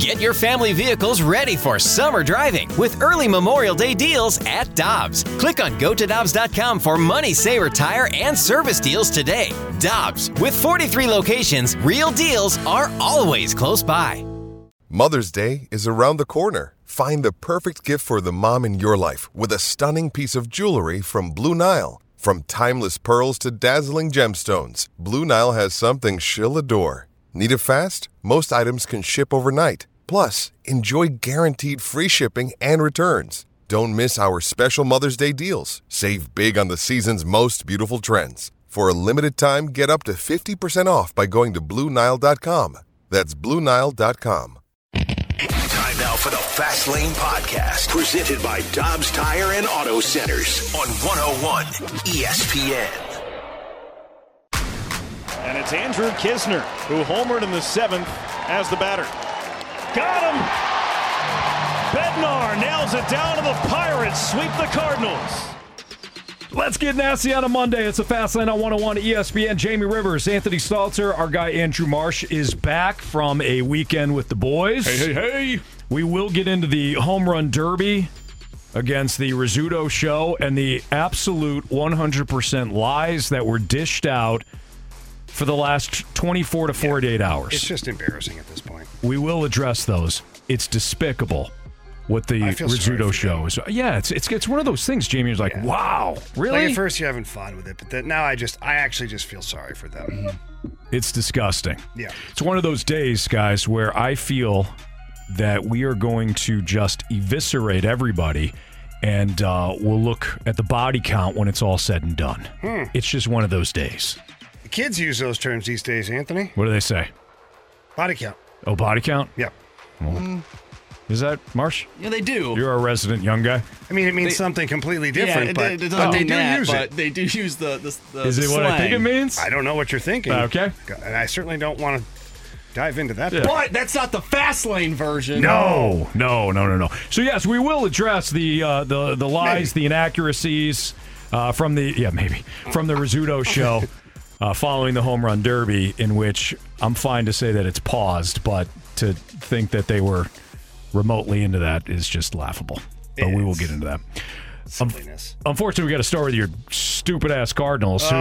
Get your family vehicles ready for summer driving with early Memorial Day deals at Dobbs. Click on gotodobbs.com for money saver tire and service deals today. Dobbs, with 43 locations, real deals are always close by. Mother's Day is around the corner. Find the perfect gift for the mom in your life with a stunning piece of jewelry from Blue Nile. From timeless pearls to dazzling gemstones, Blue Nile has something she'll adore. Need it fast? Most items can ship overnight. Plus, enjoy guaranteed free shipping and returns. Don't miss our special Mother's Day deals. Save big on the season's most beautiful trends. For a limited time, get up to 50% off by going to BlueNile.com. That's BlueNile.com. Time now for the Fast Lane Podcast, presented by Dobbs Tire and Auto Centers on 101 ESPN. And it's Andrew Knizner who homered in the seventh as the batter. Got him! Bednar nails it down to the Pirates. Sweep the Cardinals. Let's get nasty on a Monday. It's a fast lane on 101 ESPN. Jamie Rivers, Anthony Stalter, our guy Andrew Marsh is back from a weekend with the boys. Hey, hey, hey. We will get into the home run derby against the Rizzuto show and the absolute 100% lies that were dished out for the last 24 to 48 hours. It's just embarrassing at this point. We will address those. It's despicable what the I feel sorry Rizzuto for show is. Yeah, it's it's it's one of those things. Jamie is like, Yeah. wow, really? Like at first you're having fun with it, but then now I just I actually just feel sorry for them. It's disgusting. Yeah. It's one of those days, guys, where I feel that we are going to just eviscerate everybody and uh, we'll look at the body count when it's all said and done. Hmm. It's just one of those days. The kids use those terms these days, Anthony. What do they say? Body count. Oh, body count? Yep. Is that Marsh? Yeah, they do. You're a resident young guy. I mean, it means They- something completely yeah, different, it, but, it doesn't but they mean do that, use but it. they do use the the, the Is it what I think it slang. means? I don't know what you're thinking. Okay. And I certainly don't want to dive into that. Yeah. But that's not the fast lane version. No, no, no, no, no. So yes, we will address the uh, the the lies, the inaccuracies uh, from the yeah maybe from the Rizzuto show uh, following the home run derby, in which I'm fine to say that it's paused, but to think that they were remotely into that is just laughable. But we will get into that. Silliness. Unfortunately, we got to start with your stupid ass Cardinals, who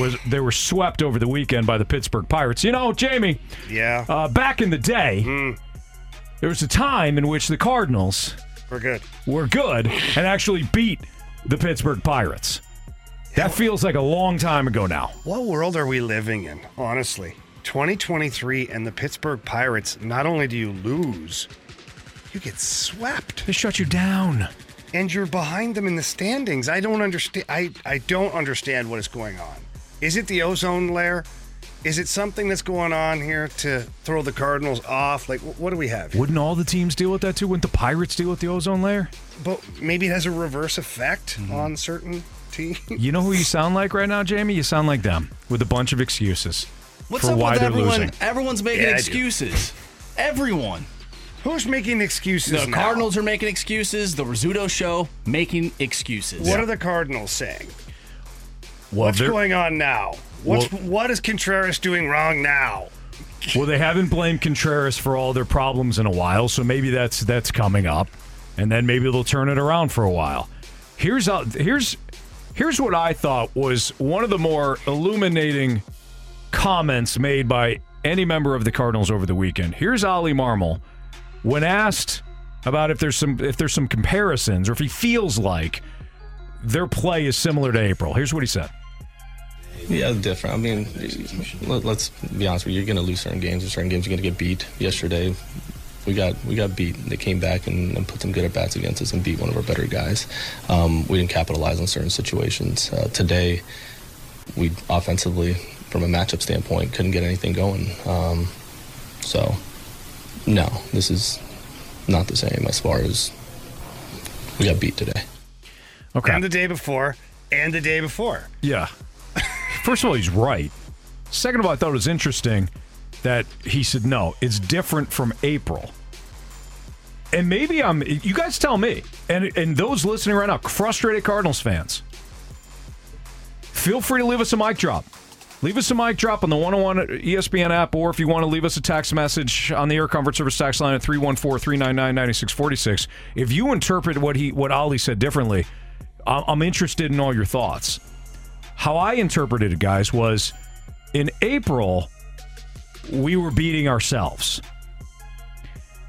was they were swept over the weekend by the Pittsburgh Pirates. You know, Jamie, Yeah, uh, back in the day, there was a time in which the Cardinals we're good. were good and actually beat the Pittsburgh Pirates. That feels like a long time ago now. What world are we living in, honestly? 2023 and the Pittsburgh Pirates, not only do you lose, you get swept. They shut you down. And you're behind them in the standings. I don't understand I, I don't understand what is going on. Is it the ozone layer? Is it something that's going on here to throw the Cardinals off? Like wh- what do we have? here? Wouldn't all the teams deal with that too? Wouldn't the Pirates deal with the ozone layer? But maybe it has a reverse effect Mm-hmm. on certain teams. You know who you sound like right now, Jamie? You sound like them with a bunch of excuses What's for up why with they're everyone? losing. Everyone's making Yeah, I do. excuses. Everyone. Who's making excuses The now? Cardinals are making excuses. The Rizzuto show making excuses. What are the Cardinals saying? Well, What's they're- going on now? What's Well- what is Contreras doing wrong now? Well, they haven't blamed Contreras for all their problems in a while, so maybe that's that's coming up, and then maybe they'll turn it around for a while. Here's a, here's here's what I thought was one of the more illuminating comments made by any member of the Cardinals over the weekend. Here's Oli Marmol when asked about if there's some if there's some comparisons or if he feels like their play is similar to April. Here's what he said. Yeah, different. I mean, let, let's be honest with you. You're going to lose certain games, certain games you're going to get beat. Yesterday, we got we got beat. They came back and, and put some good at bats against us and beat one of our better guys. Um, we didn't capitalize on certain situations. Uh, today, we offensively, from a matchup standpoint, couldn't get anything going. Um, so, no, this is not the same as far as we got beat today. Okay. And the day before, and the day before. Yeah. First of all, he's right. Second of all, I thought it was interesting that he said, no, it's different from April. And maybe I'm, you guys tell me, and, and those listening right now, frustrated Cardinals fans, feel free to leave us a mic drop. Leave us a mic drop on the 101 ESPN app, or if you want to leave us a text message on the Air Comfort Service text line at 314 399 9646. If you interpret what he what Oli said differently, I'm interested in all your thoughts. How I interpreted it, guys, was in April, we were beating ourselves.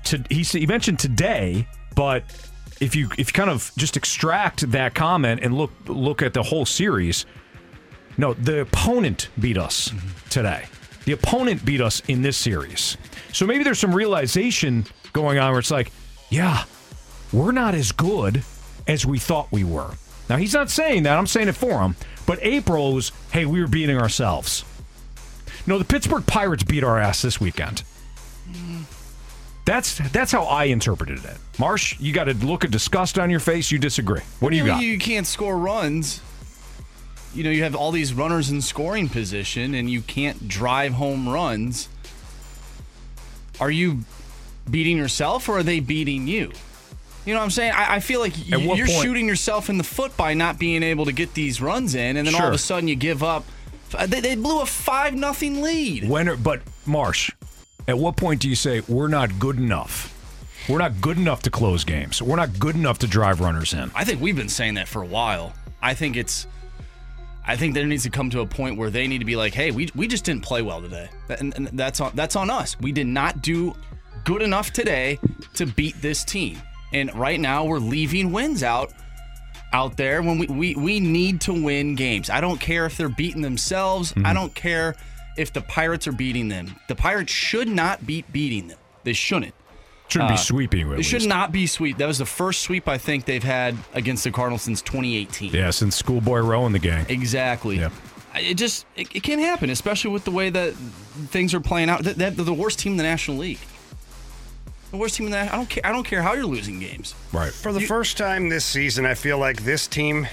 To, he, he mentioned today, but if you if you kind of just extract that comment and look look at the whole series, no, the opponent beat us mm-hmm. today. The opponent beat us in this series. So maybe there's some realization going on where it's like, yeah, we're not as good as we thought we were. Now he's not saying that. I'm saying it for him. But April was, hey, we were beating ourselves. No, the Pittsburgh Pirates beat our ass this weekend. That's that's how I interpreted it. Marsh, you got a look of disgust on your face. You disagree. What do you got? You can't score runs. You know, you have all these runners in scoring position and you can't drive home runs. Are you beating yourself or are they beating you? You know what I'm saying? I, I feel like At y- what you're point- shooting yourself in the foot by not being able to get these runs in, and then all of a sudden you give up. Uh, they, they blew a five nothing lead. When are, but Marsh, at what point do you say we're not good enough? We're not good enough to close games. We're not good enough to drive runners in. I think we've been saying that for a while. I think it's. I think there needs to come to a point where they need to be like, "Hey, we, we just didn't play well today, and, and that's on that's on us. We did not do good enough today to beat this team. And right now, we're leaving wins out out there when we we, we need to win games. I don't care if they're beating themselves. I don't care if the Pirates are beating them. The Pirates should not be beating them. They shouldn't. Shouldn't Uh, be sweeping It should not be sweep. That was the first sweep I think they've had against the Cardinals since 2018. Yeah, since Schoolboy Rowe and the gang. Exactly. Yeah. It just it, it can happen, especially with the way that things are playing out. That, that- they're the worst team in the National League. The worst team in that. I don't care. I don't care how you're losing games. Right. For the first time this season, I feel like this team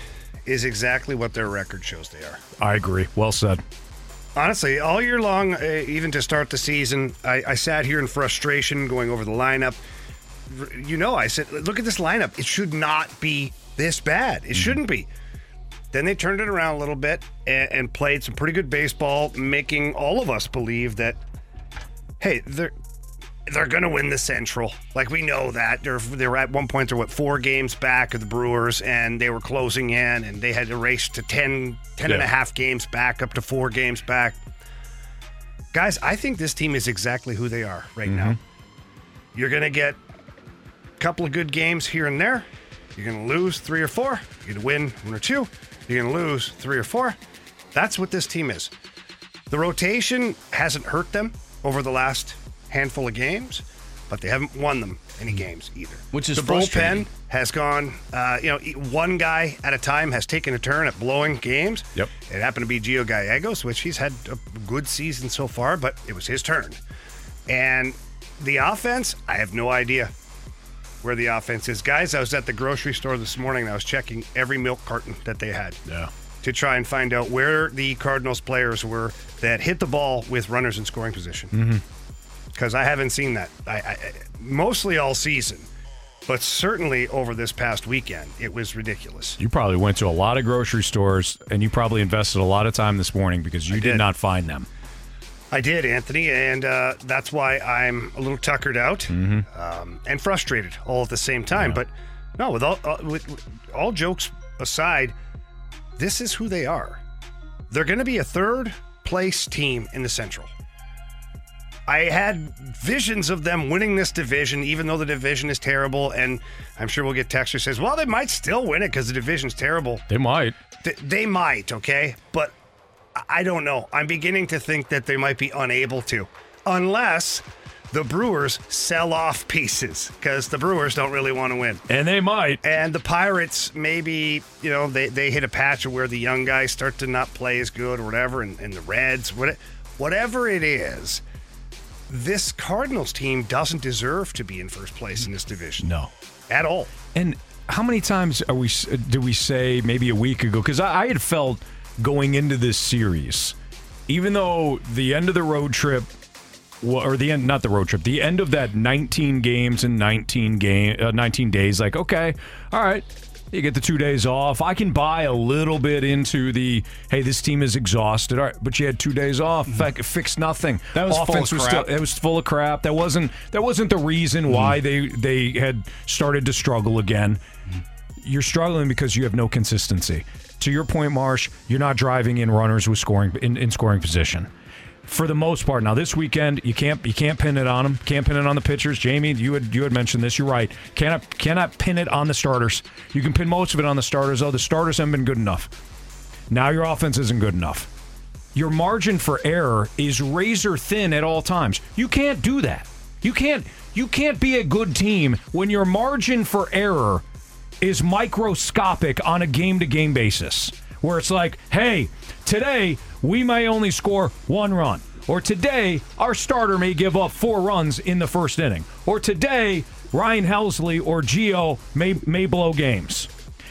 is exactly what their record shows they are. I agree. Well said. Honestly, all year long, uh, even to start the season, I, I sat here in frustration going over the lineup. R- You know, I said, look at this lineup. It should not be this bad. It shouldn't be. Then they turned it around a little bit and, and played some pretty good baseball, making all of us believe that, hey, they're they're gonna win the Central. Like we know that they're they're at one point they're what four games back of the Brewers, and they were closing in, and they had to race to 10, 10 and a half games back up to four games back. Guys, I think this team is exactly who they are right now. Mm-hmm. You're gonna get a couple of good games here and there. You're gonna lose three or four. You're gonna win one or two. You're gonna lose three or four. That's what this team is. The rotation hasn't hurt them over the last handful of games, but they haven't won them any games either. Which is the bullpen has gone. Uh, you know, one guy at a time has taken a turn at blowing games. Yep. It happened to be Gio Gallegos, which he's had a good season so far, but it was his turn. And the offense, I have no idea where the offense is. Guys, I was at the grocery store this morning and I was checking every milk carton that they had Yeah. to try and find out where the Cardinals players were that hit the ball with runners in scoring position. Mm-hmm. Because I haven't seen that. I, I mostly all season, but certainly over this past weekend, it was ridiculous. You probably went to a lot of grocery stores and you probably invested a lot of time this morning because you did. did. not find them. I did, Anthony, and uh, that's why I'm a little tuckered out um, and frustrated all at the same time. But no, with all uh, with, with all jokes aside, this is who they are. They're going to be a third place team in the Central. I had visions of them winning this division, even though the division is terrible. And I'm sure we'll get text who says, "Well, they might still win it because the division's terrible." They might. Th- they might, okay? But I- don't know. I'm beginning to think that they might be unable to, unless the Brewers sell off pieces, because the Brewers don't really want to win. And they might. And the Pirates, maybe, you know, they, they hit a patch of where the young guys start to not play as good or whatever, and, and the Reds, what, whatever it is, this Cardinals team doesn't deserve to be in first place in this division. No. At all. And how many times are we? Do we say maybe a week ago? Because I, I had felt going into this series, even though the end of the road trip, or the end, not the road trip, the end of that 19 games in 19 game, uh, 19 days. Like, okay, all right, You get the two days off. I can buy a little bit into the hey, this team is exhausted. All right, but you had two days off. Fact, fixed nothing. Mm-hmm. That was full offense of was crap. still it was full of crap. That wasn't that wasn't the reason why they they had started to struggle again. You're struggling because you have no consistency. To your point, Marsh, you're not driving in runners with scoring in, in scoring position. For the most part, now this weekend you can't you can't pin it on them. Can't pin it on the pitchers. Jamie, you had you had mentioned this. You're right. Cannot cannot pin it on the starters. You can pin most of it on the starters. though. the starters haven't been good enough. Now your offense isn't good enough. Your margin for error is razor thin at all times. You can't do that. You can't you can't be a good team when your margin for error is microscopic on a game to game basis. Where it's like, hey, today we may only score one run. Or today our starter may give up four runs in the first inning. Or today Ryan Helsley or Gio may may blow games.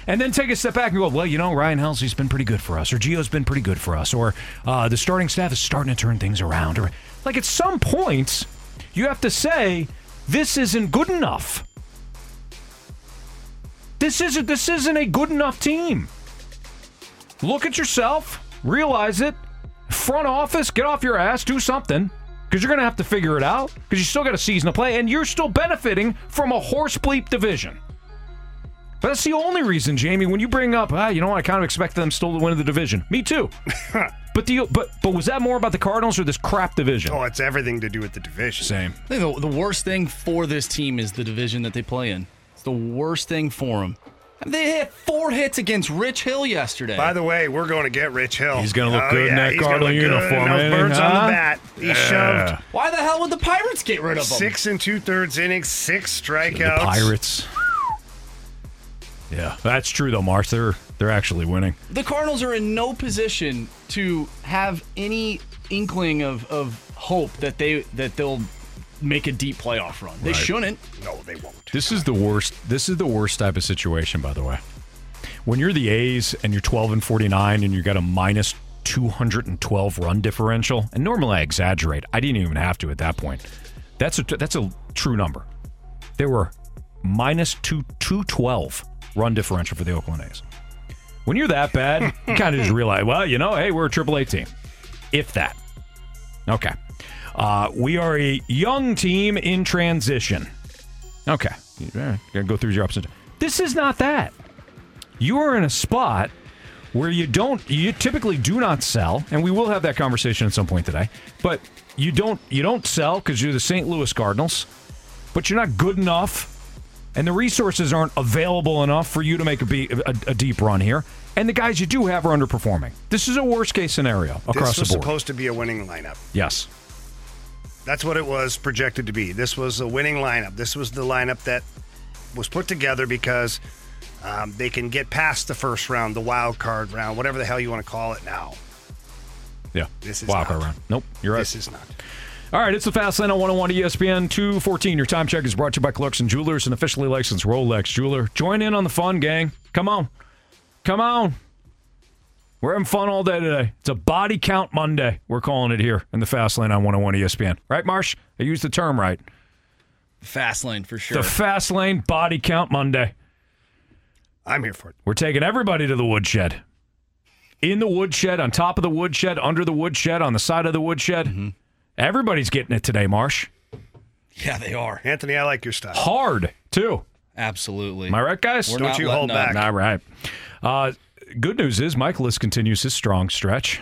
And then take a step back and go, well, you know, Ryan Helsley's been pretty good for us, or Gio's been pretty good for us, or uh, the starting staff is starting to turn things around. Or like at some point, you have to say, this isn't good enough. This isn't this isn't a good enough team. Look at yourself, realize it. Front office, get off your ass, do something. Because you're going to have to figure it out. Because you still got a season to play, and you're still benefiting from a horse bleep division. But that's the only reason, Jamie. When you bring up, ah, you know, what, I kind of expect them still to win the division. Me too. but the but but was that more about the Cardinals or this crap division? Oh, it's everything to do with the division. Same. I think the, the worst thing for this team is the division that they play in. It's the worst thing for them. They hit four hits against Rich Hill yesterday. By the way, we're going to get Rich Hill. He's gonna look Oh, good in that he's Cardinal look good. uniform, Those ain't he, birds on the bat. He shoved Why the hell would the Pirates get rid of him? six and two thirds innings, six The strikeouts. Pirates. Yeah, that's true though, Marsh. They're they're actually winning. The Cardinals are in no position to have any inkling of, of hope that they that they'll make a deep playoff run. They Right. shouldn't. No, they won't. This is the worst. This is the worst type of situation, by the way. When you're the A's and you're 12 and 49 and you got a minus 212 run differential, and normally I exaggerate. I didn't even have to at that point. That's a that's a true number. They were minus two 212 run differential for the Oakland A's. When you're that bad, you kind of just realize, well, you know, hey, we're a Triple A team, if that. Okay, uh, we are a young team in transition. Okay. Yeah, gotta go through your ups and downs. This is not that. You are in a spot where you don't you typically do not sell, and we will have that conversation at some point today, but you don't you don't sell because you're the St. Louis Cardinals, but you're not good enough, and the resources aren't available enough for you to make a, be, a, a deep run here. And the guys you do have are underperforming. This is a worst case scenario across the board. this was supposed to be a winning lineup. yes. That's what it was projected to be. This was a winning lineup. This was the lineup that was put together because um, they can get past the first round, the wild card round, whatever the hell you want to call it now. Yeah. This is Wild card round. Nope. You're right. This is not. All right, it's the Fast Lane on 101 ESPN 214. Your time check is brought to you by Clarkson Jewelers, an officially licensed Rolex jeweler. Join in on the fun, gang. Come on. Come on. We're having fun all day today. It's a body count Monday. We're calling it here in the Fast Lane on 101 ESPN. Right, Marsh? I used the term right. Fast lane for sure. The Fast Lane body count Monday. I'm here for it. We're taking everybody to the woodshed. In the woodshed, on top of the woodshed, under the woodshed, on the side of the woodshed. Everybody's getting it today, Marsh. yeah, they are. Anthony, I like your style. Hard, too. Absolutely. Am I right, guys? We're Don't you hold up. back. All right. Uh, good news is Mikolas continues his strong stretch.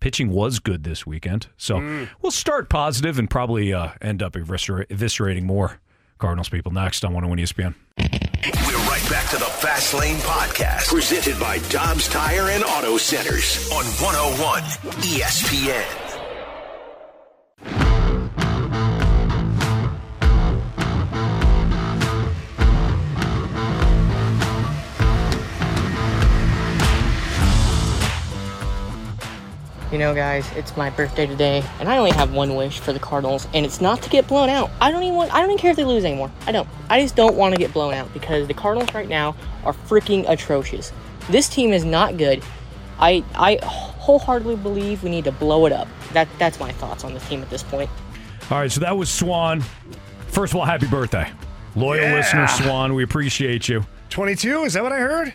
Pitching was good this weekend, so we'll start positive and probably uh, end up eviscer- eviscerating more Cardinals people next on 101 ESPN. We're right back to the Fast Lane Podcast, presented by Dobbs Tire and Auto Centers on 101 ESPN. You know, guys, it's my birthday today, and I only have one wish for the Cardinals, and it's not to get blown out. I don't even want, I don't even care if they lose anymore. I don't. I just don't want to get blown out because the Cardinals right now are freaking atrocious. This team is not good. I I wholeheartedly believe we need to blow it up. That that's my thoughts on the team at this point. All right, so that was Swan. First of all, happy birthday. Loyal Yeah. listener, Swan. We appreciate you. 22? Is that what I heard?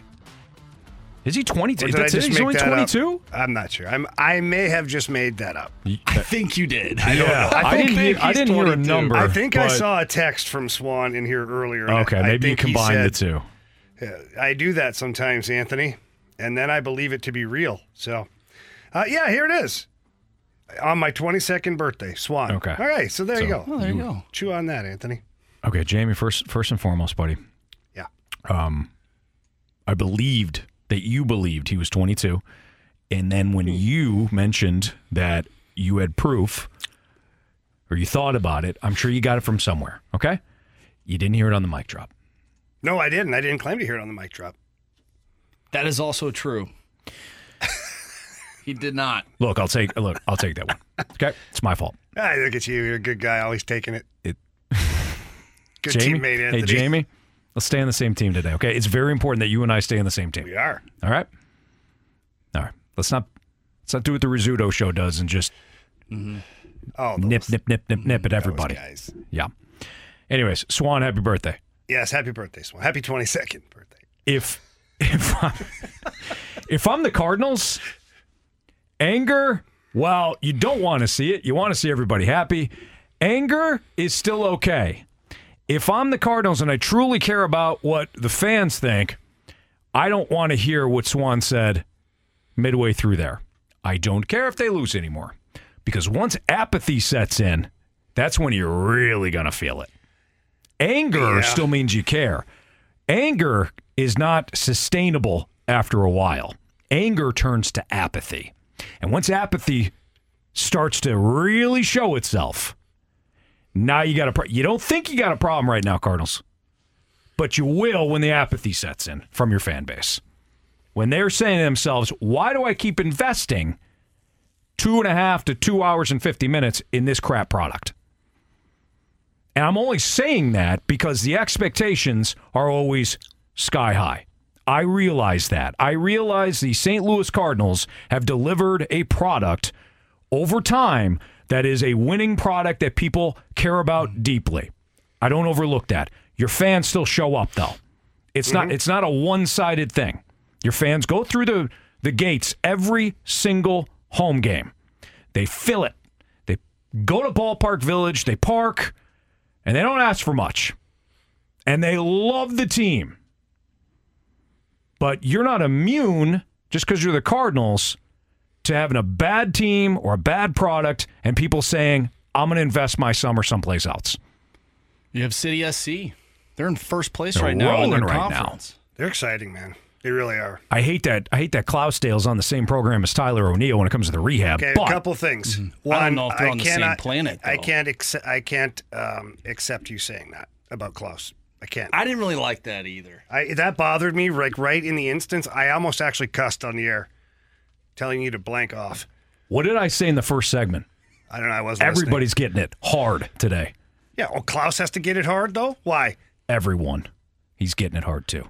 Is he 22? Did I That's it? just He's make only that up? 22? I'm not sure. I'm. I may have just made that up. I think you did. I don't know. I, didn't, hear, I didn't hear a number. I think I but- saw a text from Swan in here earlier. and Okay, I maybe you think he combine the said- two. Yeah, I do that sometimes, Anthony, and then I believe it to be real. So, uh, yeah, here it is. On my 22nd birthday, Swan. Okay. All right, so there you So go. Oh, there you go. Chew on that, Anthony. Okay, Jamie, first first and foremost, buddy. Yeah. Um, I believed that you believed he was 22, and then when you mentioned that you had proof or you thought about it, I'm sure you got it from somewhere. Okay, you didn't hear it on the mic drop. No, I didn't. I didn't claim to hear it on the mic drop. That is also true. he did not. Look, I'll take look, I'll take that one. Okay, it's my fault. Ah, look at you. You're a good guy, always taking it. It- good Jamie, teammate, Anthony. hey Jamie, let's stay on the same team today. Okay, it's very important that you and I stay on the same team. We are. All right. All right. Let's not let's not do what the Rizzuto show does and just mm-hmm. Oh, nip, those- nip, nip, nip, nip at mm, everybody. guys. Yeah. Anyways, Swan, happy birthday. Yes, happy birthday, Swan. Happy 22nd birthday. If if I'm, if I'm the Cardinals, anger, well, you don't want to see it. You want to see everybody happy. Anger is still okay. If I'm the Cardinals and I truly care about what the fans think, I don't want to hear what Swan said midway through there. I don't care if they lose anymore. Because once apathy sets in, that's when you're really going to feel it. Anger Yeah. still means you care. Anger is not sustainable after a while. Anger turns to apathy. And once apathy starts to really show itself, now you got a pro- you don't think you got a problem right now, Cardinals. But you will when the apathy sets in from your fan base. When they're saying to themselves, why do I keep investing two and a half to two hours and 50 minutes in this crap product? And I'm only saying that because the expectations are always sky high. I realize that. I realize the St. Louis Cardinals have delivered a product over time that is a winning product that people care about mm. deeply. I don't overlook that. Your fans still show up though. It's not mm-hmm. it's not a one-sided thing. Your fans go through the the gates every single home game. They fill it. They go to Ballpark Village, they park, and they don't ask for much. And they love the team. But you're not immune just because you're the Cardinals to having a bad team or a bad product and people saying, I'm going to invest my summer someplace else. You have City SC. They're in first place They're right now in their rolling right now. They're exciting, man. They really are. I hate that. I hate that Clousdale's on the same program as Tyler O'Neill when it comes to the rehab. Okay, but a couple things. Mm-hmm. I don't know if they're on the same cannot- planet, I can't. Accept, I can't um, accept you saying that about Klauss. I can't. I didn't really like that either. I, that bothered me. Like right in the instance, I almost actually cussed on the air, telling you to blank off. what did I say in the first segment? I don't know. I wasn't. listening. Everybody's getting it hard today. Yeah. Well, Klauss has to get it hard though. Why? Everyone. He's getting it hard too.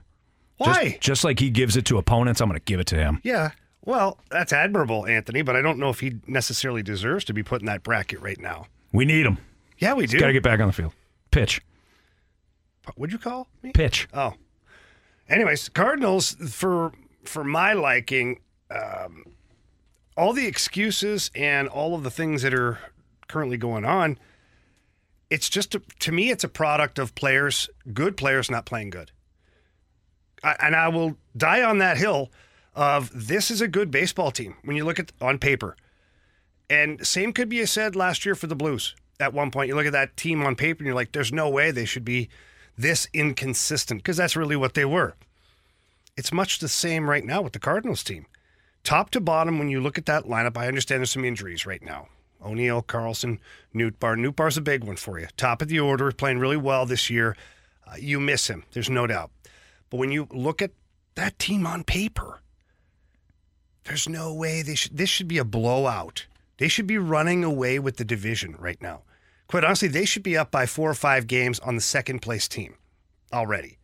Just- Why? Just, like he gives it to opponents, I'm going to give it to him. Yeah. Well, that's admirable, Anthony, but I don't know if he necessarily deserves to be put in that bracket right now. We need him. Yeah, we do. Got to get back on the field. Pitch. What'd you call me? Pitch. Oh. Anyways, Cardinals for for my liking, um, all the excuses and all of the things that are currently going on. It's just a, to me, it's a product of players, good players, not playing good. I, and I will die on that hill of this is a good baseball team when you look at on paper. And same could be said last year for the Blues. At one point, you look at that team on paper and you're like, there's no way they should be this inconsistent because that's really what they were. It's much the same right now with the Cardinals team. Top to bottom, when you look at that lineup, I understand there's some injuries right now. O'Neill, Carlson, Newt Bar, Nootbaar. Nootbaar's a big one for you. Top of the order, playing really well this year. Uh, you miss him, there's no doubt. But when you look at that team on paper, there's no way they should. This should be a blowout. They should be running away with the division right now. Quite honestly, they should be up by four or five games on the second place team already.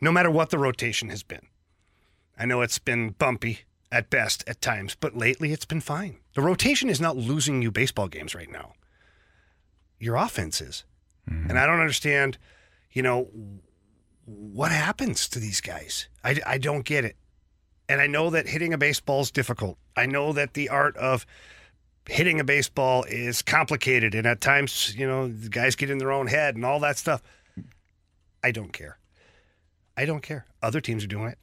No matter what the rotation has been. I know it's been bumpy at best at times, but lately it's been fine. The rotation is not losing you baseball games right now. Your offense is. Mm-hmm. And I don't understand, you know, what happens to these guys? I, I don't get it. And I know that hitting a baseball is difficult. I know that the art of hitting a baseball is complicated. And at times, you know, the guys get in their own head and all that stuff. I don't care. I don't care. Other teams are doing it.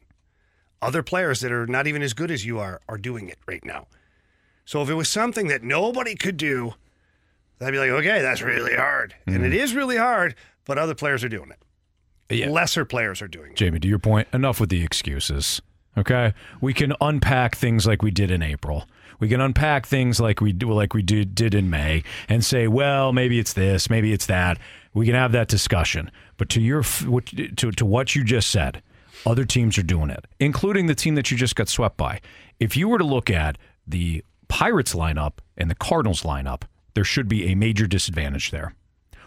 Other players that are not even as good as you are are doing it right now. So if it was something that nobody could do, I'd be like, okay, that's really hard. And mm-hmm. it is really hard, but other players are doing it. Yeah. Lesser players are doing it. Jamie, to your point, enough with the excuses. Okay, we can unpack things like we did in April. We can unpack things like we do, like we did did in May, and say, well, maybe it's this, maybe it's that. We can have that discussion. But to your to to what you just said, other teams are doing it, including the team that you just got swept by. If you were to look at the Pirates lineup and the Cardinals lineup, there should be a major disadvantage there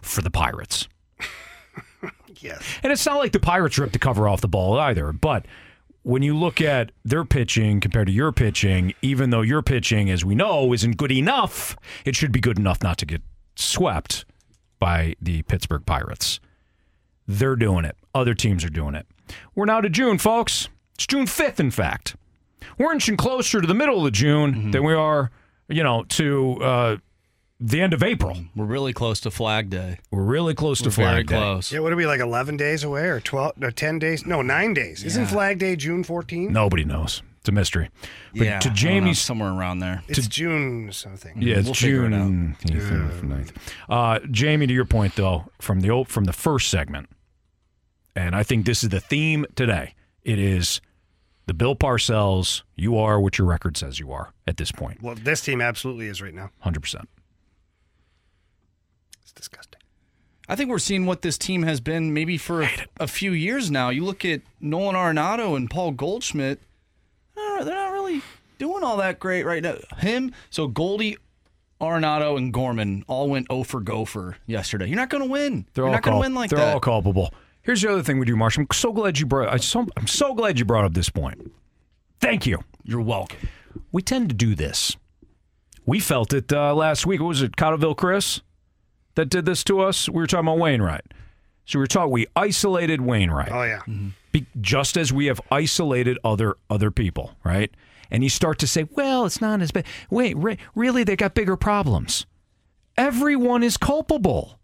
for the Pirates. Yes. And it's not like the Pirates ripped the cover off the ball either. But when you look at their pitching compared to your pitching, even though your pitching, as we know, isn't good enough, it should be good enough not to get swept by the Pittsburgh Pirates. They're doing it. Other teams are doing it. We're now to June, folks. It's June 5th, in fact. We're inching closer to the middle of June than we are, you know, to uh, the end of April. We're really close to Flag Day. We're really close to We're very Flag Day. close. Yeah, what are we like 11 days away or 12 or 10 days? No, 9 days. Isn't Flag Day June 14th? Nobody knows. It's a mystery. But yeah, to I don't know, Jamie's somewhere around there. It's June something. Yeah, it's We'll figure it June 8th, 9th. Uh, Jamie, to your point though, from the old, from the first segment, and I think this is the theme today. It is the Bill Parcells. You are what your record says you are at this point. Well, this team absolutely is right now. Hundred percent. It's disgusting. I think we're seeing what this team has been maybe for a, a few years now. You look at Nolan Arenado and Paul Goldschmidt, they're not really doing all that great right now. Him, so Goldie, Arenado, and Gorman all went 0 for gopher yesterday. You're not going to win. They're You're all not going to win like that. They're all culpable. Here's the other thing we do, Marsh. I'm so glad you brought. I so, I'm so glad you brought up this point. Thank you. You're welcome. We tend to do this. We felt it uh, last week. What was it, Cottleville Chris, that did this to us? We were talking about Wainwright. So we were talking. We isolated Wainwright. Oh, yeah. Be, just as we have isolated other other people, right? And you start to say, "Well, it's not as bad." Wait, re- really? They got bigger problems. Everyone is culpable.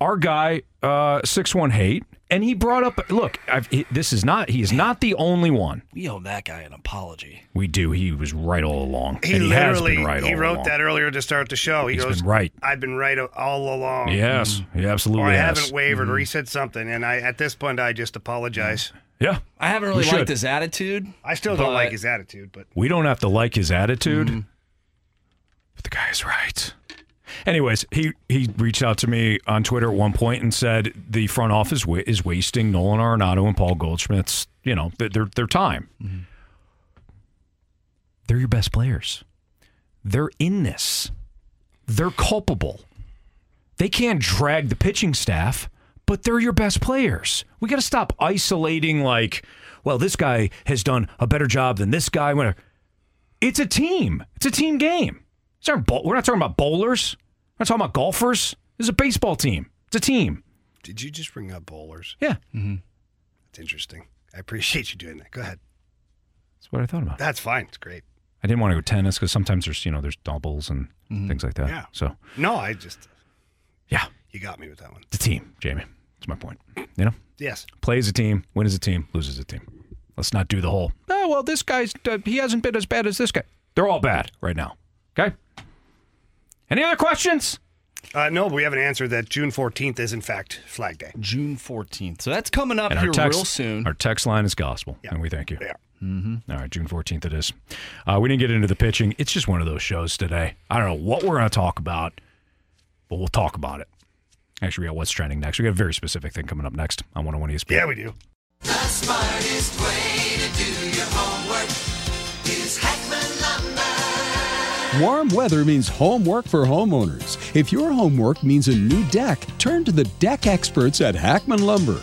Our guy, uh, six one hate, and he brought up. Look, I've, he, this is not. He is not the only one. We owe that guy an apology. We do. He was right all along. He and he has literally been right he all wrote along. that earlier to start the show. He He's goes, been right. I've been right all along. Yes, he absolutely Or I has. haven't wavered, or he said something, and I at this point I just apologize. Yeah, I haven't really liked his attitude. I still don't like his attitude, but we don't have to like his attitude, Mm-hmm. but the guy is right. Anyways, he he reached out to me on Twitter at one point and said the front office wa- is wasting Nolan Arenado and Paul Goldschmidt's you know their their, their time. Mm-hmm. They're your best players. They're in this. They're culpable. They can't drag the pitching staff, but they're your best players. We got to stop isolating like, well, this guy has done a better job than this guy. It's a team. It's a team game. These aren't bowl- We're not talking about bowlers. We're not talking about golfers. This is a baseball team. It's a team. did you just bring up bowlers? Yeah, That's interesting. I appreciate you doing that. Go ahead. that's what I thought about. That's fine. It's great. I didn't want to go tennis because sometimes there's you know there's doubles and things like that. Yeah. So No, I just yeah, you got me with that one. it's a team, Jamie. That's my point. You know. Yes. play as a team, win as a team, lose as a team. Let's not do the whole. Oh well, this guy's uh, he hasn't been as bad as this guy. They're all bad right now. Okay. Any other questions? Uh, no, but we have an answer that June 14th is in fact Flag Day. June 14th. So that's coming up And here text, real soon. Our text line is gospel, Yeah. and we thank you. Yeah. All right, June fourteenth it is. Uh, we didn't get into the pitching. It's just one of those shows today. I don't know what we're going to talk about, but we'll talk about it. Actually, we got what's trending next. We got a very specific thing coming up next on 101 ESPN. Yeah, we do. Warm weather means homework for homeowners. If your homework means a new deck, turn to the deck experts at Hackman Lumber.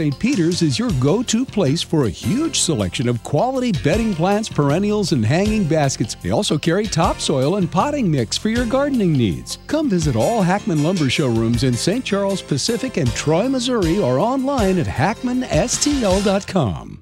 St. Peter's is your go to place for a huge selection of quality bedding plants, perennials, and hanging baskets. They also carry topsoil and potting mix for your gardening needs. Come visit all Hackman Lumber showrooms in St. Charles Pacific and Troy, Missouri, or online at hackmanstl.com.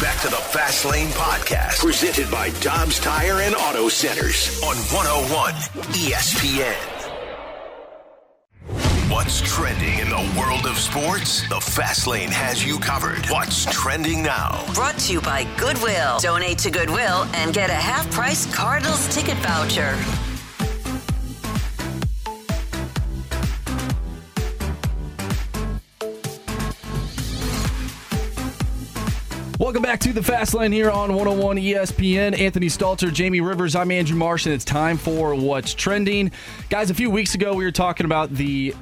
Back to the Fast Lane Podcast, presented by Dobbs Tire and Auto Centers on 101 ESPN. What's trending in the world of sports? The Fast Lane has you covered. What's trending now? Brought to you by Goodwill. Donate to Goodwill and get a half price Cardinals ticket voucher. Welcome back to the Fast Lane here on 101 ESPN. Anthony Stalter, Jamie Rivers, I'm Andrew Marsh, and it's time for What's Trending. Guys, a few weeks ago we were talking about the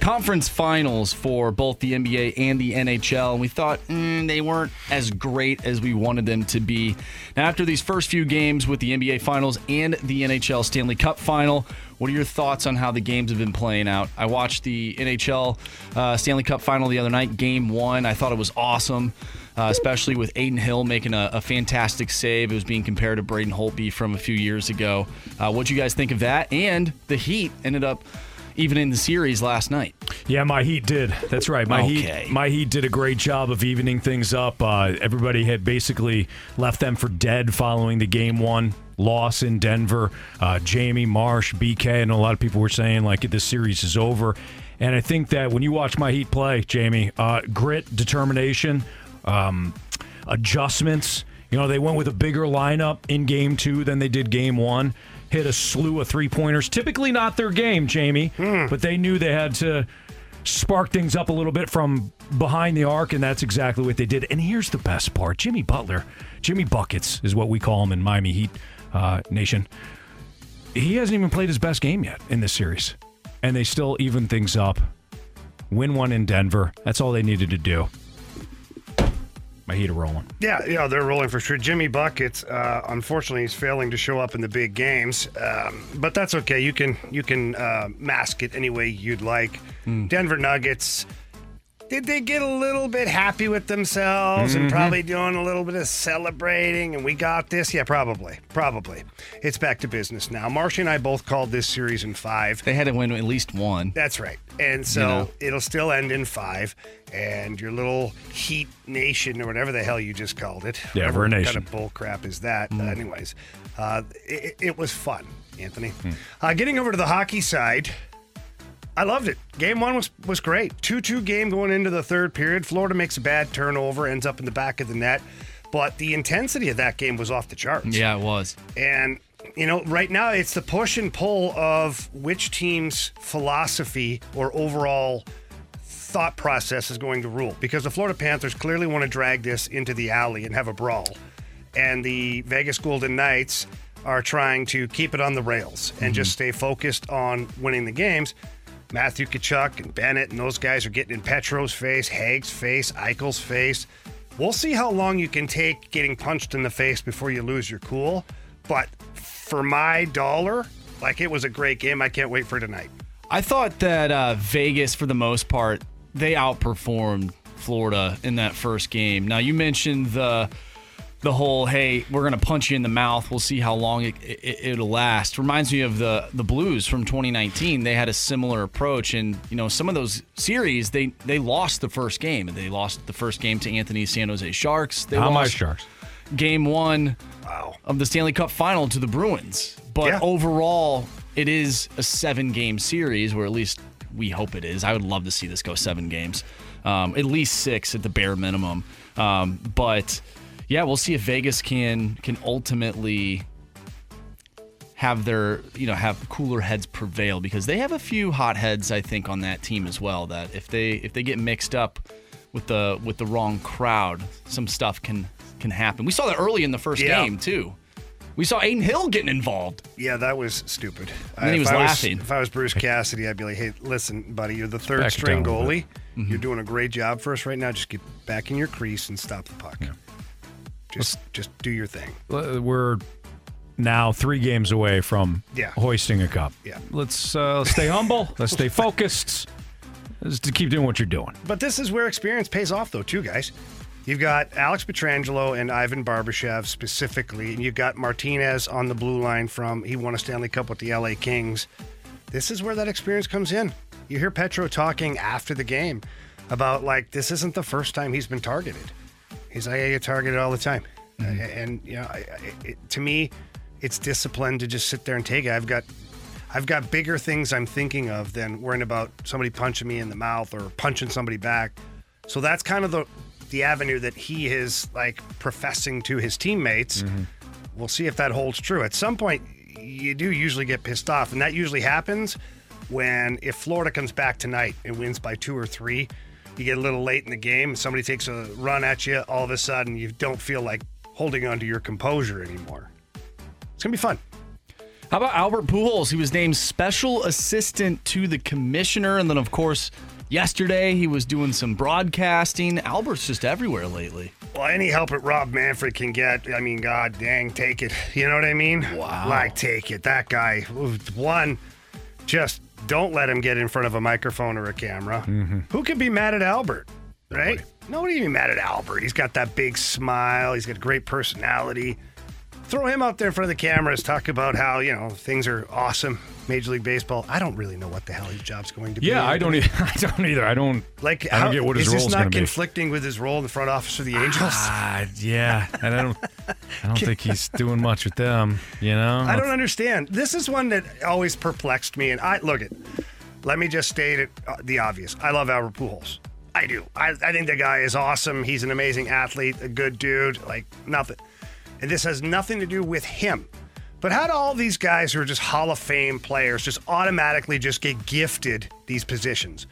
conference finals for both the NBA and the NHL, and we thought mm, they weren't as great as we wanted them to be. Now, after these first few games with the NBA finals and the NHL Stanley Cup final, what are your thoughts on how the games have been playing out? I watched the NHL uh, Stanley Cup final the other night, game one. I thought it was awesome. Uh, especially with Adin Hill making a, a, fantastic save. It was being compared to Braden Holtby from a few years ago. Uh, what do you guys think of that? And the Heat ended up even in the series last night. Yeah, my Heat did. That's right. My Okay. Heat, my Heat did a great job of evening things up. Uh, everybody had basically left them for dead following the game one loss in Denver. Uh, Jamie Marsh, BK, and a lot of people were saying like this series is over. And I think that when you watch my Heat play, Jamie, uh, grit, determination, um, adjustments. You know, they went with a bigger lineup in game two than they did game one. Hit a slew of three pointers. Typically not their game, Jamie, but they knew they had to spark things up a little bit from behind the arc, and that's exactly what they did. And here's the best part Jimmy Butler, Jimmy Buckets is what we call him in Miami Heat uh, Nation. He hasn't even played his best game yet in this series, and they still even things up. Win one in Denver. That's all they needed to do. My Heat are rolling. Yeah, yeah, they're rolling for sure. Jimmy Buckets, uh, unfortunately, he's failing to show up in the big games, um, but that's okay. You can you can uh, mask it any way you'd like. Denver Nuggets. Did they get a little bit happy with themselves and Mhm. probably doing a little bit of celebrating? And we got this? Yeah, probably. Probably. It's back to business now. Marsh and I both called this series in five. They had to win at least one. That's right. And so You know. it'll still end in five. And your little Heat Nation or whatever the hell you just called it. Yeah, whatever we're a kind of bull crap is that? Uh, anyways, uh, it, it was fun, Anthony. Hmm. Uh, getting over to the hockey side. I loved it. Game one was was great. Two two game going into the third period. Florida makes a bad turnover, ends up in the back of the net, but the intensity of that game was off the charts. Yeah, it was. And you know, right now it's the push and pull of which team's philosophy or overall thought process is going to rule. Because the Florida Panthers clearly want to drag this into the alley and have a brawl. And the Vegas Golden Knights are trying to keep it on the rails and mm-hmm. just stay focused on winning the games. Matthew Tkachuk and Bennett and those guys are getting in Petro's face, Hague's face, Eichel's face. We'll see how long you can take getting punched in the face before you lose your cool. But for my dollar, like it was a great game. I can't wait for tonight. I thought that uh, Vegas, for the most part, they outperformed Florida in that first game. Now you mentioned the the whole hey we're gonna punch you in the mouth we'll see how long it, it, it'll last. Reminds me of the the blues from 2019 they had a similar approach and you know some of those series they they lost the first game. And they lost the first game to anthony san jose sharks. They How my lost Sharks? game one wow. of the stanley cup final to the bruins. But Yeah. overall it is a seven game series where at least we hope it is. I would love to see this go seven games. Um, at least six at the bare minimum. Um, but yeah, we'll see if Vegas can can ultimately have their you know have cooler heads prevail because they have a few hot heads I think on that team as well that if they if they get mixed up with the with the wrong crowd some stuff can can happen. We saw that early in the first Yeah. game too. We saw Adin Hill getting involved. Yeah, that was stupid. And then he if was I laughing. if I was Bruce Cassidy, I'd be like, "Hey, listen, buddy, you're the third back string down a little goalie. Mm-hmm. You're doing a great job for us right now. Just get back in your crease and stop the puck. Just, just do your thing. We're now three games away from Yeah. hoisting a cup. Yeah. Let's uh, stay humble. Let's stay focused. Just to keep doing what you're doing. But this is where experience pays off, though, too, guys. You've got Alex Pietrangelo and Ivan Barbashev specifically, and you've got Martinez on the blue line from he won a Stanley Cup with the LA Kings. This is where that experience comes in. You hear Petro talking after the game about like this isn't the first time he's been targeted. He's like, I get targeted all the time, mm-hmm. and you know, I, I, it, to me, it's discipline to just sit there and take it. I've got I've got bigger things I'm thinking of than worrying about somebody punching me in the mouth or punching somebody back. So that's kind of the the avenue that he is like professing to his teammates. Mm-hmm. We'll see if that holds true. At some point, you do usually get pissed off, and that usually happens when if Florida comes back tonight and wins by two or three, you get a little late in the game, somebody takes a run at you, all of a sudden you don't feel like holding on to your composure anymore. It's gonna be fun. How about Albert Pujols? He was named special assistant to the commissioner, and then of course yesterday he was doing some broadcasting. Albert's just everywhere lately. Well, any help that Rob Manfred can get, I mean, God dang, take it. You know what I mean? Wow. Like, take it. That guy, one, just don't let him get in front of a microphone or a camera. Mm-hmm. Who can be mad at Albert, right? Nobody can be mad at Albert. He's got that big smile, he's got a great personality. Throw him out there in front of the cameras, talk about how, you know, things are awesome. Major League Baseball. I don't really know what the hell his job's going to be. Yeah, I don't. e- I don't either. I don't. Like, I don't how- get what his role is this not going to be. conflicting with his role in the front office for the Angels? Ah, yeah, and I don't. I don't think he's doing much with them. You know. I don't understand. This is one that always perplexed me. And I look at. Let me just state it uh, the obvious. I love Albert Pujols. I do. I, I think the guy is awesome. He's an amazing athlete, a good dude. Like nothing. And this has nothing to do with him. But how do all these guys who are just Hall of Fame players just automatically just get gifted these positions?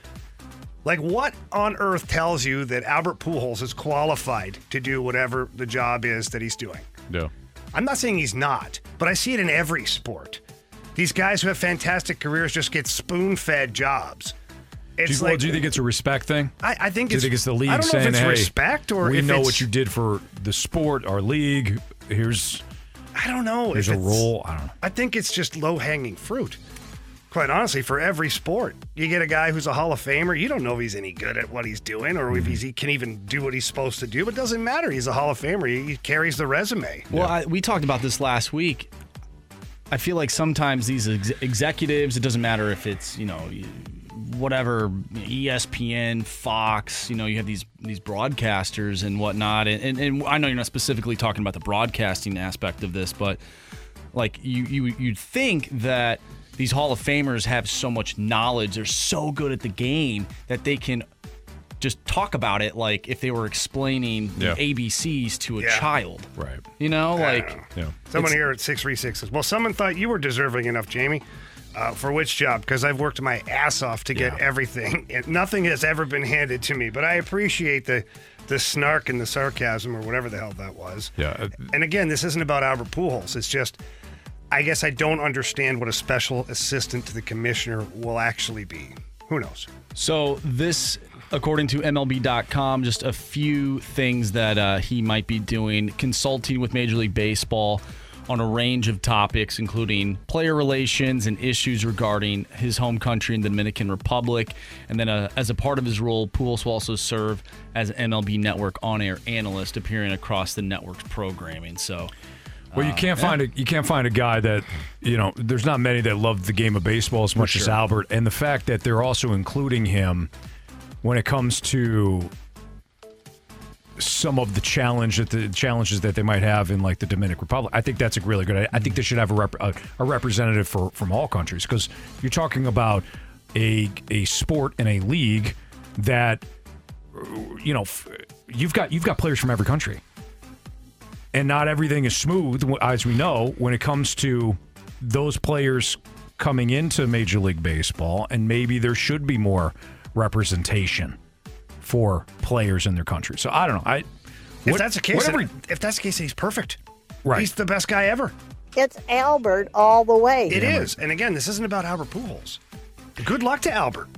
Like, what on earth tells you that Albert Pujols is qualified to do whatever the job is that he's doing? No. I'm not saying he's not, but I see it in every sport. These guys who have fantastic careers just get spoon fed jobs. Do It's you, well, do you think it's a respect thing? I, I think Do you it's, think it's the league I don't know saying, if it's "Hey, respect or we know what you did for the sport, our league. Here's I don't know. here's if a it's- role. I don't know. I think it's just low hanging fruit. Quite honestly, for every sport, you get a guy who's a Hall of Famer. You don't know if he's any good at what he's doing or if mm-hmm. he's, he can even do what he's supposed to do. But it doesn't matter. He's a Hall of Famer. He, he carries the resume. Well, I, we talked about this last week. I feel like sometimes these ex- executives, it doesn't matter if it's you know whatever ESPN, Fox, you know, you have these these broadcasters and whatnot, and, and, and I know you're not specifically talking about the broadcasting aspect of this, but like you you you'd think that these Hall of Famers have so much knowledge, they're so good at the game that they can just talk about it like if they were explaining Yeah. the ABCs to a Yeah. child. Right. You know, like don't know. Yeah. Someone here at 636 says, Well, someone thought you were deserving enough, Jamie. Uh, for which job? Because I've worked my ass off to get Yeah. everything. And nothing has ever been handed to me. But I appreciate the the snark and the sarcasm or whatever the hell that was. Yeah. uh, And again, this isn't about Albert Pujols. It's just, I guess I don't understand what a special assistant to the commissioner will actually be. Who knows? So this, according to MLB.com, just a few things that uh, he might be doing: consulting with Major League Baseball, on a range of topics, including player relations and issues regarding his home country in the Dominican Republic. And then, uh, as a part of his role, Pujols will also serve as an MLB Network on-air analyst, appearing across the network's programming. So. Well, you uh, can't yeah. find a you can't find a guy that you know. There's not many that love the game of baseball as much as. Albert, and the fact that they're also including him when it comes to some of the challenge that the challenges that they might have in like the Dominican Republic. I think that's a really good. I think they should have a rep, a, a representative for from all countries because you're talking about a a sport and a league that you know you've got you've got players from every country and not everything is smooth, as we know, when it comes to those players coming into Major League Baseball. And maybe there should be more representation for players in their country. So I don't know. I If that's the case, whatever- then- if that's the case, he's perfect. Right. He's the best guy ever. It's Albert all the way. It is. And again, this isn't about Albert Pujols. Good luck to Albert.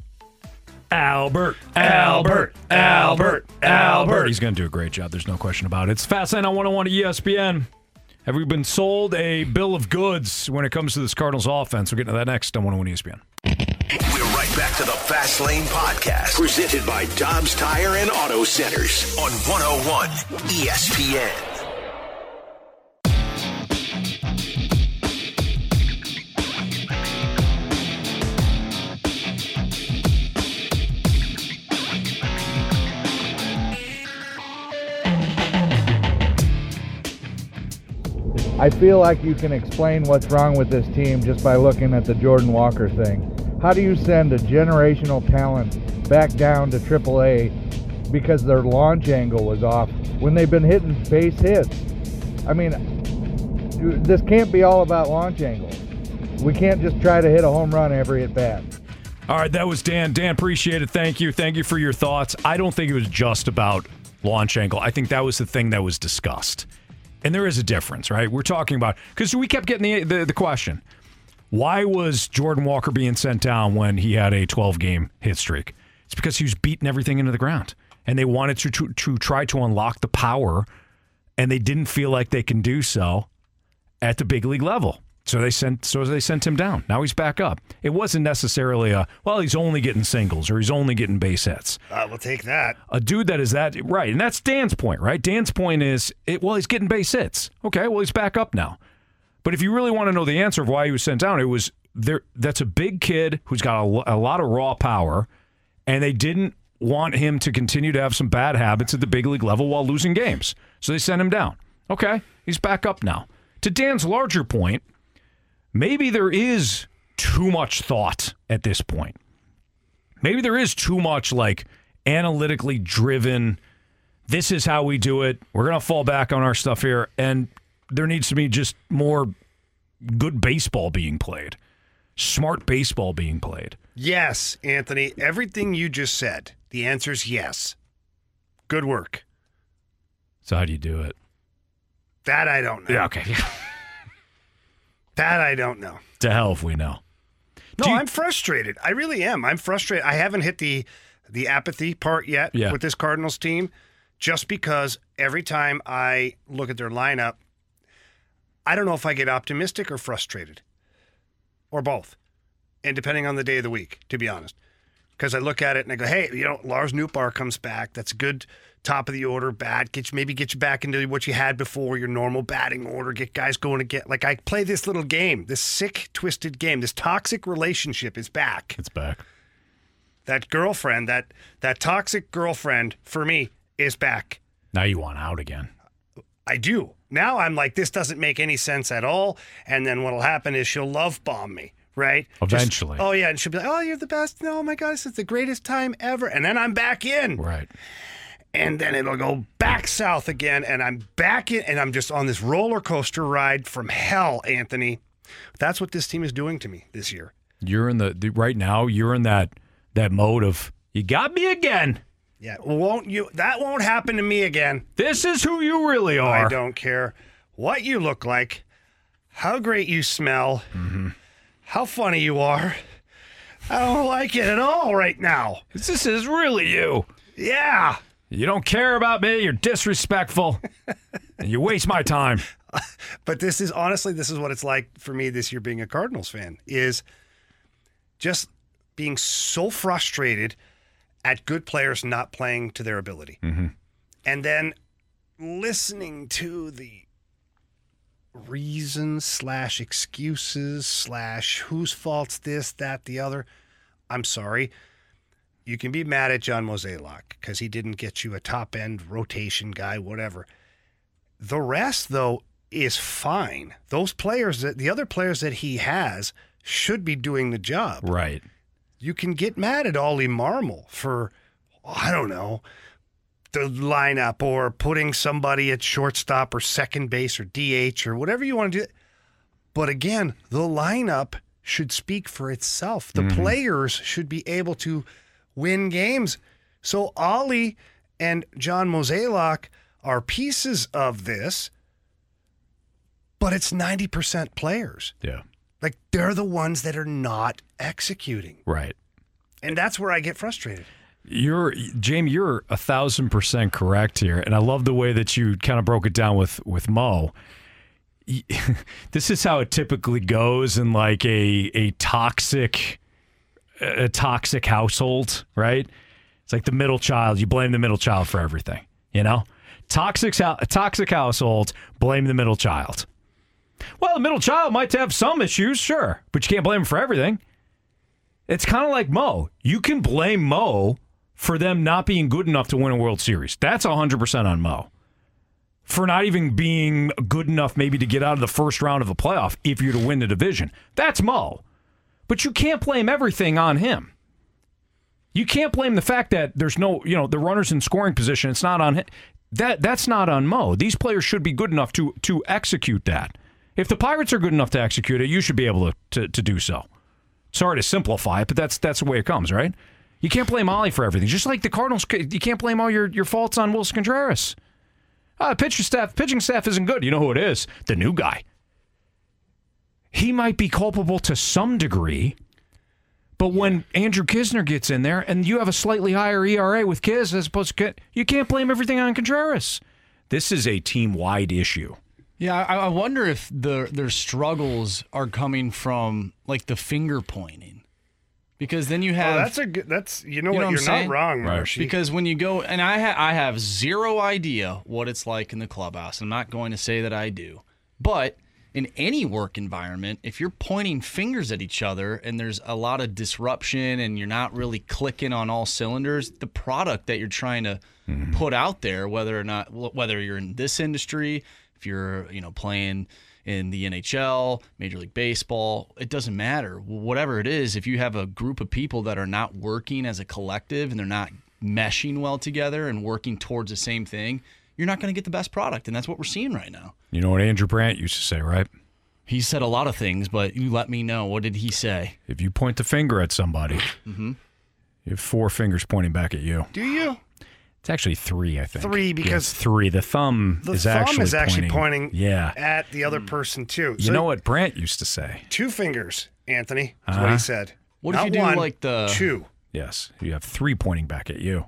Albert, Albert, Albert, Albert. He's going to do a great job. There's no question about it. It's Fastlane on 101 at ESPN. Have we been sold a bill of goods when it comes to this Cardinals offense? We'll get into that next on 101 ESPN. We're right back to the Fast Lane Podcast, presented by Dobbs Tire and Auto Centers on 101 ESPN. I feel like you can explain what's wrong with this team just by looking at the Jordan Walker thing. How do you send a generational talent back down to AAA because their launch angle was off when they've been hitting base hits? I mean, this can't be all about launch angle. We can't just try to hit a home run every at bat. All right, that was Dan. Dan, appreciate it. Thank you. Thank you for your thoughts. I don't think it was just about launch angle. I think that was the thing that was discussed. And there is a difference, right? We're talking about because we kept getting the, the the question: Why was Jordan Walker being sent down when he had a 12 game hit streak? It's because he was beating everything into the ground, and they wanted to to, to try to unlock the power, and they didn't feel like they can do so at the big league level. So they sent so they sent him down. Now he's back up. It wasn't necessarily a well, he's only getting singles or he's only getting base hits. Uh, we'll take that. A dude that is that right, and that's Dan's point, right? Dan's point is it well, he's getting base hits. Okay, well he's back up now. But if you really want to know the answer of why he was sent down, it was there that's a big kid who's got a, a lot of raw power and they didn't want him to continue to have some bad habits at the big league level while losing games. So they sent him down. Okay, he's back up now. To Dan's larger point, maybe there is too much thought at this point. Maybe there is too much like analytically driven. This is how we do it. We're going to fall back on our stuff here. And there needs to be just more good baseball being played, smart baseball being played. Yes, Anthony. Everything you just said, the answer is yes. Good work. So, how do you do it? That I don't know. Yeah, okay. That I don't know. to hell if we know. No, I'm frustrated. I really am. I'm frustrated. I haven't hit the the apathy part yet Yeah. with this Cardinals team, just because every time I look at their lineup, I don't know if I get optimistic or frustrated, or both, and depending on the day of the week, to be honest. Because I look at it and I go, hey, you know, Lars Nootbaar comes back. That's a good top of the order bat. Get you, maybe get you back into what you had before, your normal batting order. Get guys going again. Like I play this little game, this sick, twisted game. This toxic relationship is back. It's back. That girlfriend, that that toxic girlfriend for me is back. Now you want out again. I do. Now I'm like, this doesn't make any sense at all. And then what'll happen is she'll love bomb me, right? Just- Eventually. oh yeah, and she'll be like, oh, you're the best. No, oh my God, this is the greatest time ever. And then I'm back in. Right. And then it'll go back south again, and I'm back in, and I'm just on this roller coaster ride from hell, Anthony. That's what this team is doing to me this year. You're in the, the right now. You're in that that mode of you got me again. Yeah, won't you? That won't happen to me again. This is who you really are. I don't care what you look like, how great you smell, Mm-hmm. how funny you are. I don't like it at all right now. This is really you. Yeah. You don't care about me. You're disrespectful. and you waste my time. But this is honestly, this is what it's like for me this year being a Cardinals fan is just being so frustrated at good players not playing to their ability. Mm-hmm. And then listening to the reasons slash excuses slash whose fault's this, that, the other. I'm sorry. You can be mad at John Mozeliak because he didn't get you a top end rotation guy, whatever. The rest, though, is fine. Those players that the other players that he has should be doing the job. Right. You can get mad at Oli Marmol for, I don't know, the lineup or putting somebody at shortstop or second base or DH or whatever you want to do. But again, the lineup should speak for itself. The mm-hmm. players should be able to win games. So Ollie and John Mozeliak are pieces of this, but it's 90% players. Yeah. Like they're the ones that are not executing. Right. And that's where I get frustrated. You're Jamie. You're a thousand percent correct here, and I love the way that you kind of broke it down with with Mo. This is how it typically goes in like a a toxic a toxic household, right? It's like the middle child. You blame the middle child for everything. You know, toxic toxic household. Blame the middle child. Well, the middle child might have some issues, sure, but you can't blame him for everything. It's kind of like Mo. You can blame Mo for them not being good enough to win a World Series. That's 100% on Mo. For not even being good enough maybe to get out of the first round of a playoff if you're to win the division. That's Mo. But you can't blame everything on him. You can't blame the fact that there's no, you know, the runners in scoring position. It's not on him. That that's not on Mo. These players should be good enough to to execute that. If the Pirates are good enough to execute it, you should be able to to, to do so. Sorry to simplify it, but that's that's the way it comes, right? You can't blame Oli for everything. Just like the Cardinals, you can't blame all your, your faults on Willson Contreras. Uh, staff, pitching staff isn't good. You know who it is? The new guy. He might be culpable to some degree, but when Andrew Knizner gets in there and you have a slightly higher ERA with Kiz as opposed to you can't blame everything on Contreras. This is a team wide issue. Yeah, I, I wonder if the their struggles are coming from like the finger pointing, because then you oh, have oh, that's a good. That's you know You what? know what You're I'm not saying? wrong, Marshy. Because when you go, and I ha- I have zero idea what it's like in the clubhouse. I'm not going to say that I do, but in any work environment, if you're pointing fingers at each other and there's a lot of disruption and you're not really clicking on all cylinders, the product that you're trying to mm-hmm. put out there, whether or not whether you're in this industry, if you're you know playing in the NHL, Major League Baseball, it doesn't matter. Whatever it is, if you have a group of people that are not working as a collective and they're not meshing well together and working towards the same thing, you're not going to get the best product. And that's what we're seeing right now. You know what Andrew Brandt used to say, right? He said a lot of things, but you let me know. What did he say? If you point the finger at somebody, Mhm. you have four fingers pointing back at you. Do you? It's actually three, I think. Three, because it's three. The thumb The is thumb actually is actually pointing, Yeah. at the other person too. You know what Brandt used to say? Two fingers, Anthony. Is what Uh-huh. he said. What if you do one, like the two? Yes, you have three pointing back at you.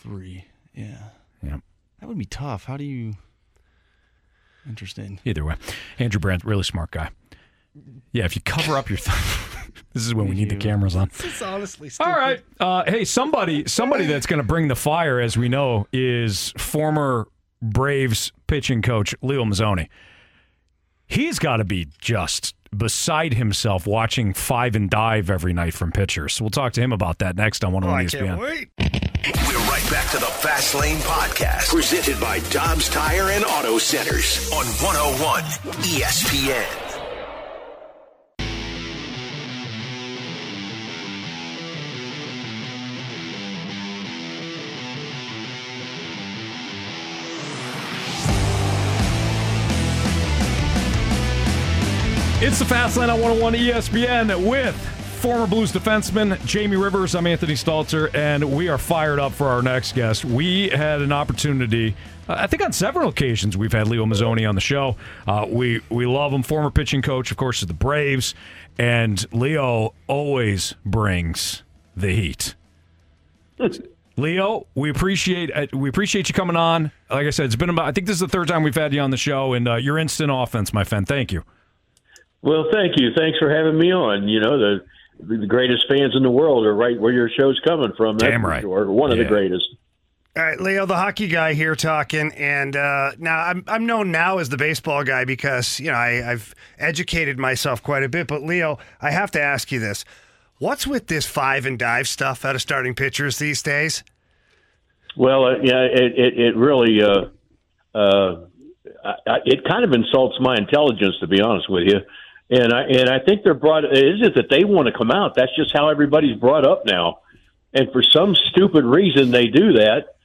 Three. Yeah. Yep. That would be tough. How do you? Interesting. Either way, Andrew Brandt, really smart guy. Yeah, if you cover up your thumb, this is when we need the cameras on. It's honestly All right. Uh, hey, somebody, somebody that's going to bring the fire, as we know, is former Braves pitching coach Leo Mazzone. He's got to be just beside himself watching five and dive every night from pitchers. So we'll talk to him about that next on Oh, 101 I ESPN. We're right back to the Fast Lane Podcast, presented by Dobbs Tire and Auto Centers on 101 ESPN. It's the Fast Lane on 101 ESPN with former Blues defenseman Jamie Rivers. I'm Anthony Stalter, and we are fired up for our next guest. We had an opportunity, uh, I think on several occasions, we've had Leo Mazzone on the show. Uh, we, we love him, former pitching coach, of course, of the Braves, and Leo always brings the heat. Leo, we appreciate uh, we appreciate you coming on. Like I said, it's been about I think this is the third time we've had you on the show, and uh, your instant offense, my friend. Thank you. Well, thank you. Thanks for having me on. You know, the the greatest fans in the world are right where your show's coming from. That's Damn for right. Sure. One of the greatest. All right, Leo, the hockey guy here talking, and uh, now I'm I'm known now as the baseball guy because you know I, I've educated myself quite a bit. But Leo, I have to ask you this: What's with this five and dive stuff out of starting pitchers these days? Well, uh, yeah, it it, it really uh, uh, I, I, it kind of insults my intelligence to be honest with you, and I and I think they're brought. It isn't that they want to come out. That's just how everybody's brought up now, and for some stupid reason they do that.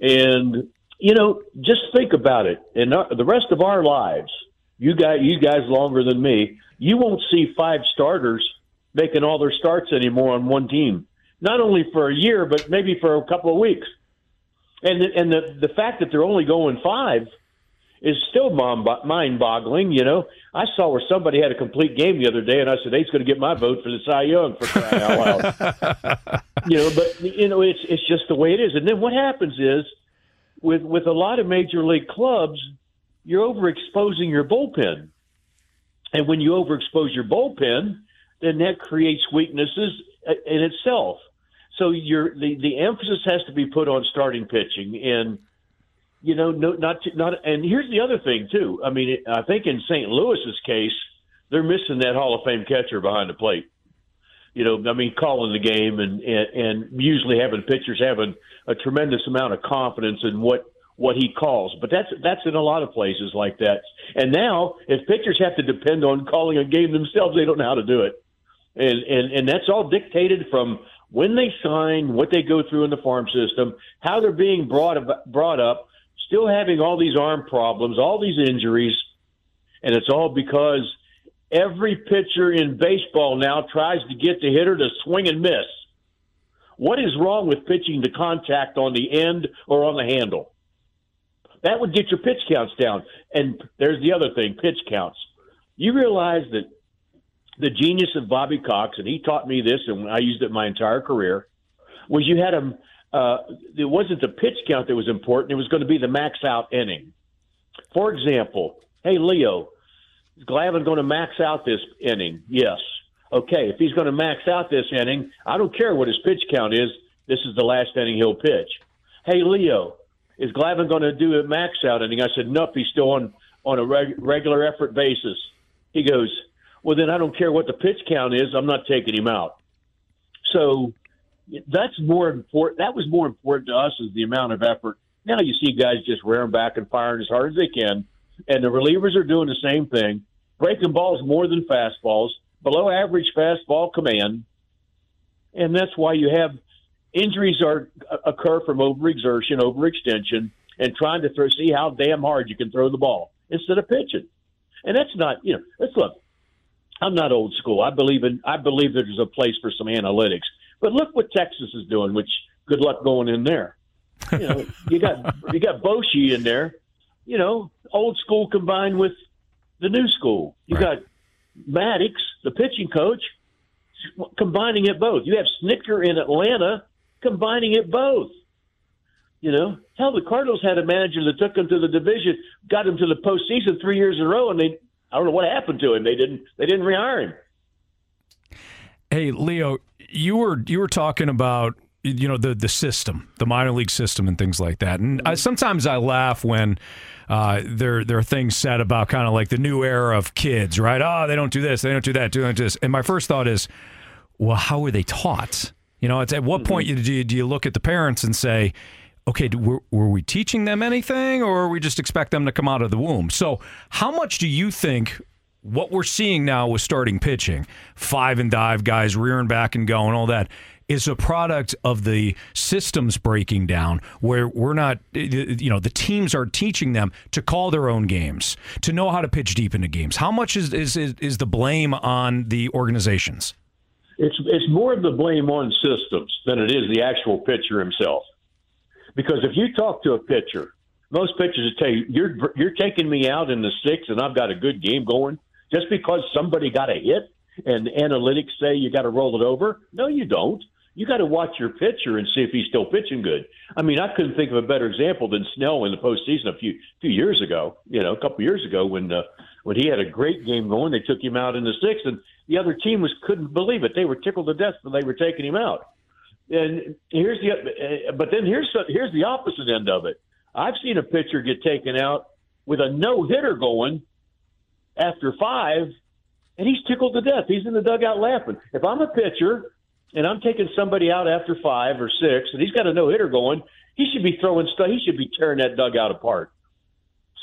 And you know, just think about it. And uh, the rest of our lives, you guys, you guys longer than me, you won't see five starters making all their starts anymore on one team. Not only for a year, but maybe for a couple of weeks. And the, and the the fact that they're only going five is still mind boggling. You know, I saw where somebody had a complete game the other day, and I said, "He's going to get my vote for the Cy Young for crying out loud." you know, but you know, it's it's just the way it is. And then what happens is, with with a lot of major league clubs, you're overexposing your bullpen, and when you overexpose your bullpen, then that creates weaknesses in itself. So your the the emphasis has to be put on starting pitching and you know, no, not not. And here's the other thing too. I mean, I think in St. Louis's case, they're missing that Hall of Fame catcher behind the plate. You know, I mean, calling the game and and, and usually having pitchers having a tremendous amount of confidence in what what he calls. But that's that's in a lot of places like that. And now, if pitchers have to depend on calling a game themselves, they don't know how to do it. And and and that's all dictated from when they sign, what they go through in the farm system, how they're being brought brought up still having all these arm problems, all these injuries, and it's all because every pitcher in baseball now tries to get the hitter to swing and miss. What is wrong with pitching to contact on the end or on the handle? That would get your pitch counts down. And there's the other thing pitch counts. You realize that the genius of Bobby Cox, and he taught me this, and I used it my entire career, was you had him uh, it wasn't the pitch count that was important. It was going to be the max out inning. For example, hey, Leo, is Glavine going to max out this inning? Yes. Okay, if he's going to max out this inning, I don't care what his pitch count is. This is the last inning he'll pitch. Hey, Leo, is Glavine going to do a max out inning? I said, nope, he's still on, on a reg- regular effort basis. He goes, well, then I don't care what the pitch count is. I'm not taking him out. So that's more important. That was more important to us is the amount of effort. Now you see guys just rearing back and firing as hard as they can, and the relievers are doing the same thing, breaking balls more than fastballs, below average fastball command, and that's why you have injuries are uh, occur from overexertion, overextension, and trying to throw, see how damn hard you can throw the ball instead of pitching. And that's not, you know, let's look. I'm not old school. I believe in I believe there's a place for some analytics. But look what Texas is doing, which good luck going in there. You know, you got you got Bochy in there, you know, old school combined with the new school. You got Maddux, the pitching coach, combining it both. You have Snitker in Atlanta combining it both. You know, hell, the Cardinals had a manager that took them to the division, got them to the postseason three years in a row, and they I don't know what happened to him. They didn't they didn't rehire him. Hey, Leo, you were you were talking about you know the the system, the minor league system, and things like that. And I, sometimes I laugh when uh, there there are things said about kind of like the new era of kids, right? Oh, they don't do this, they don't do that, do this. And my first thought is, well, how are they taught? You know, it's at what point you, do you do you look at the parents and say, okay, do- were, were we teaching them anything, or we just expect them to come out of the womb? So, how much do you think what we're seeing now with starting pitching, five and dive guys rearing back and going, all that, is a product of the systems breaking down where we're not, you know, the teams are teaching them to call their own games, to know how to pitch deep into games. How much is is is, the blame on the organizations? It's it's more of the blame on systems than it is the actual pitcher himself. Because if you talk to a pitcher, most pitchers will tell you you're you're taking me out in the sixth, and I've got a good game going just because somebody got a hit and analytics say you got to roll it over. No, you don't. you got to watch your pitcher and see if he's still pitching good. I mean, I couldn't think of a better example than Snell in the postseason a few few years ago. You know, a couple years ago when uh, when he had a great game going, they took him out in the sixth, and the other team was couldn't believe it. They were tickled to death when they were taking him out. And here's the, uh, but then here's here's the opposite end of it. I've seen a pitcher get taken out with a no hitter going after five, and he's tickled to death. He's in the dugout laughing. If I'm a pitcher and I'm taking somebody out after five or six, and he's got a no hitter going, he should be throwing stuff. He should be tearing that dugout apart,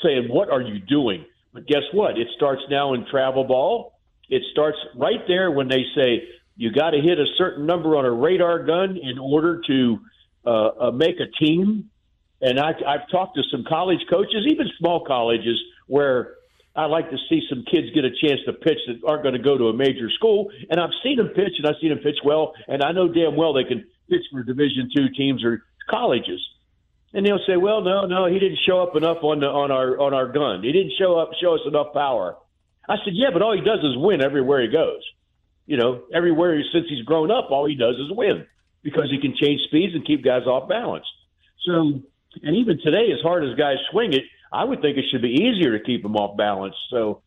saying, "What are you doing?" But guess what? It starts now in travel ball. It starts right there when they say you got to hit a certain number on a radar gun in order to uh, uh, make a team. And I, I've talked to some college coaches, even small colleges, where I like to see some kids get a chance to pitch that aren't going to go to a major school. And I've seen them pitch, and I've seen them pitch well, and I know damn well they can pitch for Division two teams or colleges. And they'll say, "Well, no, no, he didn't show up enough on the, on our on our gun. He didn't show up, show us enough power." I said, "Yeah, but all he does is win everywhere he goes. You know, everywhere he, since he's grown up, all he does is win because he can change speeds and keep guys off balance. So, and even today, as hard as guys swing it, I would think it should be easier to keep them off balance. So,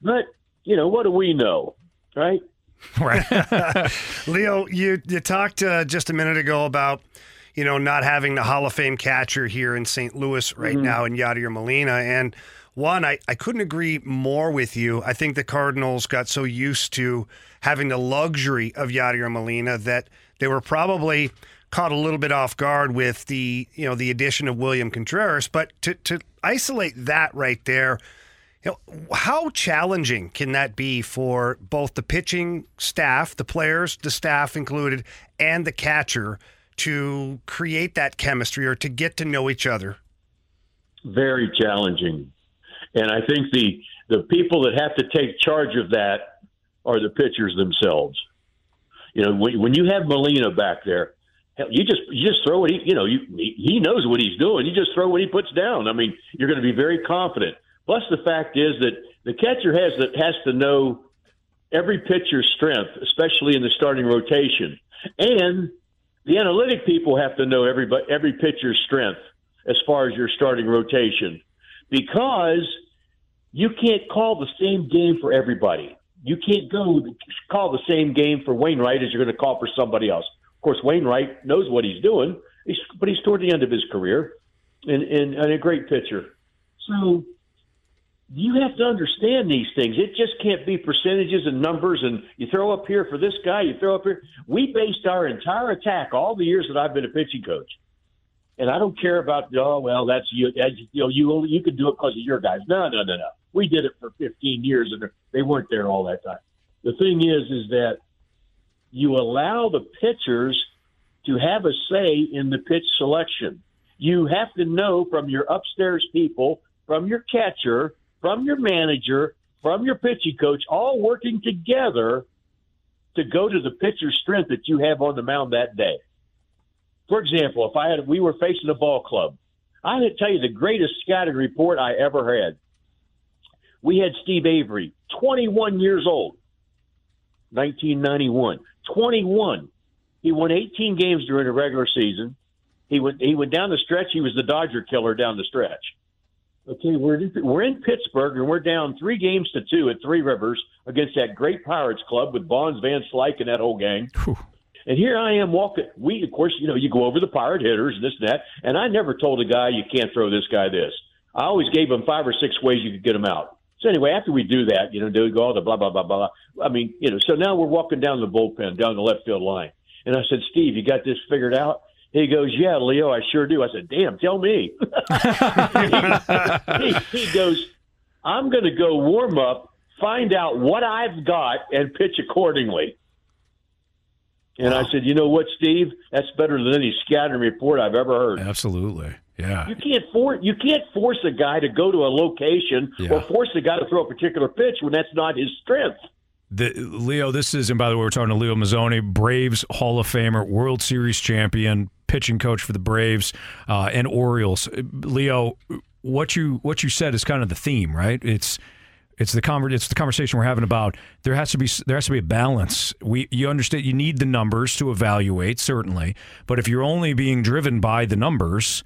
but you know, what do we know, right? Right. Leo, you you talked uh, just a minute ago about you know not having the Hall of Fame catcher here in St. Louis right Mhm. now in Yadier Molina, and one, I, I couldn't agree more with you. I think the Cardinals got so used to having the luxury of Yadier Molina that they were probably caught a little bit off guard with the you know the addition of William Contreras. But to to isolate that right there, you know, how challenging can that be for both the pitching staff, the players, the staff included, and the catcher to create that chemistry or to get to know each other? Very challenging, and I think the the people that have to take charge of that are the pitchers themselves. You know, when, when you have Molina back there, hell, you just you just throw what he you know you he knows what he's doing. You just throw what he puts down. I mean, you're going to be very confident. Plus, the fact is that the catcher has that has to know every pitcher's strength, especially in the starting rotation, and the analytic people have to know every every pitcher's strength as far as your starting rotation, because you can't call the same game for everybody. You can't go call the same game for Wainwright as you're going to call for somebody else. Of course, Wainwright knows what he's doing, he's, but he's toward the end of his career and, and, and a great pitcher. So you have to understand these things. It just can't be percentages and numbers and you throw up here for this guy, you throw up here. We based our entire attack all the years that I've been a pitching coach. And I don't care about oh well that's you you know you you can do it because of your guys. No no no no. We did it for 15 years and they weren't there all that time. The thing is is that you allow the pitchers to have a say in the pitch selection. You have to know from your upstairs people, from your catcher, from your manager, from your pitching coach, all working together to go to the pitcher's strength that you have on the mound that day. For example, if I had we were facing a ball club, I had to tell you the greatest scouting report I ever had. We had Steve Avery, 21 years old, 1991. 21. He won 18 games during the regular season. He went he went down the stretch. He was the Dodger killer down the stretch. Okay, we're in, we're in Pittsburgh and we're down three games to two at Three Rivers against that great Pirates club with Bonds, Van Slyke, and that whole gang. And here I am walking. We, of course, you know, you go over the pirate hitters and this and that. And I never told a guy you can't throw this guy this. I always gave him five or six ways you could get him out. So anyway, after we do that, you know, do we go all the blah blah blah blah. I mean, you know, so now we're walking down the bullpen, down the left field line, and I said, Steve, you got this figured out? He goes, Yeah, Leo, I sure do. I said, Damn, tell me. he, he goes, I'm going to go warm up, find out what I've got, and pitch accordingly. And I said, you know what, Steve? That's better than any scattering report I've ever heard. Absolutely. Yeah. You can't force you can't force a guy to go to a location or force a guy to throw a particular pitch when that's not his strength. The, Leo, this is, and by the way, we're talking to Leo Mazzone, Braves Hall of Famer, World Series champion, pitching coach for the Braves uh, and Orioles. Leo, what you what you said is kind of the theme, right? It's It's the conver- It's the conversation we're having about there has to be there has to be a balance. We you understand you need the numbers to evaluate certainly, but if you're only being driven by the numbers,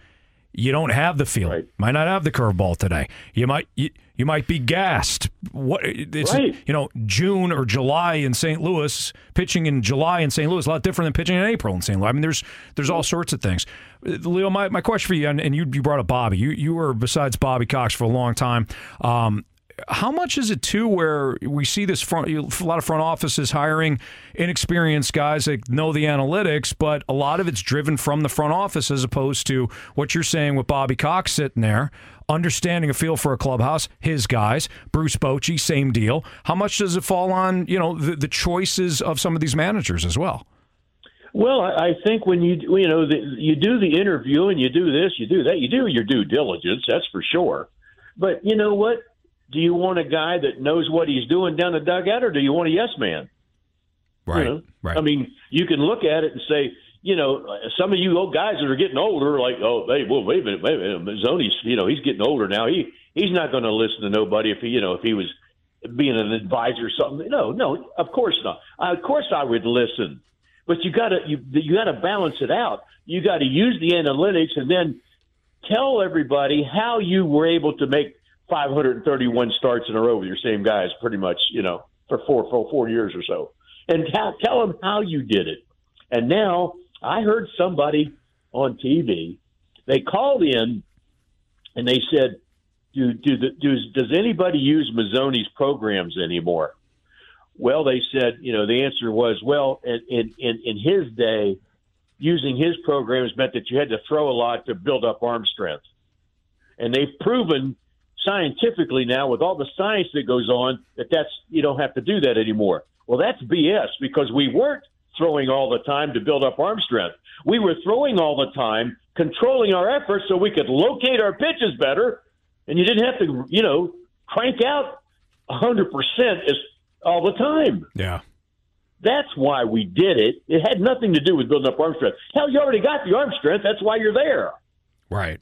you don't have the feel. Might not have the curveball today. You might you, you might be gassed. What it's Right. you know June or July in St. Louis pitching in July in St. Louis is a lot different than pitching in April in St. Louis. I mean there's there's all sorts of things. Uh, Leo, my, my question for you, and, and you you brought up Bobby. You you were besides Bobby Cox for a long time. Um, how much is it too where we see this front a lot of front offices hiring inexperienced guys that know the analytics but a lot of it's driven from the front office as opposed to what you're saying with Bobby Cox sitting there understanding a feel for a clubhouse his guys Bruce Bochy same deal how much does it fall on you know the, the choices of some of these managers as well Well, I think when you you know the, you do the interview and you do this, you do that, you do your due diligence. That's for sure. But you know what? Do you want a guy that knows what he's doing down the dugout, or do you want a yes man? Right. You know? Right. I mean, you can look at it and say, you know, some of you old guys that are getting older, are like, oh, hey, well, wait a minute, wait a minute, Mazzone's, you know, he's getting older now. He he's not going to listen to nobody if he, you know, if he was being an advisor or something. No, no, of course not. Uh, of course I would listen, but you got to you you got to balance it out. You got to use the analytics and then tell everybody how you were able to make 531 starts in a row with your same guys, pretty much, you know, for four for four years or so, and tell, tell them how you did it. And now I heard somebody on TV. They called in and they said, "Do do the, does does anybody use Mazzone's programs anymore?" Well, they said, you know, the answer was, well, in in, in his day, using his programs meant that you had to throw a lot to build up arm strength, and they've proven scientifically now with all the science that goes on that that's you don't have to do that anymore. Well, that's BS because we weren't throwing all the time to build up arm strength. We were throwing all the time, controlling our efforts so we could locate our pitches better, and you didn't have to, you know, crank out 100% is all the time. Yeah. That's why we did it. It had nothing to do with building up arm strength. Hell, you already got the arm strength. That's why you're there. right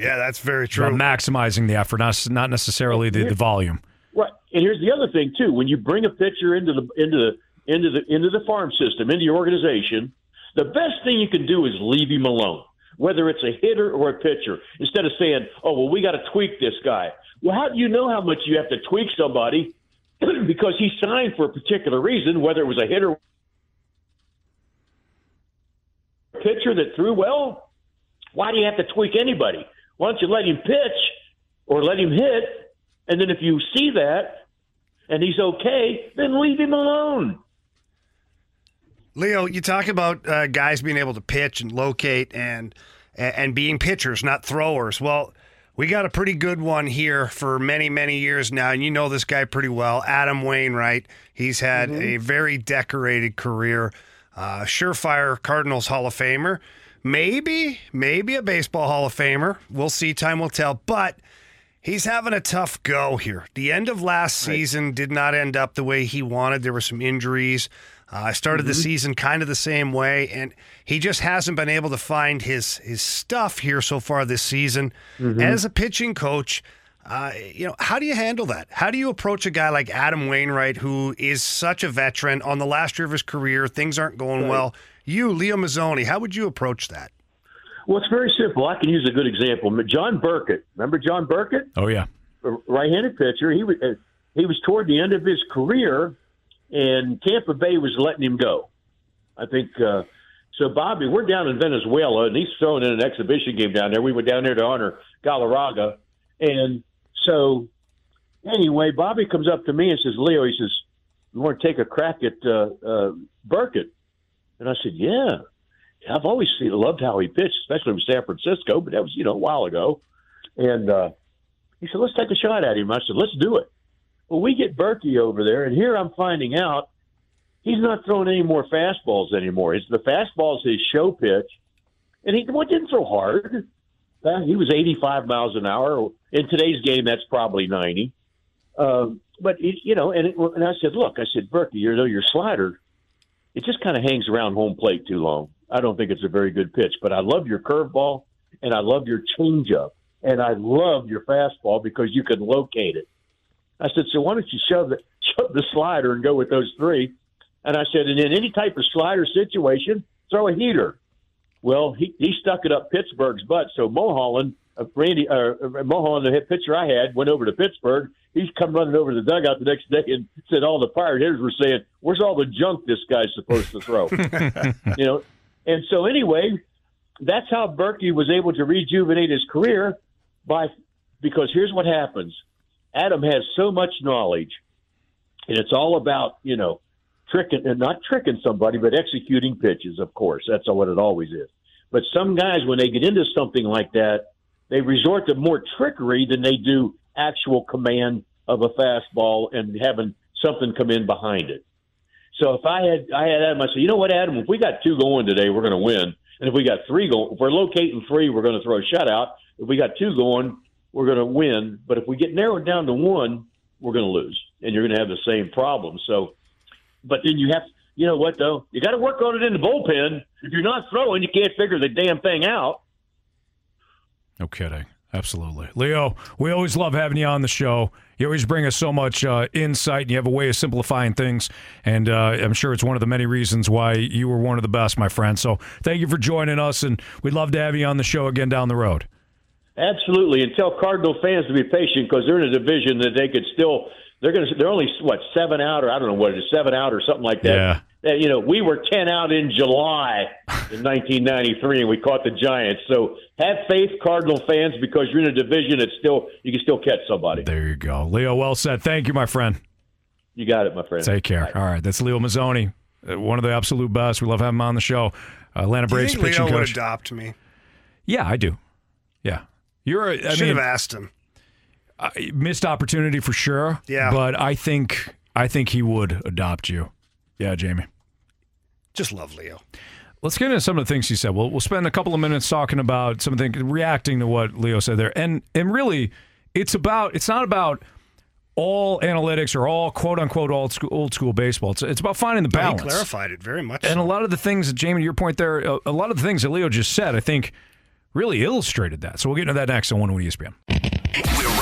Yeah, that's very true about maximizing the effort not not necessarily the, the volume Right. And here's the other thing too: when you bring a pitcher into the into the into the into the farm system, into your organization, the best thing you can do is leave him alone. Whether it's a hitter or a pitcher, instead of saying, "Oh, well, we got to tweak this guy." Well, how do you know how much you have to tweak somebody because he signed for a particular reason, whether it was a hitter, pitcher that threw well? Why do you have to tweak anybody? Why don't you let him pitch or let him hit, and then if you see that and he's okay, then leave him alone. Leo, you talk about uh, guys being able to pitch and locate and and being pitchers, not throwers. Well, we got a pretty good one here for many, many years now, and you know this guy pretty well, Adam Wainwright. He's had Mm-hmm. a very decorated career, uh, surefire Cardinals Hall of Famer, maybe, maybe a baseball Hall of Famer. We'll see. Time will tell. But He's having a tough go here. The end of last season did not end up the way he wanted. There were some injuries. Uh, I started the Mm-hmm. season kind of the same way, and he just hasn't been able to find his his stuff here so far this season. Mm-hmm. As a pitching coach, uh, you know, how do you handle that? How do you approach a guy like Adam Wainwright, who is such a veteran on the last year of his career? Things aren't going Right. well. You, Leo Mazzone, how would you approach that? Well, it's very simple. I can use a good example. John Burkett. Remember John Burkett? oh yeah right-handed pitcher. He was uh, he was toward the end of his career, and Tampa Bay was letting him go. I think uh, so. Bobby, we're down in Venezuela, and he's throwing in an exhibition game down there. We went down there to honor Galarraga, and so anyway, Bobby comes up to me and says, "Leo," he says, "You want to take a crack at uh, uh, Burkett?" And I said, "Yeah." I've always seen, loved how he pitched, especially with San Francisco, but that was you know a while ago. And uh, he said, let's take a shot at him. I said, let's do it. Well, we get Berkey over there, and here I'm finding out he's not throwing any more fastballs anymore. It's the fastball's his show pitch, and he well, didn't throw hard. Uh, he was 85 miles an hour. In today's game, that's probably 90. Um, but it, you know, and, it, and I said, look, I said, Berkey, you know, your slider, it just kind of hangs around home plate too long. I don't think it's a very good pitch, but I love your curveball and I love your changeup and I love your fastball because you can locate it. I said, so why don't you shove the shove the slider and go with those three? And I said, and in any type of slider situation, throw a heater. Well, he, he stuck it up Pittsburgh's butt. So Mulholland, uh, Randy, uh, Mulholland, the pitcher I had, went over to Pittsburgh. He's come running over to the dugout the next day and said all the pirate hitters were saying, "Where's all the junk this guy's supposed to throw?" you know. And so anyway, that's how Berkey was able to rejuvenate his career by because here's what happens. Adam has so much knowledge, and it's all about you know tricking and not tricking somebody, but executing pitches. Of course, that's what it always is. But some guys, when they get into something like that, they resort to more trickery than they do actual command of a fastball and having something come in behind it. So if I had I had Adam, I said, you know what, Adam, if we got two going today, we're going to win. And if we got three going, if we're locating three, we're going to throw a shutout. If we got two going, we're going to win. But if we get narrowed down to one, we're going to lose, and you're going to have the same problem. So, but then you have, you know what though, you got to work on it in the bullpen. If you're not throwing, you can't figure the damn thing out. No kidding. Absolutely. Leo, we always love having you on the show. You always bring us so much uh, insight, and you have a way of simplifying things. And uh, I'm sure it's one of the many reasons why you were one of the best, my friend. So thank you for joining us, and we'd love to have you on the show again down the road. Absolutely, and tell Cardinal fans to be patient because they're in a division that they could still. They're going to. They're only what seven out, or I don't know what it is, seven out, or something like that. Yeah. You know, we were ten out in July in 1993, and we caught the Giants. So have faith, Cardinal fans, because you're in a division that still you can still catch somebody. There you go. Leo, well said. Thank you, my friend. You got it, my friend. Take care. All right. That's Leo Mazzone, uh, one of the absolute best. We love having him on the show. Uh, Atlanta Do you Braves think pitching Leo would coach. adopt me? Yeah, I do. Yeah. You're, a- I Should mean, have asked him. Uh, missed opportunity for sure. Yeah. But I think I think he would adopt you. Yeah, Jamie. Just love Leo. Let's get into some of the things he said. We'll we'll spend a couple of minutes talking about some of the reacting to what Leo said there. And and really it's about it's not about all analytics or all quote unquote old school old school baseball. It's it's about finding the No, balance. He clarified it very much. And so. a lot of the things that Jamie, to your point there, a, a lot of the things that Leo just said, I think, really illustrated that. So we'll get into that next on One One ESPN.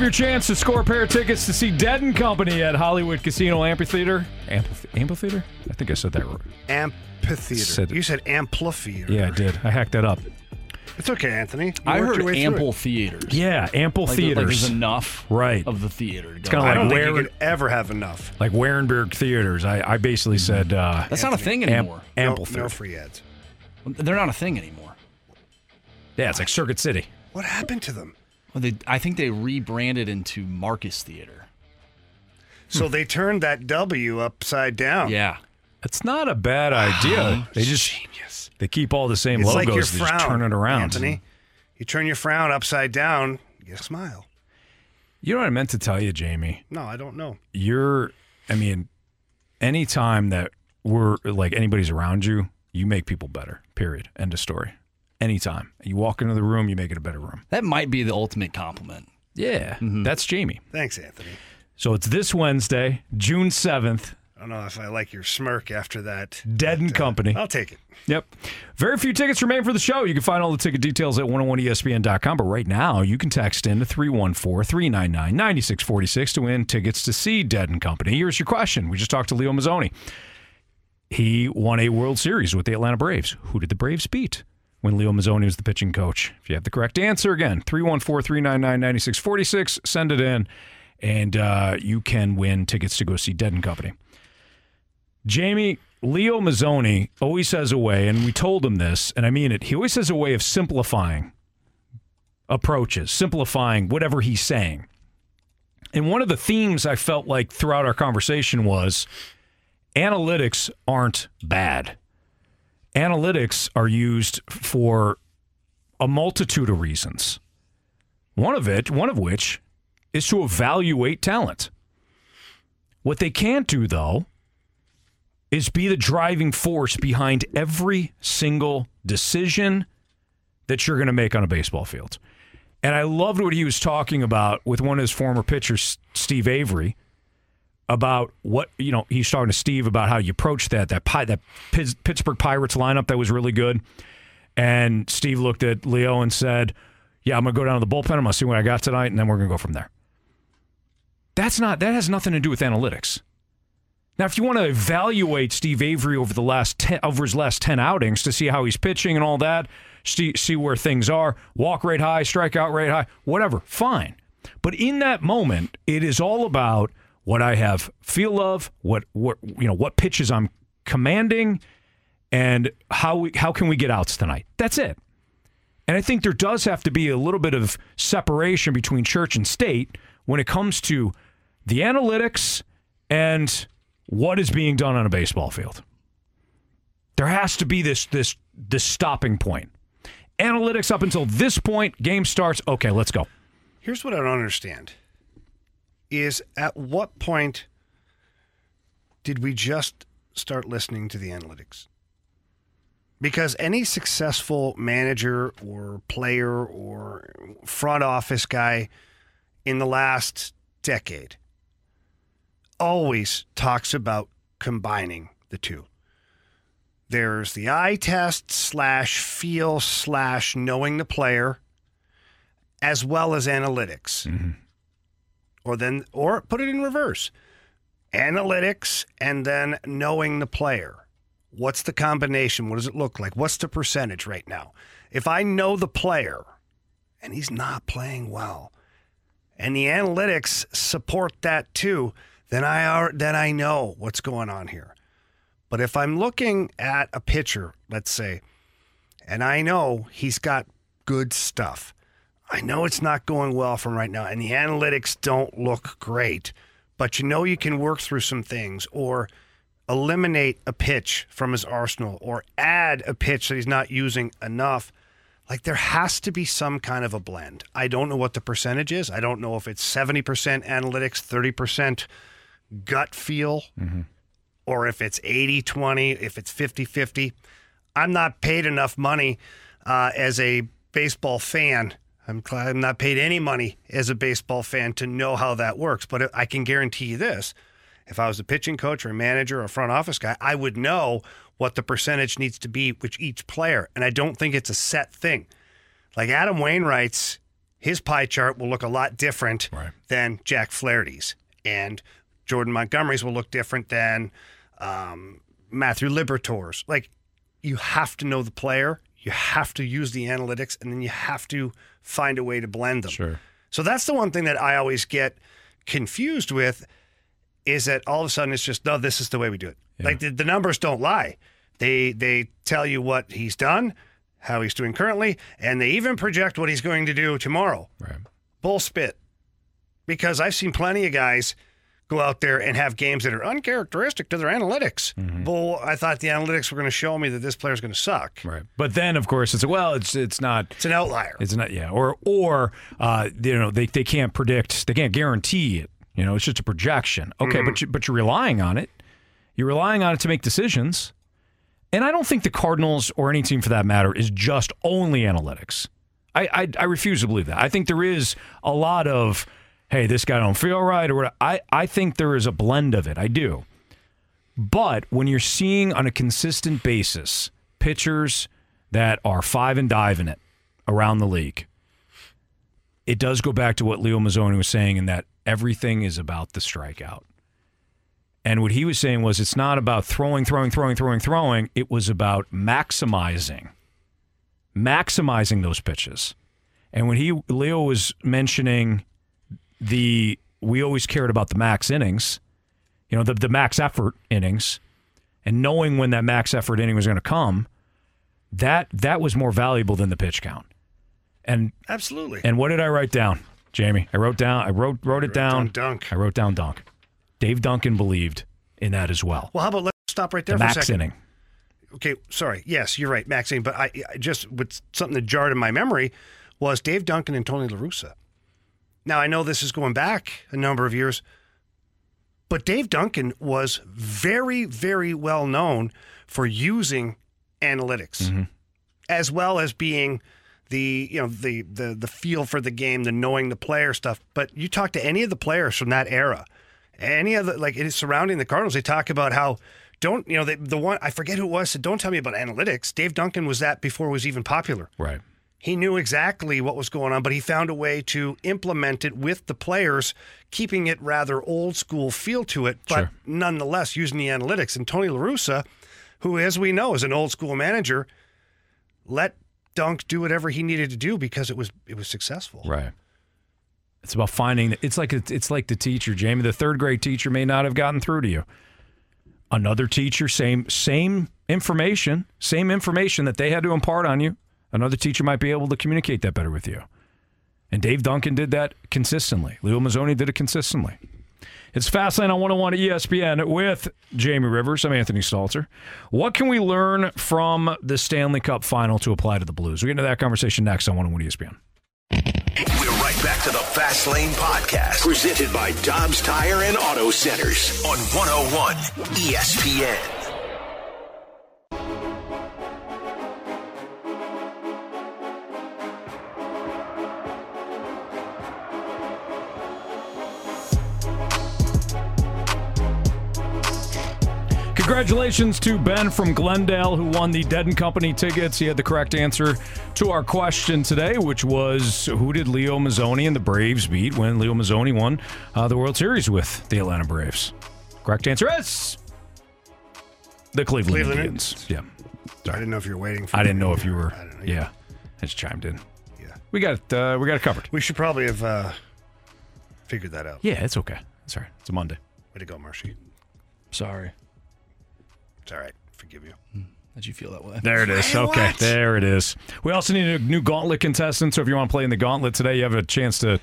Have your chance to score a pair of tickets to see Dead and Company at Hollywood Casino Amphitheater. Amphi- amphitheater? I think I said that right. Amphitheater. Said- you said amphitheater. Yeah, I did. I hacked that up. It's okay, Anthony. You I worked heard your way through ample it. theaters. Yeah, ample Like, theaters. Like there's enough Right. of the theater. To It's go. kinda I like don't think where- you could ever have enough. like Wehrenberg Theaters. I, I basically said uh, That's not a thing am- anymore. ample no, theater. no free ads. They're not a thing anymore. Yeah, it's like Circuit City. What happened to them? Well, they, I think they rebranded into Marcus Theater. So they turned that W upside down. Yeah. It's not a bad idea. They just Genius. they keep all the same It's logos. like your they frown. just turn it around. Anthony. You turn your frown upside down, you get a smile. You know what I meant to tell you, Jamie? No, I don't know. You're, I mean, anytime that we're like anybody's around you, you make people better. Period. End of story. Anytime you walk into the room, you make it a better room. That might be the ultimate compliment. Yeah, mm-hmm. that's Jamie. Thanks, Anthony. So it's this Wednesday, June seventh. I don't know if I like your smirk after that. Dead and uh, Company. I'll take it. Yep. Very few tickets remain for the show. You can find all the ticket details at 101ESPN.com. But right now, you can text in to 314 399 9646 to win tickets to see Dead and Company. Here's your question. We just talked to Leo Mazzone. He won a World Series with the Atlanta Braves. Who did the Braves beat when Leo Mazzone was the pitching coach? If you have the correct answer, again, 314 399 9646, send it in, and uh, you can win tickets to go see Dead and Company. Jamie, Leo Mazzone always has a way, and we told him this, and I mean it. He always has a way of simplifying approaches, simplifying whatever he's saying. And one of the themes I felt like throughout our conversation was analytics aren't bad. Analytics are used for a multitude of reasons. One of it, one of which is to evaluate talent. What they can't do though is be the driving force behind every single decision that you're going to make on a baseball field. And I loved what he was talking about with one of his former pitchers, Steve Avery, about what you know. He's talking to Steve about how you approach that that Pi- that Pitts- Pittsburgh Pirates lineup that was really good. And Steve looked at Leo and said, "Yeah, I'm gonna go down to the bullpen. I'm gonna see what I got tonight, and then we're gonna go from there." That's not that has nothing to do with analytics. Now, if you want to evaluate Steve Avery over the last ten, over his last ten outings to see how he's pitching and all that, see, see where things are, walk rate high, strikeout rate high, whatever, fine. But in that moment, it is all about what I have feel of, what what you know, what pitches I'm commanding, and how we, how can we get outs tonight. That's it. And I think there does have to be a little bit of separation between church and state when it comes to the analytics and what is being done on a baseball field. There has to be this this this stopping point. Analytics up until this point, game starts. Okay, let's go. Here's what I don't understand is at what point did we just start listening to the analytics? Because any successful manager or player or front office guy in the last decade always talks about combining the two. There's the eye test slash feel slash knowing the player, as well as analytics. Mm-hmm. Or then, or put it in reverse analytics and then knowing the player. What's the combination? What does it look like? What's the percentage right now? If I know the player and he's not playing well, and the analytics support that too, then I are then I know what's going on here. But if I'm looking at a pitcher, let's say, and I know he's got good stuff. I know it's not going well from right now, and the analytics don't look great, but you know you can work through some things or eliminate a pitch from his arsenal or add a pitch that he's not using enough. Like there has to be some kind of a blend. I don't know what the percentage is. I don't know if it's 70% analytics, 30% gut feel, or if it's 80 20, if it's 50 50. I'm not paid enough money uh, as a baseball fan. I'm, glad I'm not paid any money as a baseball fan to know how that works. But I can guarantee you this if I was a pitching coach or a manager or a front office guy, I would know what the percentage needs to be with each player. And I don't think it's a set thing. Like Adam Wainwright's, his pie chart will look a lot different than Jack Flaherty's. And Jordan Montgomery's will look different than um, Matthew Liberatore's. Like, you have to know the player, you have to use the analytics, and then you have to find a way to blend them. Sure. So that's the one thing that I always get confused with is that all of a sudden it's just no, this is the way we do it. Like the, the numbers don't lie. They they tell you what he's done, how he's doing currently, and they even project what he's going to do tomorrow. Right. Bull spit. Because I've seen plenty of guys go out there and have games that are uncharacteristic to their analytics. Bull, I thought the analytics were going to show me that this player's going to suck. Right. But then, of course, it's well, it's it's not. It's an outlier. It's not. Yeah. Or or uh, you know they they can't predict. They can't guarantee it. You know, it's just a projection. Okay, but you, but you're relying on it. You're relying on it to make decisions. And I don't think the Cardinals or any team for that matter is just only analytics. I I, I refuse to believe that. I think there is a lot of hey, this guy don't feel right or what. I I think there is a blend of it. I do. But when you're seeing on a consistent basis pitchers that are five and diving it around the league, it does go back to what Leo Mazzone was saying in that everything is about the strikeout. And what he was saying was it's not about throwing, throwing, throwing, throwing, throwing. It was about maximizing, maximizing those pitches. And when he Leo was mentioning the we always cared about the max innings, you know, the the max effort innings, and knowing when that max effort inning was going to come, that that was more valuable than the pitch count. And Absolutely. and what did I write down, Jamie? I wrote down. I wrote wrote it down. Dunk. I wrote down Dunk. Dave Duncan believed in that as well. Well, how about let's stop right there The for a max second. inning. Okay, sorry. Yes, you're right, max inning. But I, I just with something that jarred in my memory was Dave Duncan and Tony La Russa. Now I know this is going back a number of years, But Dave Duncan was very, very well known for using analytics, mm-hmm. as well as being the you know the the the feel for the game, the knowing the player stuff. But you talk to any of the players from that era, any of the like it is surrounding the Cardinals, they talk about how don't you know the the one I forget who it was said don't tell me about analytics. Dave Duncan was that before it was even popular. Right. He knew exactly what was going on, but he found a way to implement it with the players, keeping it rather old school feel to it, but Sure. nonetheless using the analytics. And Tony LaRussa, who, as we know, is an old school manager, let Dunk do whatever he needed to do because it was it was successful. Right. It's about finding. It's like it's like the teacher, Jamie. The third grade teacher may not have gotten through to you. Another teacher, same same information, same information that they had to impart on you. Another teacher might be able to communicate that better with you. And Dave Duncan did that consistently. Leo Mazzone did it consistently. It's Fastlane on 101 ESPN with Jamie Rivers. I'm Anthony Stalter. What can we learn from the Stanley Cup final to apply to the Blues? We'll get into that conversation next on 101 ESPN. We're right back to the Fast Lane Podcast, presented by Dobbs Tire and Auto Centers on 101 ESPN. Congratulations to Ben from Glendale who won the Dead and Company tickets. He had the correct answer to our question today, which was who did Leo Mazzone and the Braves beat when Leo Mazzone won uh, the World Series with the Atlanta Braves? Correct answer is the Cleveland, Cleveland Indians. Yeah. Sorry. I didn't know if you were waiting for I didn't know if you were. Yeah. I just chimed in. Yeah. We got it. Uh, we got it covered. We should probably have uh, figured that out. Yeah, it's okay. It's all right. It's a Monday. Way to go, Marshy. Sorry. It's all right. Forgive you. How did you feel that way? There it is. Hey, okay, what? there it is. We also need a new gauntlet contestant. So if you want to play in the gauntlet today, you have a chance to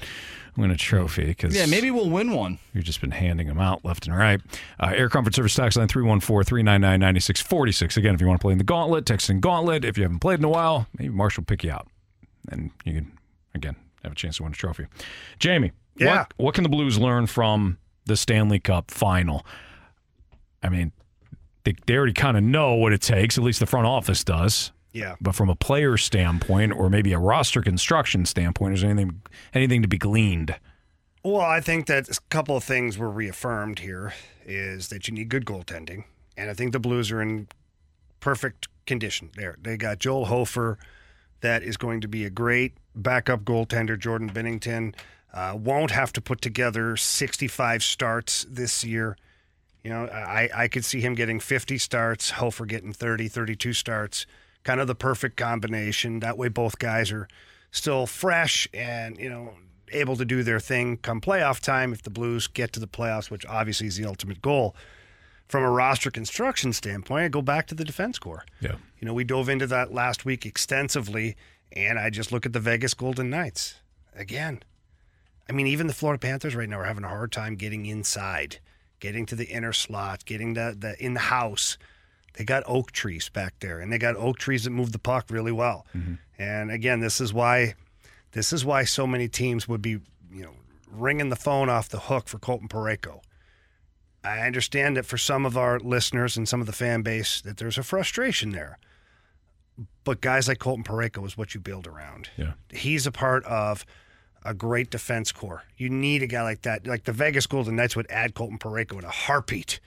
win a trophy. Because Yeah, maybe we'll win one. You've just been handing them out left and right. Uh, Air Comfort Service tax line 314 399 9646. Again, if you want to play in the gauntlet, text in gauntlet. If you haven't played in a while, maybe Marshall will pick you out. And you can, again, have a chance to win a trophy. Jamie, Yeah. what, what can the Blues learn from the Stanley Cup final? I mean, they, they already kind of know what it takes, at least the front office does. Yeah. But from a player standpoint, or maybe a roster construction standpoint, is there anything anything to be gleaned? Well, I think that a couple of things were reaffirmed here is that you need good goaltending. And I think the Blues are in perfect condition there. They got Joel Hofer, that is going to be a great backup goaltender. Jordan Binnington uh, won't have to put together 65 starts this year. You know, I, I could see him getting 50 starts, Hofer getting 30, 32 starts. Kind of the perfect combination. That way, both guys are still fresh and, you know, able to do their thing come playoff time if the Blues get to the playoffs, which obviously is the ultimate goal. From a roster construction standpoint, I go back to the defense core. Yeah. You know, we dove into that last week extensively, and I just look at the Vegas Golden Knights again. I mean, even the Florida Panthers right now are having a hard time getting inside, getting to the inner slot, getting the, the in the house. They got oak trees back there, and they got oak trees that move the puck really well. Mm-hmm. And again, this is why this is why so many teams would be, you know, ringing the phone off the hook for Colton Parayko. I understand that for some of our listeners and some of the fan base that there's a frustration there. But guys like Colton Parayko is what you build around. Yeah. He's a part of a great defense core. You need a guy like that. Like the Vegas Golden Knights would add Colton Parayko in a heartbeat.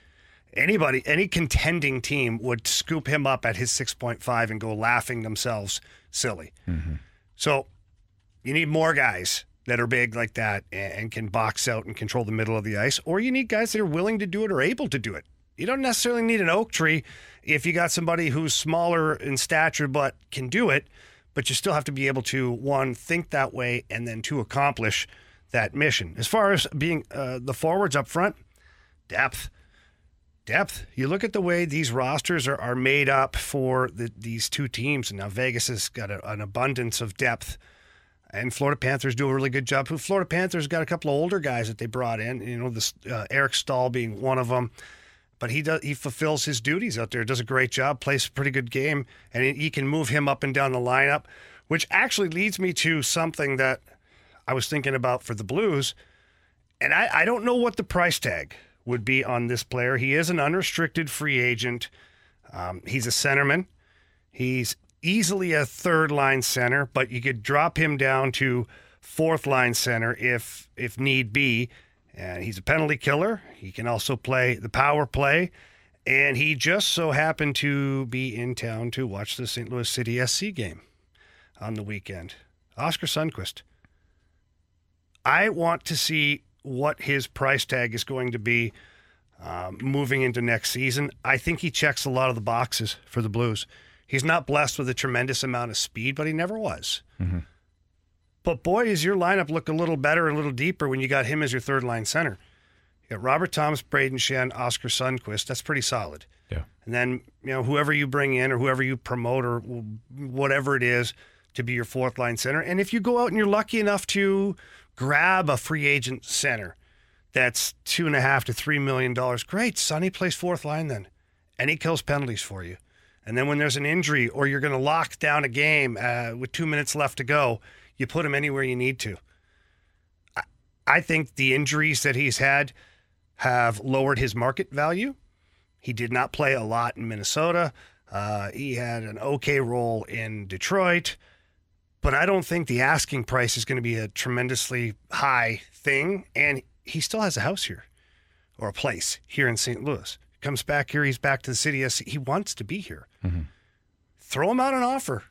Anybody, any contending team would scoop him up at his 6.5 and go laughing themselves silly. Mm-hmm. So you need more guys that are big like that and can box out and control the middle of the ice, or you need guys that are willing to do it or able to do it. You don't necessarily need an oak tree if you got somebody who's smaller in stature but can do it, but you still have to be able to one think that way and then two accomplish that mission. As far as being uh, the forwards up front, depth depth. You look at the way these rosters are, are made up for the, these two teams, and now Vegas has got a, an abundance of depth, and Florida Panthers do a really good job. Florida Panthers got a couple of older guys that they brought in. You know, this uh, Eric Staal being one of them. But he does he fulfills his duties out there. Does a great job. Plays a pretty good game, and he- can move him up and down the lineup, which actually leads me to something that I was thinking about for the Blues. And I, I don't know what the price tag would be on this player. He is an unrestricted free agent. Um, he's a centerman. He's easily a third line center, but you could drop him down to fourth line center if if need be. And he's a penalty killer. He can also play the power play. And he just so happened to be in town to watch the St. Louis City SC game on the weekend. Oskar Sundqvist. I want to see what his price tag is going to be um, moving into next season. I think he checks a lot of the boxes for the Blues. He's not blessed with a tremendous amount of speed, but he never was. But boy, does your lineup look a little better, a little deeper when you got him as your third line center. You got Robert Thomas, Brayden Schenn, Oskar Sundqvist. That's pretty solid. Yeah. And then, you know, whoever you bring in or whoever you promote or whatever it is to be your fourth line center. And if you go out and you're lucky enough to grab a free agent center that's two and a half to three million dollars, great. Sonny plays fourth line then. And he kills penalties for you. And then when there's an injury or you're going to lock down a game uh, with two minutes left to go, you put him anywhere you need to. I, I think the injuries that he's had have lowered his market value. He did not play a lot in Minnesota. Uh, he had an okay role in Detroit, but I don't think the asking price is going to be a tremendously high thing. And he still has a house here or a place here in St. Louis. Comes back here, he's back to the city. He wants to be here. Throw him out an offer.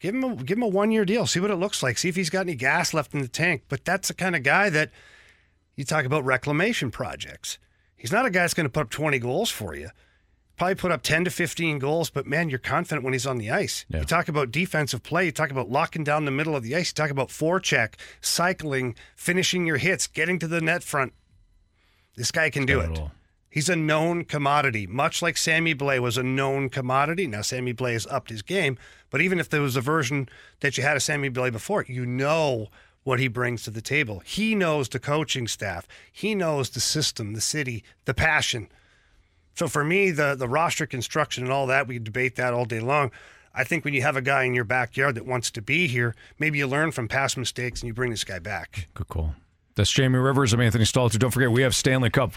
Give him a give him a one year deal. See what it looks like. See if he's got any gas left in the tank. But that's the kind of guy that you talk about reclamation projects. He's not a guy that's going to put up 20 goals for you. Probably put up 10 to 15 goals, but man, you're confident when he's on the ice. You talk about defensive play, you talk about locking down the middle of the ice, you talk about forecheck, cycling, finishing your hits, getting to the net front. This guy can do it. He's a known commodity, much like Sammy Blais was a known commodity. Now, Sammy Blais has upped his game, but even if there was a version that you had of Sammy Blais before, you know what he brings to the table. He knows the coaching staff, he knows the system, the city, the passion. So for me, the the roster construction and all that, we debate that all day long. I think when you have a guy in your backyard that wants to be here, maybe you learn from past mistakes and you bring this guy back. Good call. That's Jamie Rivers. I'm Anthony Stalter. Don't forget, we have Stanley Cup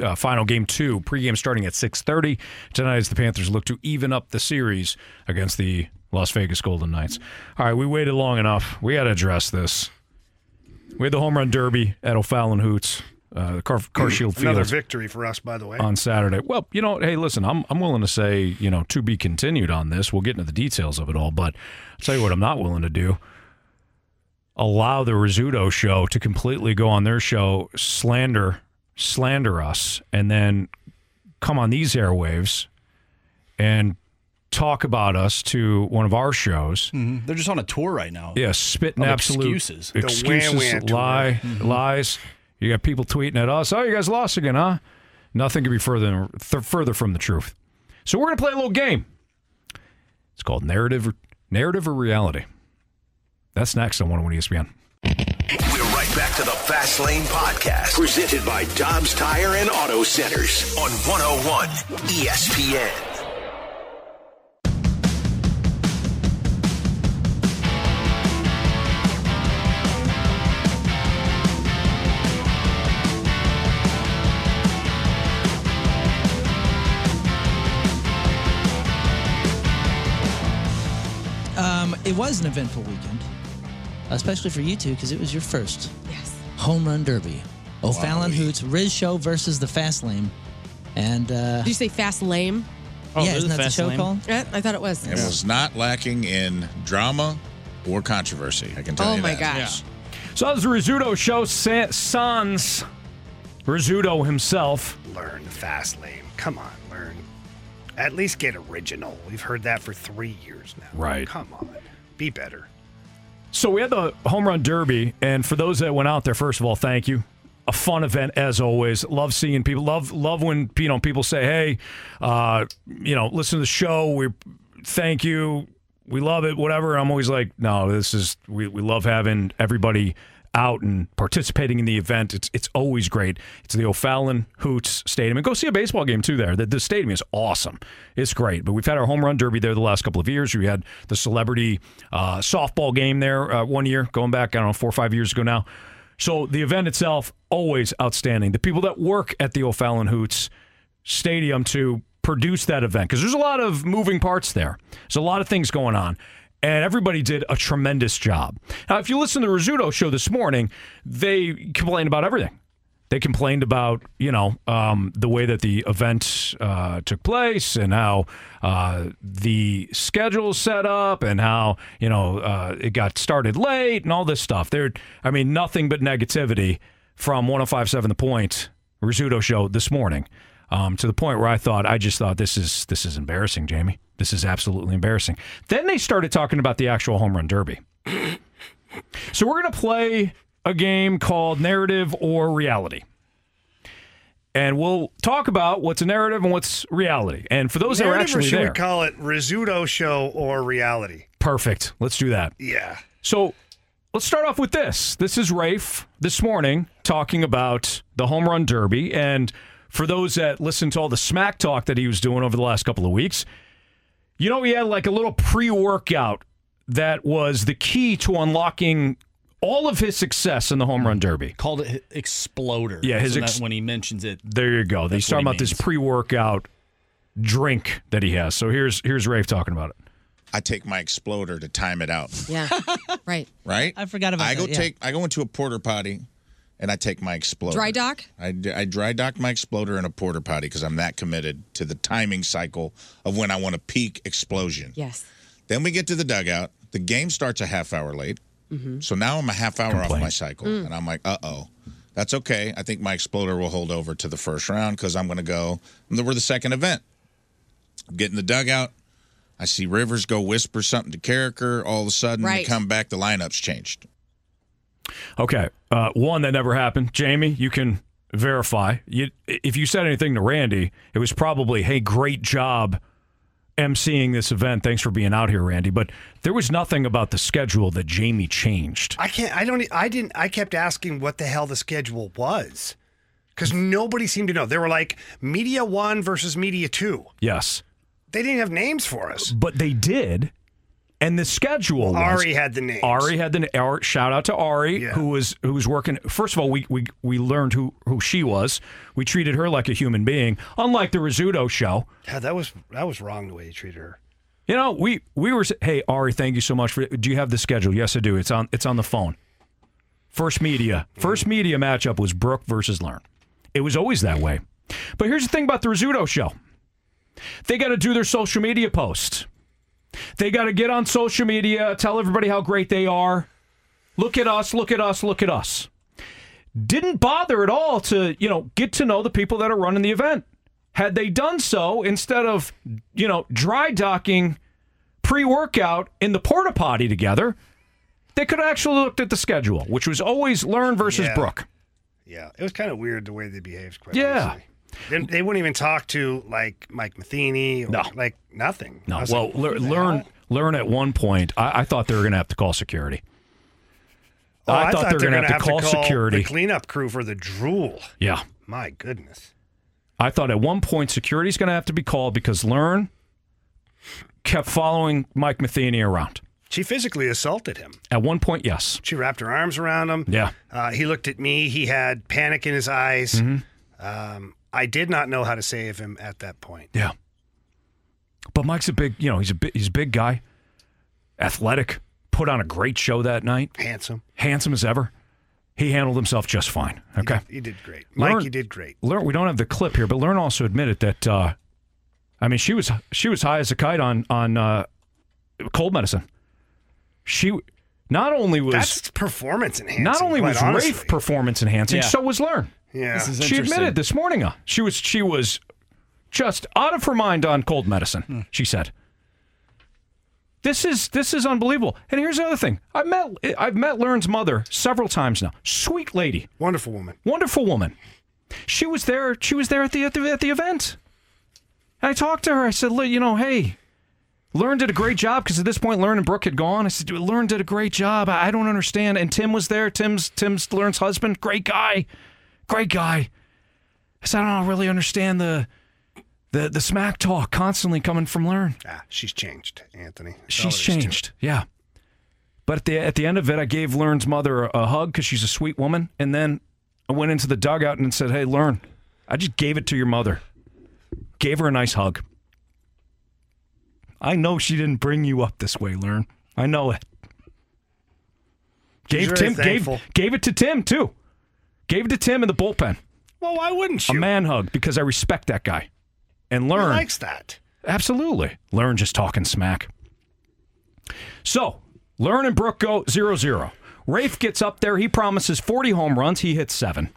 uh, final game two, pregame starting at 6.30. Tonight as the Panthers look to even up the series against the Las Vegas Golden Knights. All right, we waited long enough. We got to address this. We had the home run derby at O'Fallon Hoots, uh, the Car, Car Shield Another victory for us, by the way. on Saturday. Well, you know, hey, listen, I'm I'm willing to say, you know, to be continued on this. We'll get into the details of it all, but I'll tell you what I'm not willing to do. Allow the Rizzuto show to completely go on their show, slander, slander us, and then come on these airwaves and talk about us to one of our shows. Mhm. They're just on a tour right now. Yeah, spitting Of absolute excuses. Excuses, wham-wham lie, Mm-hmm. lies. You got people tweeting at us. Oh, you guys lost again, huh? Nothing could be further th- further from the truth. So we're gonna play a little game. It's called narrative, narrative or reality. That's next on 101 ESPN. Back to the Fast Lane Podcast, presented by Dobbs Tire and Auto Centers on 101 ESPN. Um, it was an eventful weekend, especially for you two because it was your first Yes. home run derby. O'Fallon Hoots, Rizz Show versus the Fast Lane. And uh, Did you say fast lame? yeah, isn't that the show called? Yeah, I thought it was. It was not lacking in drama or controversy. I can tell Oh you Oh my that. gosh. So that was the Rizzuto show. Sa- Sans Rizzuto himself. Learn fast lane. Come on, learn. At least get original. We've heard that for three years now. Right. Come on. Be better. So we had the home run derby, and for those that went out there, first of all, thank you. A fun event as always. Love seeing people. Love love when you know people say, "Hey, uh, you know, listen to the show. We thank you. We love it. Whatever." I'm always like, "No, this is we, we love having everybody out and participating in the event. It's it's always great. It's the O'Fallon Hoots Stadium, and go see a baseball game too. There, the, the stadium is awesome. It's great. But we've had our home run derby there the last couple of years. We had the celebrity uh, softball game there uh, one year, going back I don't know four or five years ago now. So the event itself, always outstanding. The people that work at the O'Fallon Hoots Stadium to produce that event, because there's a lot of moving parts there. There's a lot of things going on. And everybody did a tremendous job. Now, if you listen to the Rizzuto show this morning, they complained about everything. They complained about, you know, um, the way that the event uh, took place and how uh, the schedule set up and how, you know, uh, it got started late and all this stuff. There, I mean, nothing but negativity from 1057 The Point, Rizzuto show this morning. Um, to the point where I thought, I just thought this is this is embarrassing, Jamie. This is absolutely embarrassing. Then they started talking about the actual home run derby. so we're going to play a game called Narrative or Reality. And we'll talk about what's a narrative and what's reality. And for those that are Narrative, or actually should there, we call it Rizzuto show or reality? perfect. Let's do that. Yeah. So let's start off with this. This is Rafe this morning talking about the home run derby. And for those that listened to all the smack talk that he was doing over the last couple of weeks, you know, he had like a little pre workout that was the key to unlocking all of his success in the home run derby. Called it Exploder. Yeah, his ex- when he mentions it. There you go. That's He's talking he about this pre workout drink that he has. So here's here's Rafe talking about it. I take my exploder to time it out. Yeah. right. Right? I forgot about I go that, yeah. take I go into a porter potty and I take my exploder. Dry dock? I dry dock my exploder in a porter potty because I'm that committed to the timing cycle of when I want a peak explosion. Yes. Then we get to the dugout. The game starts a half hour late. Mm-hmm. So now I'm a half hour off my cycle. Mm. And I'm like, uh oh. That's okay. I think my exploder will hold over to the first round because I'm going to go. We're the second event. Get in the dugout. I see Rivers go whisper something to Karraker. All of a sudden, Right. they come back. The lineup's changed. Okay. Uh, one that never happened. Jamie, you can verify. You, if you said anything to Randy, it was probably, hey, great job emceeing this event. Thanks for being out here, Randy. But there was nothing about the schedule that Jamie changed. I can't. I don't. I didn't. I kept asking what the hell the schedule was, because nobody seemed to know. They were like Media One versus Media Two. Yes. They didn't have names for us. But they did. And the schedule was Ari had the names. Ari had the Ari, shout out to Ari who was who was working. First of all, we we we learned who who she was. We treated her like a human being, unlike the Rizzuto show. Yeah, that was that was wrong the way you treated her. You know, we we were hey Ari, thank you so much for. Do you have the schedule? Yes, I do. It's on it's on the phone. First media, first media matchup was Brooke versus Learn. It was always that way. But here's the thing about the Rizzuto show. They got to do their social media posts. They got to get on social media, tell everybody how great they are. Look at us, look at us, look at us. Didn't bother at all to, you know, get to know the people that are running the event. Had they done so instead of, you know, dry docking pre-workout in the porta potty together, they could have actually looked at the schedule, which was always Learn versus Yeah. Brooke. Yeah, it was kind of weird the way they behaved. Quite Yeah. honestly. They, they wouldn't even talk to like Mike Matheny. Or, No. like nothing. No, well, like, lear, learn learn at one point. I, I thought they were going to have to call security. Oh, I, thought they were going to have to call, security. the cleanup crew for the drool. yeah, My goodness. I thought at one point security's going to have to be called because Learn kept following Mike Matheny around. She physically assaulted him. At one point, yes. She wrapped her arms around him. Yeah. Uh, he looked at me. He had panic in his eyes. Mhm. Um, I did not know how to save him at that point. Yeah. But Mike's a big, you know, he's a big, he's a big guy, athletic, put on a great show that night, Handsome. handsome as ever. He handled himself just fine. Okay. You did great. Mike, Learn- you did great. Learn, we don't have the clip here, but Learn also admitted that. Uh, I mean, she was she was high as a kite on on uh, cold medicine. She not only was That's performance enhancing. not only quite was honestly. Rafe performance enhancing, Yeah. so was Learn. Yeah. This is She admitted this morning. Uh, she was she was just out of her mind on cold medicine. Hmm. She said. This is this is unbelievable. And here's the other thing. I've met I've met Learn's mother several times now. Sweet lady, Wonderful woman. wonderful woman. She was there. She was there at the at the, at the event. And I talked to her. I said, you know, hey, Learn did a great job because at this point, Learn and Brooke had gone. I said, Learn did a great job. I I don't understand. And Tim was there. Tim's Tim's Learn's husband. Great guy, great guy. I said, I don't really understand the the the smack talk constantly coming from Learn. Ah, she's changed, Anthony. That's She's there is to changed. Yeah. But at the at the end of it, I gave Learn's mother a, a hug because she's a sweet woman, and then I went into the dugout and said, "Hey, Learn, I just gave it to your mother. Gave her a nice hug. I know she didn't bring you up this way, Learn. I know it. She's Gave Tim gave gave it to Tim too. Gave it to Tim in the bullpen. Well, why wouldn't you? A man hug because I respect that guy. And He learn likes that. Absolutely. Learn just talking smack. So, Learn and Brooke go 0 0. Rafe gets up there. He promises 40 home runs. He hits seven.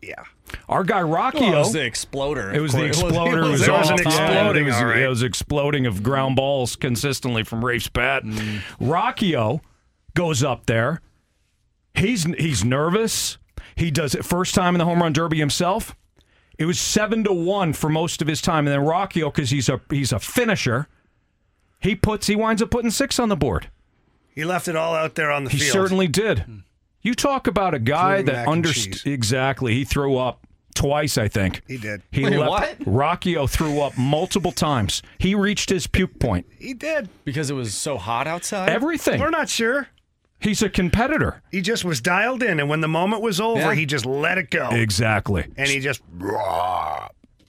Yeah. Our guy Rocky. Well, it was the exploder. It was the exploder. It It was, was, There was off. an Yeah, exploding, it, was, it was exploding of ground balls consistently from Rafe's bat. Mm. Rockio goes up there. He's he's nervous. He does it first time in the home run derby himself. It was seven to one for most of his time, and then Rockio, oh, because he's a he's a finisher, he puts he winds up putting six on the board. He left it all out there on the He field. He certainly did. Hmm. You talk about a guy Including that understood exactly. He threw up twice, I think. He did. He Wait, left. what? Rockio oh, threw up multiple times. He reached his puke point. He did. because it was so hot outside. Everything. We're not sure. He's a competitor. He just was dialed in, and when the moment was over, Yeah. he just let it go. Exactly. And he just.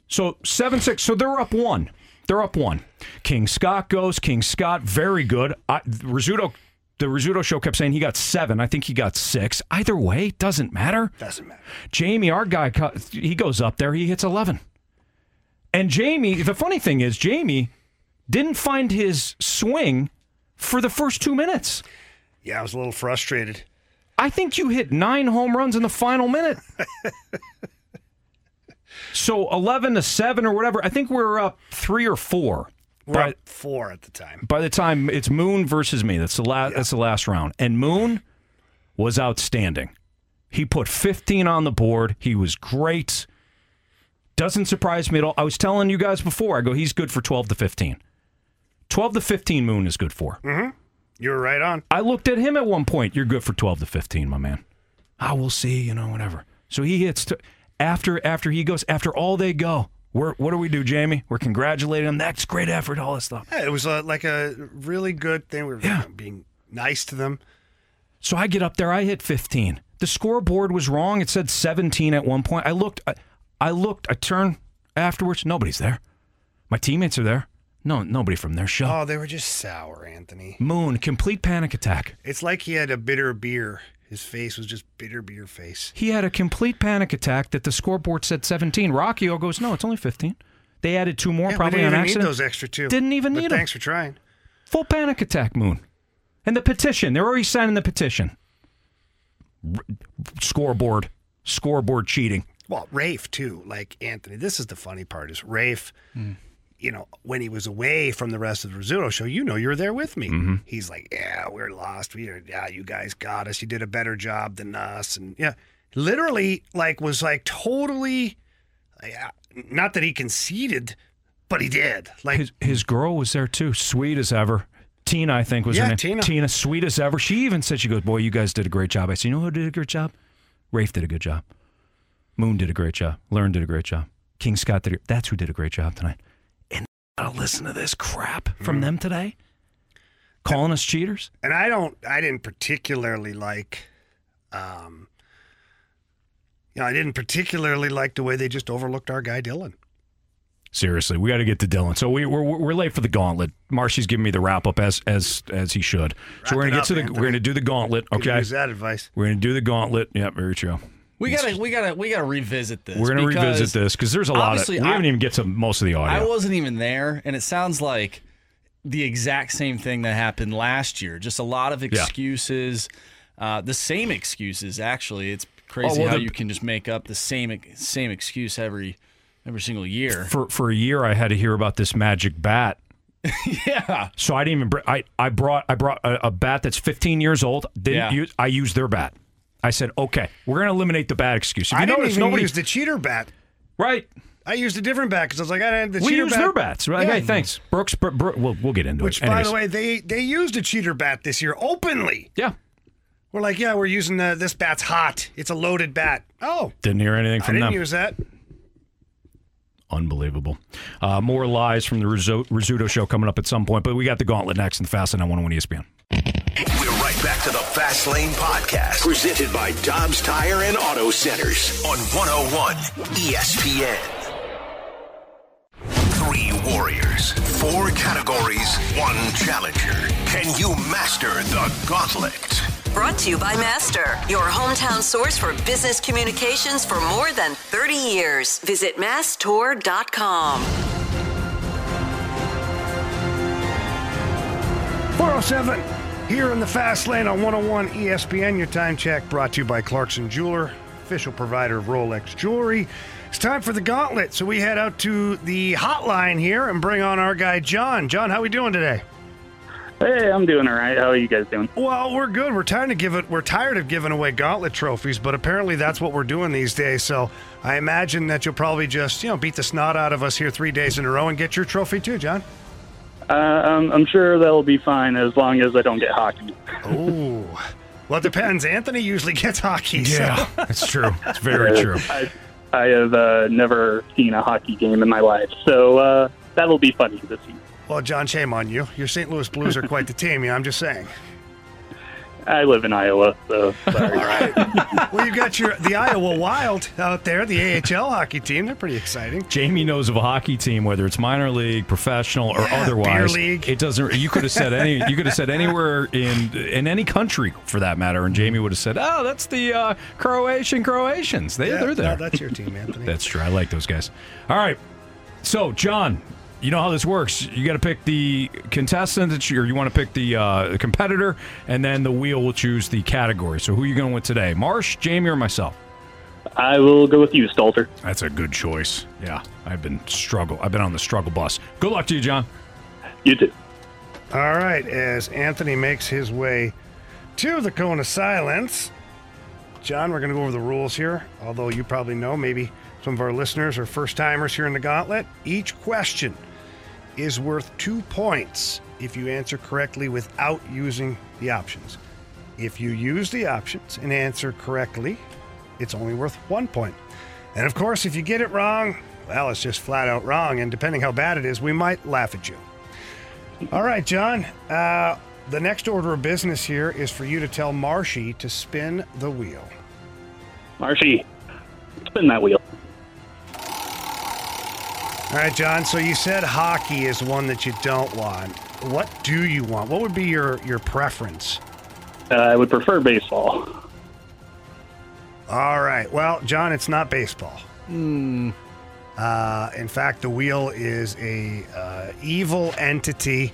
So seven six. So they're up one. They're up one. King Scott goes. King Scott, very good. I, Rizzuto, the Rizzuto show kept saying he got seven. I think he got six. Either way, doesn't matter. Doesn't matter. Jamie, our guy, he goes up there. He hits eleven. And Jamie, the funny thing is, Jamie didn't find his swing for the first two minutes. Yeah, I was a little frustrated. I think you hit nine home runs in the final minute. so 11 to 7 or whatever. I think we're up three or four. We're by, up four at the time. by the time it's Moon versus me, that's the last. That's the last round. And Moon was outstanding. He put 15 on the board. He was great. Doesn't surprise me at all. I was telling you guys before. I go, he's good for 12 to 15. 12 to 15 Moon is good for. Mm-hmm. You were right on. I looked at him at one point. You're good for 12 to 15, my man. Ah, we'll see, you know, whatever. So he hits t- after after he goes after all they go. We're, what do we do, Jamie? We're congratulating him. That's great effort, all this stuff. Yeah, it was uh like a really good thing. We were Yeah. being nice to them. So I get up there. I hit 15. The scoreboard was wrong. It said 17 at one point. I looked. I, I looked. I turned afterwards. Nobody's there. My teammates are there. No, nobody from their show. Oh, they were just sour, Anthony. Moon, complete panic attack. It's like he had a bitter beer. His face was just bitter beer face. He had a complete panic attack that the scoreboard said 17. Rockio goes, no, it's only 15. They added two more, Yeah, probably didn't on even accident. need those extra two. Didn't even But need 'em. Thanks for trying. Full panic attack, Moon. And the petition, they're already signing the petition. R- scoreboard, scoreboard cheating. Well, Rafe too. Like Anthony, this is the funny part. Is Rafe? Hmm. You know, when he was away from the rest of the Rizzuto show, you know, you're there with me. Mhm. He's like, "Yeah, we're lost. We are. Yeah, you guys got us. You did a better job than us." And yeah, literally, like, was like totally. Yeah, not that he conceded, but he did. Like, His, his girl was there too, sweet as ever. Tina, I think, was Yeah, her name. Tina. Tina, sweet as ever. She even said, she goes, boy, you guys did a great job. I said, you know who did a great job? Rafe did a good job. Moon did a great job. Learn did a great job. King Scott did a, That's who did a great job tonight. And gotta listen to this crap from them today? Calling us cheaters? and I don't. I didn't particularly like. Um, you know, I didn't particularly like the way they just overlooked our guy Dylan. Seriously, we got to get to Dylan. So we, we're we're late for the gauntlet. Marcy's giving me the wrap up as as as he should. so we're gonna get up, to the Anthony. we're gonna do the gauntlet. Okay, use that advice. we're gonna do the gauntlet. Yeah, very true. We gotta, we gotta, we gotta revisit this. We're gonna revisit this because there's a lot of we I- haven't even get to most of the audio. I wasn't even there, and it sounds like the exact same thing that happened last year. Just a lot of excuses, uh, the same excuses. Actually, it's crazy Oh, well, how the- you can just make up the same same excuse every every single year. for for a year I had to hear about this magic bat. yeah. So I didn't even. br- I I brought I brought a, a bat that's 15 years old. Didn't Yeah. use. I used their bat. I said, okay, we're gonna eliminate the bat excuse. If you I didn't notice, even nobody use the cheater bat. right. I used a different bat because I was like, I had the we cheater use bat. their bats, right? Yeah. Hey, thanks, Brooks. Bro, Bro- we'll we'll get into Which, it. Which, by the way, they they used a cheater bat this year openly. Yeah. We're like, yeah, we're using the, this bat's hot. It's a loaded bat. Oh, didn't hear anything I from didn't them. use that. Unbelievable. Uh, more lies from the Rizzuto show coming up at some point, but we got the gauntlet next the Fast and 101 ESPN. We're right back to the Fast Lane Podcast, presented by Dobbs Tire and Auto Centers on 101 ESPN. Three warriors, four categories, one challenger. Can you master the gauntlet? Brought to you by Master, your hometown source for business communications for more than 30 years. Visit masstour.com. 407 here in the fast lane on 101 ESPN. Your time check brought to you by Clarkson Jeweler, official provider of Rolex jewelry. It's time for the gauntlet, so we head out to the hotline here and bring on our guy John. John, how are we doing today? Hey, I'm doing all right. How are you guys doing? Well, we're good. We're tired of giving we're tired of giving away gauntlet trophies, but apparently that's what we're doing these days. So I imagine that you'll probably just you know beat the snot out of us here three days in a row and get your trophy too, John. Uh, I'm, I'm sure that'll be fine as long as I don't get hockey. Oh, well, it depends. Anthony usually gets hockey. so- Yeah, that's true. It's very Uh, true. I, I have uh, never seen a hockey game in my life, so uh, that'll be funny to see. Well, John, shame on you. Your St. Louis Blues are quite the team. Yeah, I'm just saying. I live in Iowa, so sorry. Well, you've got your the Iowa Wild out there, the AHL hockey team. They're pretty exciting. Jamie knows of a hockey team, whether it's minor league, professional, or Yeah, otherwise. beer league. It doesn't. You could have said any. You could have said anywhere in in any country for that matter, and Jamie would have said, "Oh, that's the uh, Croatian Croatians. They, Yeah, they're there." no, that's your team, Anthony. That's true. I like those guys. All right. So, John, you know how this works. You got to pick the contestant, that you, or you want to pick the uh, competitor, and then the wheel will choose the category. So, who are you going with today? Marsh, Jamie, or myself? I will go with you, Stalter. That's a good choice. Yeah, I've been struggle. I've been on the struggle bus. Good luck to you, John. You too. All right, as Anthony makes his way to the cone of silence, John, we're going to go over the rules here. Although you probably know, maybe some of our listeners are first timers here in the gauntlet. Each question is worth two points if you answer correctly without using the options. If you use the options and answer correctly, it's only worth one point. And of course, if you get it wrong, well, it's just flat out wrong. And depending how bad it is, we might laugh at you. All right, John. Uh, the next order of business here is for you to tell Marshy to spin the wheel. Marshy, spin that wheel. All right, John. So you said hockey is one that you don't want. What do you want? What would be your your preference? Uh, I would prefer baseball. All right. Well, John, it's not baseball. Hmm. Uh, in fact, the wheel is a uh, evil entity,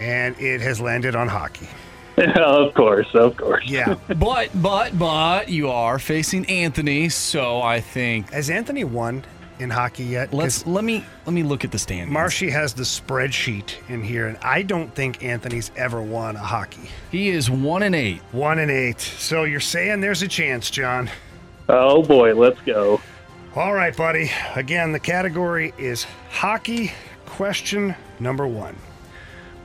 and it has landed on hockey. of course, of course. Yeah. but but but you are facing Anthony, so I think has Anthony won in hockey yet? Let's let me let me look at the standings. Marshy has the spreadsheet in here, and I don't think Anthony's ever won a hockey. He is one and eight. One and eight. So you're saying there's a chance, John? Oh boy, let's go. All right, buddy. Again, the category is hockey. Question number one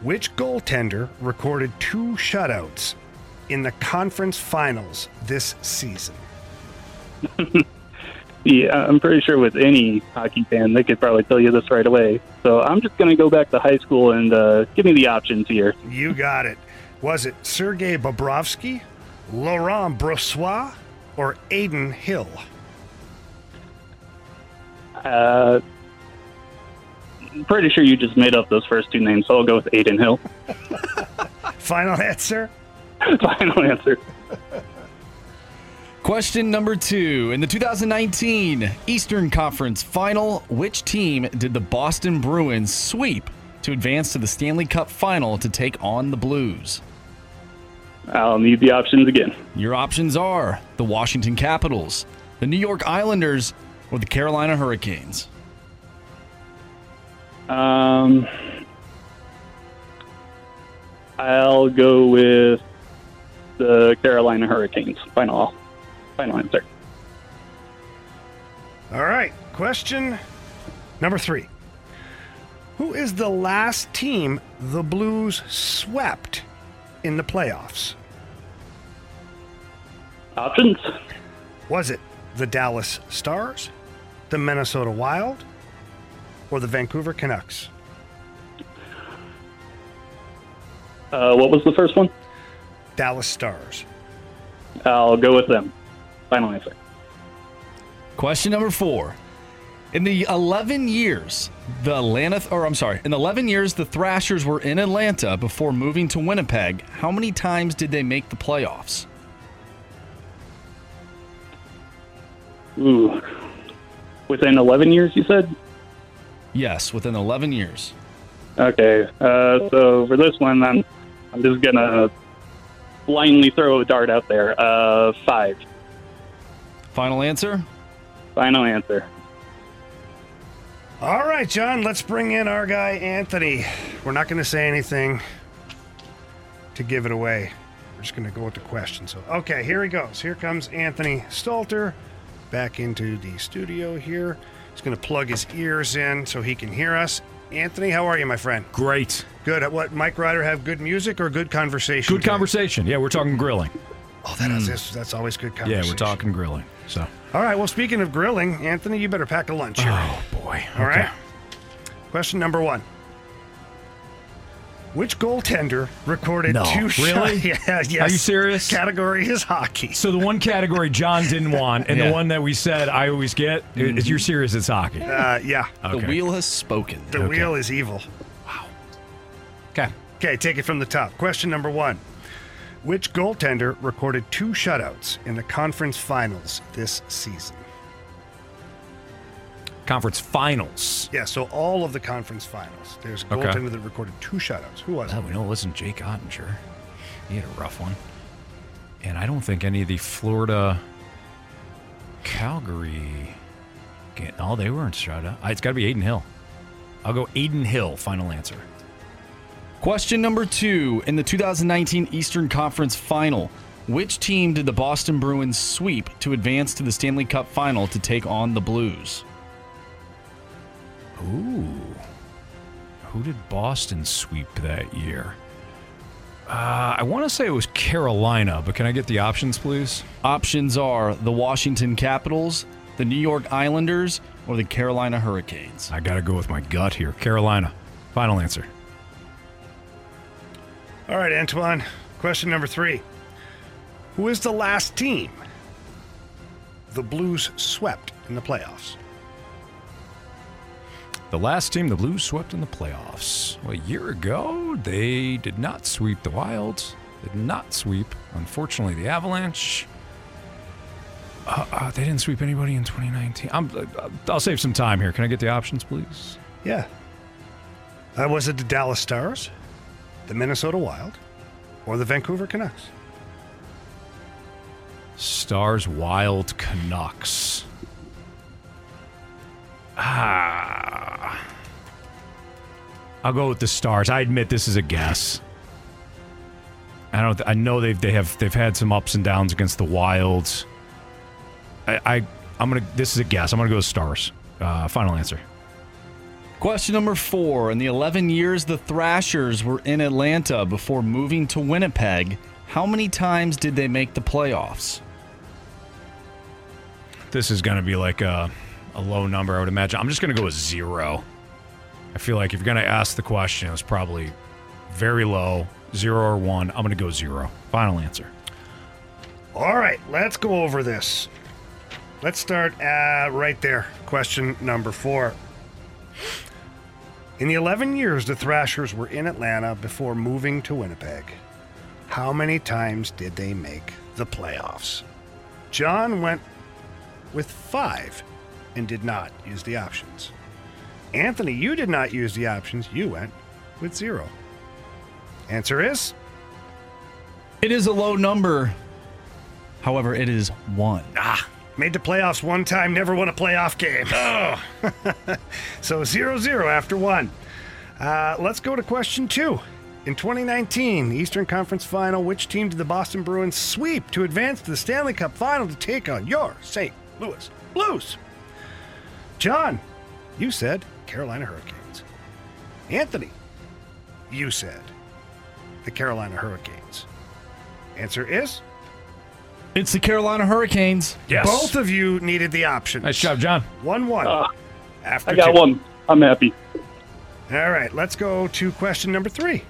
Which goaltender recorded two shutouts in the conference finals this season? Yeah, I'm pretty sure with any hockey fan, they could probably tell you this right away. So I'm just going to go back to high school and uh, give me the options here. You got it. Was it Sergei Bobrovsky, Laurent Brossoit, or Adin Hill? Uh, I'm pretty sure you just made up those first two names, so I'll go with Adin Hill. Final answer? Final answer. Question number two. In the 2019 Eastern Conference Final, which team did the Boston Bruins sweep to advance to the Stanley Cup Final to take on the Blues? I'll need the options again. Your options are the Washington Capitals, the New York Islanders, or the Carolina Hurricanes. Um, I'll go with the Carolina Hurricanes. Final, final answer. All right. Question number three Who is the last team the Blues swept in the playoffs? Options? Was it the Dallas Stars, the Minnesota Wild, or the Vancouver Canucks? Uh, what was the first one? Dallas Stars. I'll go with them. Final answer. Question number four. In the 11 years the Atlanta, or I'm sorry, in 11 years the Thrashers were in Atlanta before moving to Winnipeg, how many times did they make the playoffs? Ooh. Within 11 years, you said? Yes, within 11 years. Okay. Uh, so for this one, I'm, I'm just going to blindly throw a dart out there. Uh, five. Final answer? Final answer. All right, John, let's bring in our guy, Anthony. We're not going to say anything to give it away. We're just going to go with the question. So, okay, here he goes. Here comes Anthony Stalter back into the studio here. He's going to plug his ears in so he can hear us. Anthony, how are you, my friend? Great. Good. What, Mike Ryder have good music or good conversation? Good conversation. Yeah, we're talking grilling. Oh, that is, that's, that's always good conversation. Yeah, we're talking grilling. So, All right. Well, speaking of grilling, Anthony, you better pack a lunch here. Oh, boy. All right. Question number one. Which goaltender recorded No, two really? shots? Yeah, yes. Are you serious? Category is hockey. so the one category John didn't want, and Yeah. the one that we said I always get, is you're serious? It's hockey. Uh, yeah. The wheel has spoken. The wheel is evil. Wow. Okay. Okay, take it from the top. Question number one. Which goaltender recorded two shutouts in the conference finals this season? Conference finals. Yeah, so all of the conference finals. There's a Okay. goaltender that recorded two shutouts. Who was it? We know it wasn't Jake Oettinger. He had a rough one. And I don't think any of the Florida Calgary. Get, oh, they weren't Strada. Uh, It's got to be Adin Hill. I'll go Adin Hill. Final answer. Question number two. In the 2019 Eastern Conference Final, which team did the Boston Bruins sweep to advance to the Stanley Cup Final to take on the Blues? Ooh. Who did Boston sweep that year? Uh, I want to say it was Carolina, but can I get the options, please? Options are the Washington Capitals, the New York Islanders, or the Carolina Hurricanes. I got to go with my gut here. Carolina. Final answer. All right, Antoine. Question number three. Who is the last team the Blues swept in the playoffs? The last team the Blues swept in the playoffs. Well, a year ago, they did not sweep the Wilds. Did not sweep, unfortunately, the Avalanche. Uh, uh, they didn't sweep anybody in 2019. I'm, uh, I'll save some time here. Can I get the options, please? Yeah. Uh, was it the Dallas Stars, the Minnesota Wild, or the Vancouver Canucks? Stars, Wild, Canucks. Ah. I'll go with the Stars. I admit this is a guess. I don't. I know they've they have they've had some ups and downs against the Wilds. I, I I'm gonna. This is a guess. I'm gonna go with Stars. Uh, final answer. Question number four. In the 11 years the Thrashers were in Atlanta before moving to Winnipeg, how many times did they make the playoffs? This is gonna be like a a low number. I would imagine. I'm just gonna go with zero. I feel like if you're gonna ask the question, it's probably very low, zero or one. I'm gonna go zero. Final answer. All right, let's go over this. Let's start uh, right there. Question number four. In the 11 years the Thrashers were in Atlanta before moving to Winnipeg, how many times did they make the playoffs? John went with five and did not use the options. Anthony, you did not use the options. You went with zero. Answer is It is a low number. However, it is one. Ah, made the playoffs one time, never won a playoff game. Oh. so 0 0 after one. Uh, let's go to question two. In 2019, the Eastern Conference Final, which team did the Boston Bruins sweep to advance to the Stanley Cup Final to take on your St. Louis Blues? John, you said Carolina Hurricanes. Anthony, you said the Carolina Hurricanes. Answer is It's the Carolina Hurricanes. Yes. Both of you needed the option. Nice job, John. 1 1. Uh, after I got two. one. I'm happy. All right, let's go to question number three.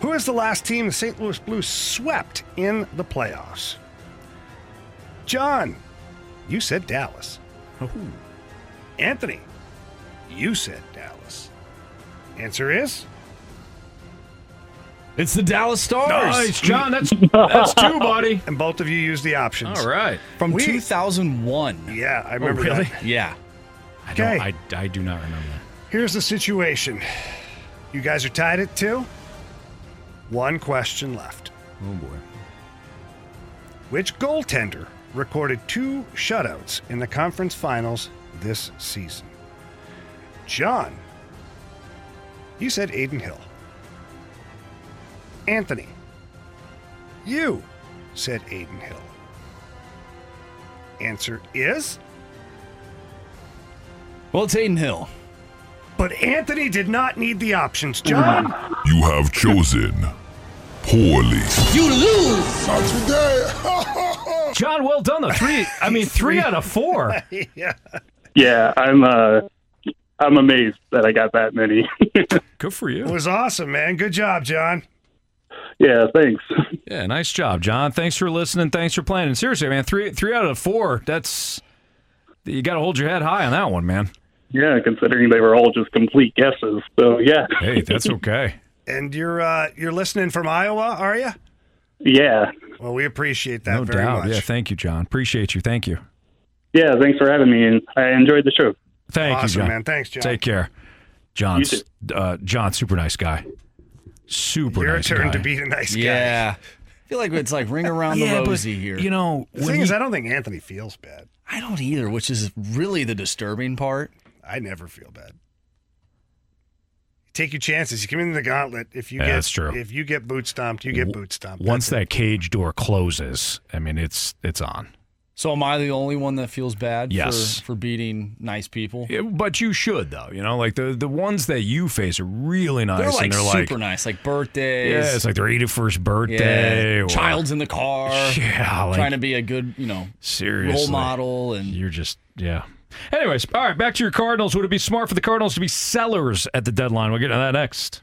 Who is the last team the St. Louis Blues swept in the playoffs? John, you said Dallas. Anthony, you said Dallas. Answer is It's the Dallas Stars. Nice, John. That's that's two, buddy. And both of you used the options. All right. From We- 2001. Yeah, I oh, remember Oh, really? that. Yeah. I don't. Okay. I, I do not remember that. Here's the situation. You guys are tied at two. One question left. Oh boy. Which goaltender recorded two shutouts in the conference finals this season? John, you said Adin Hill. Anthony, you said Adin Hill. Answer is, Well, it's Adin Hill. but Anthony did not need the options. John, You have chosen poorly. You lose. Not today. John, well done though. Three. I mean, three out of four. yeah. Yeah, I'm uh, I'm amazed that I got that many. Good for you. It was awesome, man. Good job, John. Yeah, thanks. Yeah, nice job, John. Thanks for listening. Thanks for playing. And seriously, man, three three out of four. That's you got to hold your head high on that one, man. Yeah, considering they were all just complete guesses. So yeah. Hey, that's okay. And you're uh, you're listening from Iowa, are you? Yeah. Well, we appreciate that no very doubt. much. Yeah, thank you, John. Appreciate you. Thank you. Yeah, thanks for having me, and I enjoyed the show. Thank Awesome, you, John. man. Thanks, John. Take care. John's uh, John, super nice guy. Super Your nice turn guy. to be a nice guy. Yeah. I feel like it's like ring around Yeah, the but, rosy here. You know, The thing he- is, I don't think Anthony feels bad. I don't either, which is really the disturbing part. I never feel bad. Take your chances. You come in the gauntlet. If you Yeah, get that's true. if you get boot stomped, you get boot stomped. once That's that cage door closes, I mean, it's it's on. So am I the only one that feels bad Yes. for, for beating nice people? Yeah, but you should though. You know, like the the ones that you face are really nice. They're like they're super like, nice, like birthdays. Yeah, it's like their 81st birthday. Yeah. or- Child's in the car. Yeah, like- trying to be a good, you know, Seriously. role model. And You're just yeah. Anyways, all right, back to your Cardinals. Would it be smart for the Cardinals to be sellers at the deadline? We'll get to that next.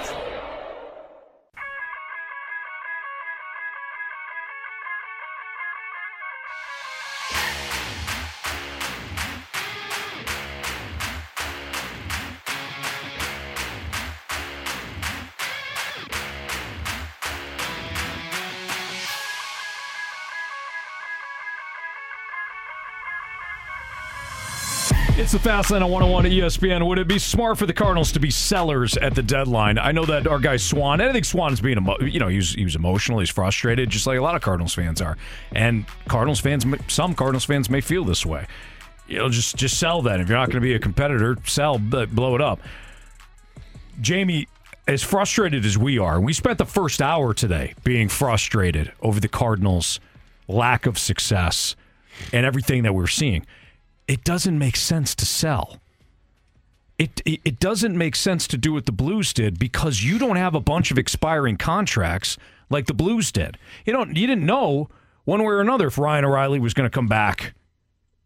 It's the Fast Lane on 101 at ESPN. Would it be smart for the Cardinals to be sellers at the deadline? I know that our guy Swan, I think Swan's being, emo- you know, he's, he was emotional, he's frustrated, just like a lot of Cardinals fans are. And Cardinals fans, some Cardinals fans may feel this way. You know, just just sell that. If you're not going to be a competitor, sell, but blow it up. Jamie, as frustrated as we are, we spent the first hour today being frustrated over the Cardinals' lack of success and everything that we're seeing. It doesn't make sense to sell. It, it it doesn't make sense to do what the Blues did because you don't have a bunch of expiring contracts like the Blues did. You don't you didn't know one way or another if Ryan O'Reilly was going to come back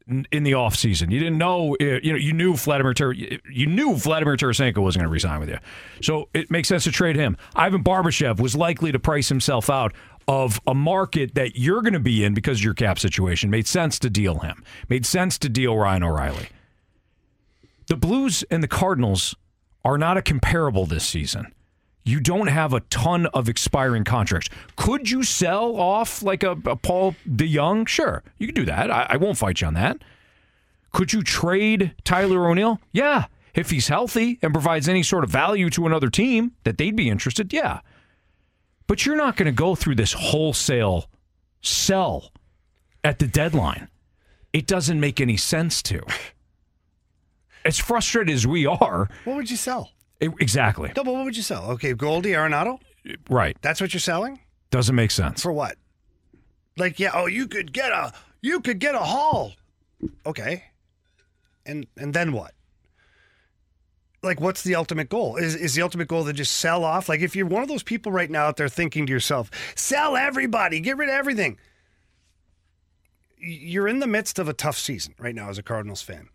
in in the offseason. You didn't know, uh, you know, you knew Vladimir Tar- you knew Vladimir Tarasenko wasn't going to resign with you. So it makes sense to trade him. Ivan Barbashev was likely to price himself out of a market that you're going to be in because your cap situation. Made sense to deal him. Made sense to deal Ryan O'Reilly. The Blues and the Cardinals are not a comparable this season. You don't have a ton of expiring contracts. Could you sell off like a, a Paul DeJong? Sure, you can do that. I, I won't fight you on that. Could you trade Tyler O'Neill? Yeah, if he's healthy and provides any sort of value to another team that they'd be interested. Yeah, but you're not going to go through this wholesale sell at the deadline. It doesn't make any sense to. As frustrated as we are, What would you sell? it- exactly No, but what would you sell? Okay, Goldie Arenado. right. That's what you're selling Doesn't make sense. for what? Like, yeah. Oh, you could get a you could get a haul. Okay. And and then what? Like, what's the ultimate goal? Is is the ultimate goal to just sell off? Like, if you're one of those people right now out there thinking to yourself, sell everybody, get rid of everything. you're in the midst of a tough season right now as a Cardinals fan.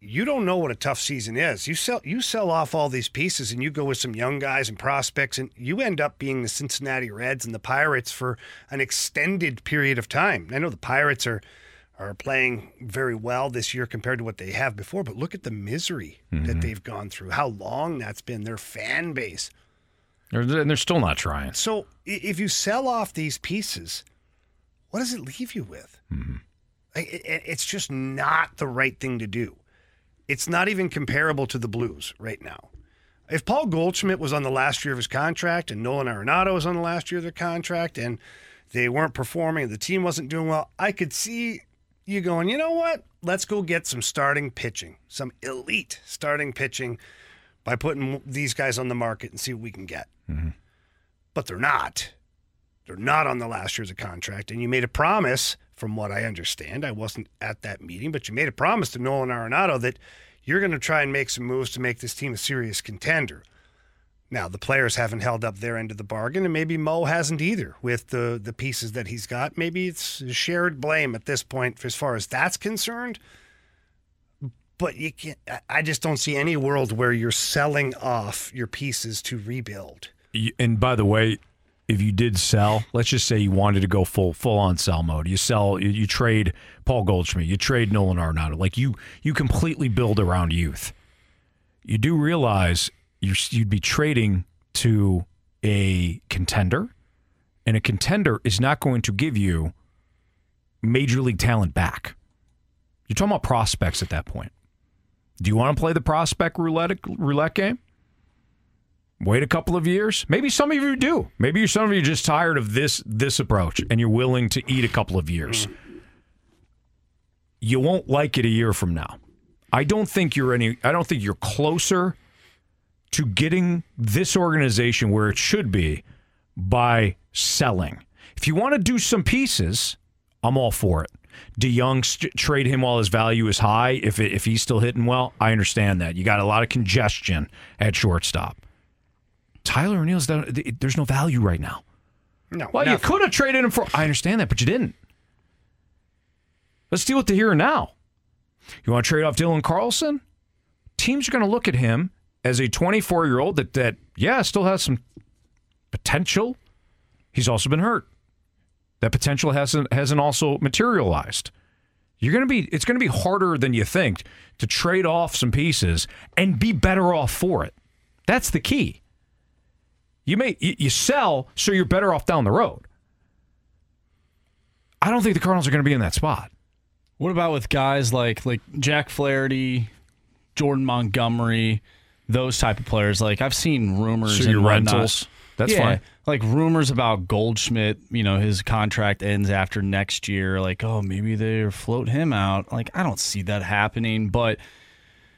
You don't know what a tough season is. You sell you sell off all these pieces and you go with some young guys and prospects and you end up being the Cincinnati Reds and the Pirates for an extended period of time. I know the Pirates are are playing very well this year compared to what they have before, but look at the misery that mm-hmm. they've gone through. How long that's been their fan base. And they're still not trying. So if you sell off these pieces, what does it leave you with? Mm-hmm. I- It's just not the right thing to do. It's not even comparable to the Blues right now. If Paul Goldschmidt was on the last year of his contract and Nolan Arenado was on the last year of their contract and they weren't performing and the team wasn't doing well, I could see you going, you know what? Let's go get some starting pitching, some elite starting pitching by putting these guys on the market and see what we can get. Mm-hmm. But they're not. They're not on the last year's of contract. And you made a promise, from what I understand. I wasn't at that meeting, but you made a promise to Nolan Arenado that you're going to try and make some moves to make this team a serious contender. Now, the players haven't held up their end of the bargain, and maybe Mo hasn't either with the, the pieces that he's got. Maybe it's shared blame at this point as far as that's concerned. But you can't, I- just don't see any world where you're selling off your pieces to rebuild. And by the way, if you did sell, let's just say you wanted to go full full on sell mode. You sell, you, you trade Paul Goldschmidt, you trade Nolan Arenado. Like you, you completely build around youth. You do realize you you'd be trading to a contender, and a contender is not going to give you major league talent back. You're talking about prospects at that point. Do you want to play the prospect roulette roulette game? Wait a couple of years. Maybe some of you do. Maybe some of you are just tired of this this approach and you're willing to eat a couple of years. You won't like it a year from now. I don't think you're any I don't think you're closer to getting this organization where it should be by selling. If you want to do some pieces, I'm all for it. DeJong st- trade him while his value is high. If it, if he's still hitting well, I understand that. You got a lot of congestion at shortstop. Tyler O'Neill's down, there's no value right now. No. Well, you could have traded him for. I understand that, but you didn't. Let's deal with the here and now. You want to trade off Dylan Carlson? Teams are going to look at him as a 24 year old that that yeah still has some potential. He's also been hurt. That potential hasn't hasn't also materialized. You're going to be it's going to be harder than you think to trade off some pieces and be better off for it. That's the key. You may you, sell so you're better off down the road. I don't think the Cardinals are going to be in that spot. What about with guys like like Jack Flaherty, Jordan Montgomery, those type of players? Like I've seen rumors. So and whatnot. rentals? That's Yeah, fine. Like rumors about Goldschmidt. You know, his contract ends after next year. Like, oh, maybe they float him out. Like, I don't see that happening. But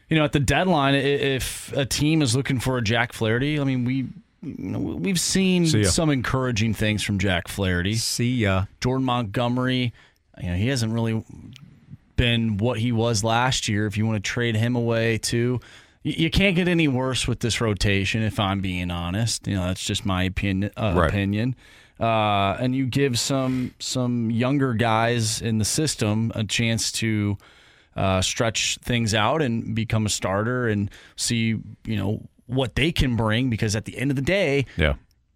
you know, at the deadline, if a team is looking for a Jack Flaherty, I mean, we we've seen See some encouraging things from Jack Flaherty. See ya. Jordan Montgomery, you know, he hasn't really been what he was last year. If you want to trade him away too, you can't get any worse with this rotation. If I'm being honest, you know that's just my opinion. Uh, Right. Opinion. Uh, and you give some some younger guys in the system a chance to uh, stretch things out and become a starter and see you know what they can bring. Because at the end of the day, Yeah.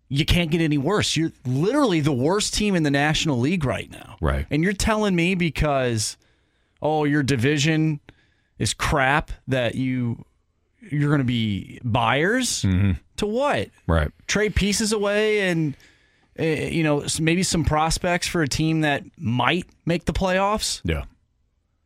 you can't get any worse. You're literally the worst team in the National League right now. Right. And you're telling me because oh, your division is crap that you you're going to be buyers to what? Right. Trade pieces away and uh, you know, maybe some prospects for a team that might make the playoffs. Yeah.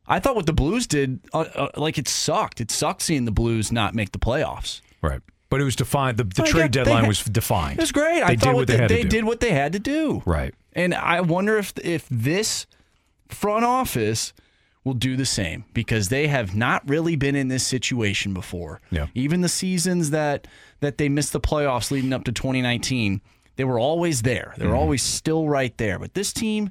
I thought what the Blues did uh, uh, like it sucked. It sucked seeing the Blues not make the playoffs. Right. But it was defined. The, the trade they deadline had- was defined. It was great. They I did thought what they, had they to do. did what they had to do. Right. And I wonder if if this front office will do the same because they have not really been in this situation before. Yeah. Even the seasons that that they missed the playoffs leading up to 2019, they were always there. They were Mm-hmm. always still right there. But this team,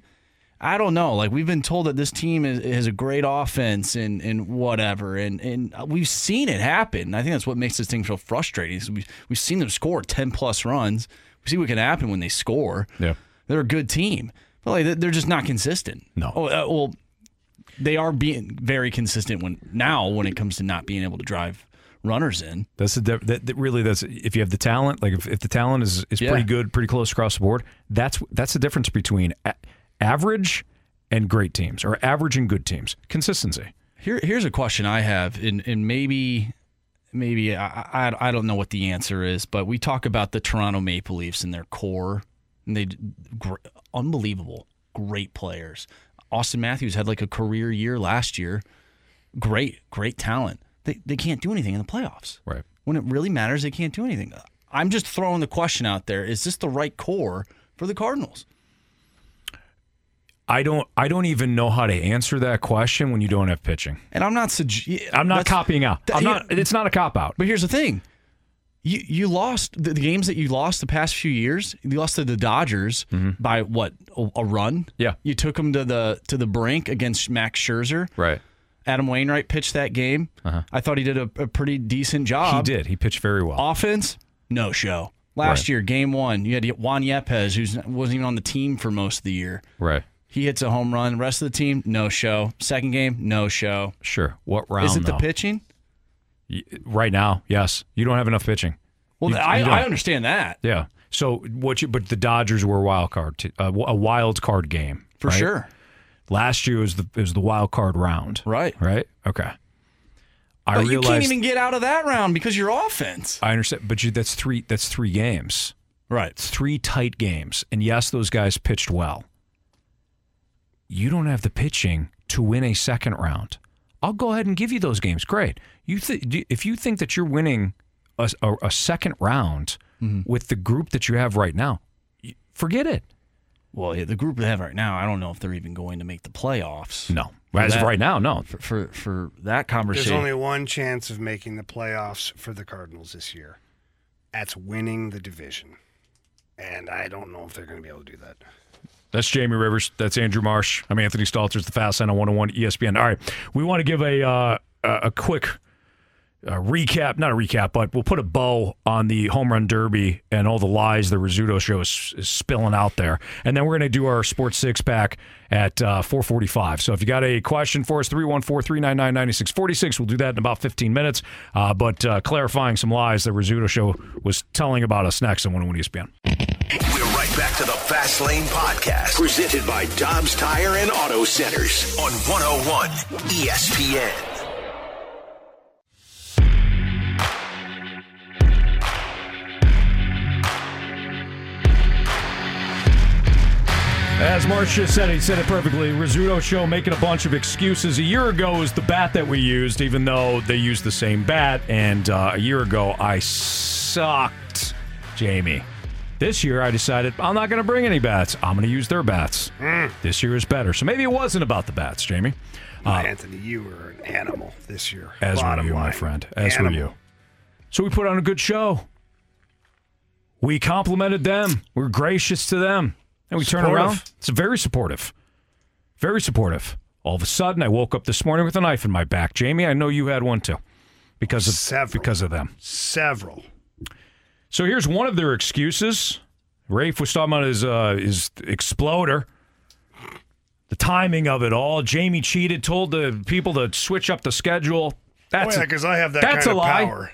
I don't know. Like we've been told that this team is, has a great offense and and whatever, and and we've seen it happen. I think that's what makes this thing feel frustrating. Is we we've seen them score ten plus runs. We see what can happen when they score. Yeah. They're a good team. but like, they're just not consistent. No. Oh, uh, well, they are being very consistent when now when it comes to not being able to drive runners in. That's the that, that really that's if you have the talent, like if, if the talent is is Yeah. pretty good, pretty close across the board. That's that's the difference between a- average and great teams, or average and good teams. Consistency. Here, here's a question I have, and, and maybe, maybe I, I, I don't know what the answer is, but we talk about the Toronto Maple Leafs and their core, and they gr- unbelievable, great players. Auston Matthews had like a career year last year. Great, great talent. They they can't do anything in the playoffs. Right. When it really matters, they can't do anything. I'm just throwing the question out there: Is this the right core for the Cardinals? I don't I don't even know how to answer that question when you don't have pitching. And I'm not sugge- I'm not copying out. I'm not. It's not a cop out. But here's the thing. You you lost the, the games that you lost the past few years. You lost to the Dodgers by what a, a run. Mm-hmm. Yeah. you took them to the to the brink against Max Scherzer. Right. Adam Wainwright pitched that game. Uh-huh. I thought he did a, a pretty decent job. He did. He pitched very well. Offense, no show. Last Right. year, game one, you had Juan Yepez, who wasn't even on the team for most of the year. Right. He hits a home run. The rest of the team, no show. Second game, no show. Sure. What round? Is it the pitching? Right now, yes. You don't have enough pitching. Well, You- I, you. I understand that. Yeah. So what? You, but the Dodgers were a wild card, t- uh, a wild card game For right? sure. Last year was the was the wild card round. Right. Right. Okay. I but you can't even get out of that round because your offense. I understand, but you, that's three. That's three games. Right. It's three tight games, and yes, those guys pitched well. You don't have the pitching to win a second round. I'll go ahead and give you those games. Great. You th- if you think that you're winning a, a, a second round Mm-hmm. with the group that you have right now, forget it. Well, yeah, the group they have right now, I don't know if they're even going to make the playoffs. No. For As of right now, no. For for, for that conversation, There's only one chance of making the playoffs for the Cardinals this year. That's winning the division. And I don't know if they're going to be able to do that. That's Jamie Rivers. That's Andrew Marsh. I'm Anthony Stalters, the Fast Sign on 101 ESPN. All right. We want to give a uh, a quick uh, recap, not a recap, but we'll put a bow on the home run derby and all the lies the Rizzuto show is, is spilling out there. And then we're going to do our sports six pack at uh, 445. So if you got a question for us, 314 399 9646, we'll do that in about 15 minutes. Uh, but uh, clarifying some lies the Rizzuto show was telling about us next on 101 ESPN. We're right back to the Fast Lane Podcast, presented by Dobbs Tire and Auto Centers on 101 ESPN. As Marsh just said, he said it perfectly. Rizzuto show making a bunch of excuses. A year ago was the bat that we used, even though they used the same bat. And uh, a year ago, I sucked, Jamie. This year, I decided I'm not going to bring any bats. I'm going to use their bats. This year is better. So maybe it wasn't about the bats, Jamie. Uh, Anthony, you were an animal this year. as were you, my friend. As Animal. were you. So we put on a good show. We complimented them. We're gracious to them. And we turn around. It's very supportive. Very supportive. All of a sudden, I woke up this morning with a knife in my back. Jamie, I know you had one too. Because of Several. because of them. Several. So here's one of their excuses. Rafe was talking about his uh, his exploder. The timing of it all. Jamie cheated, told the people to switch up the schedule. That's oh, yeah, a- because I have that that's kind a of lie. power.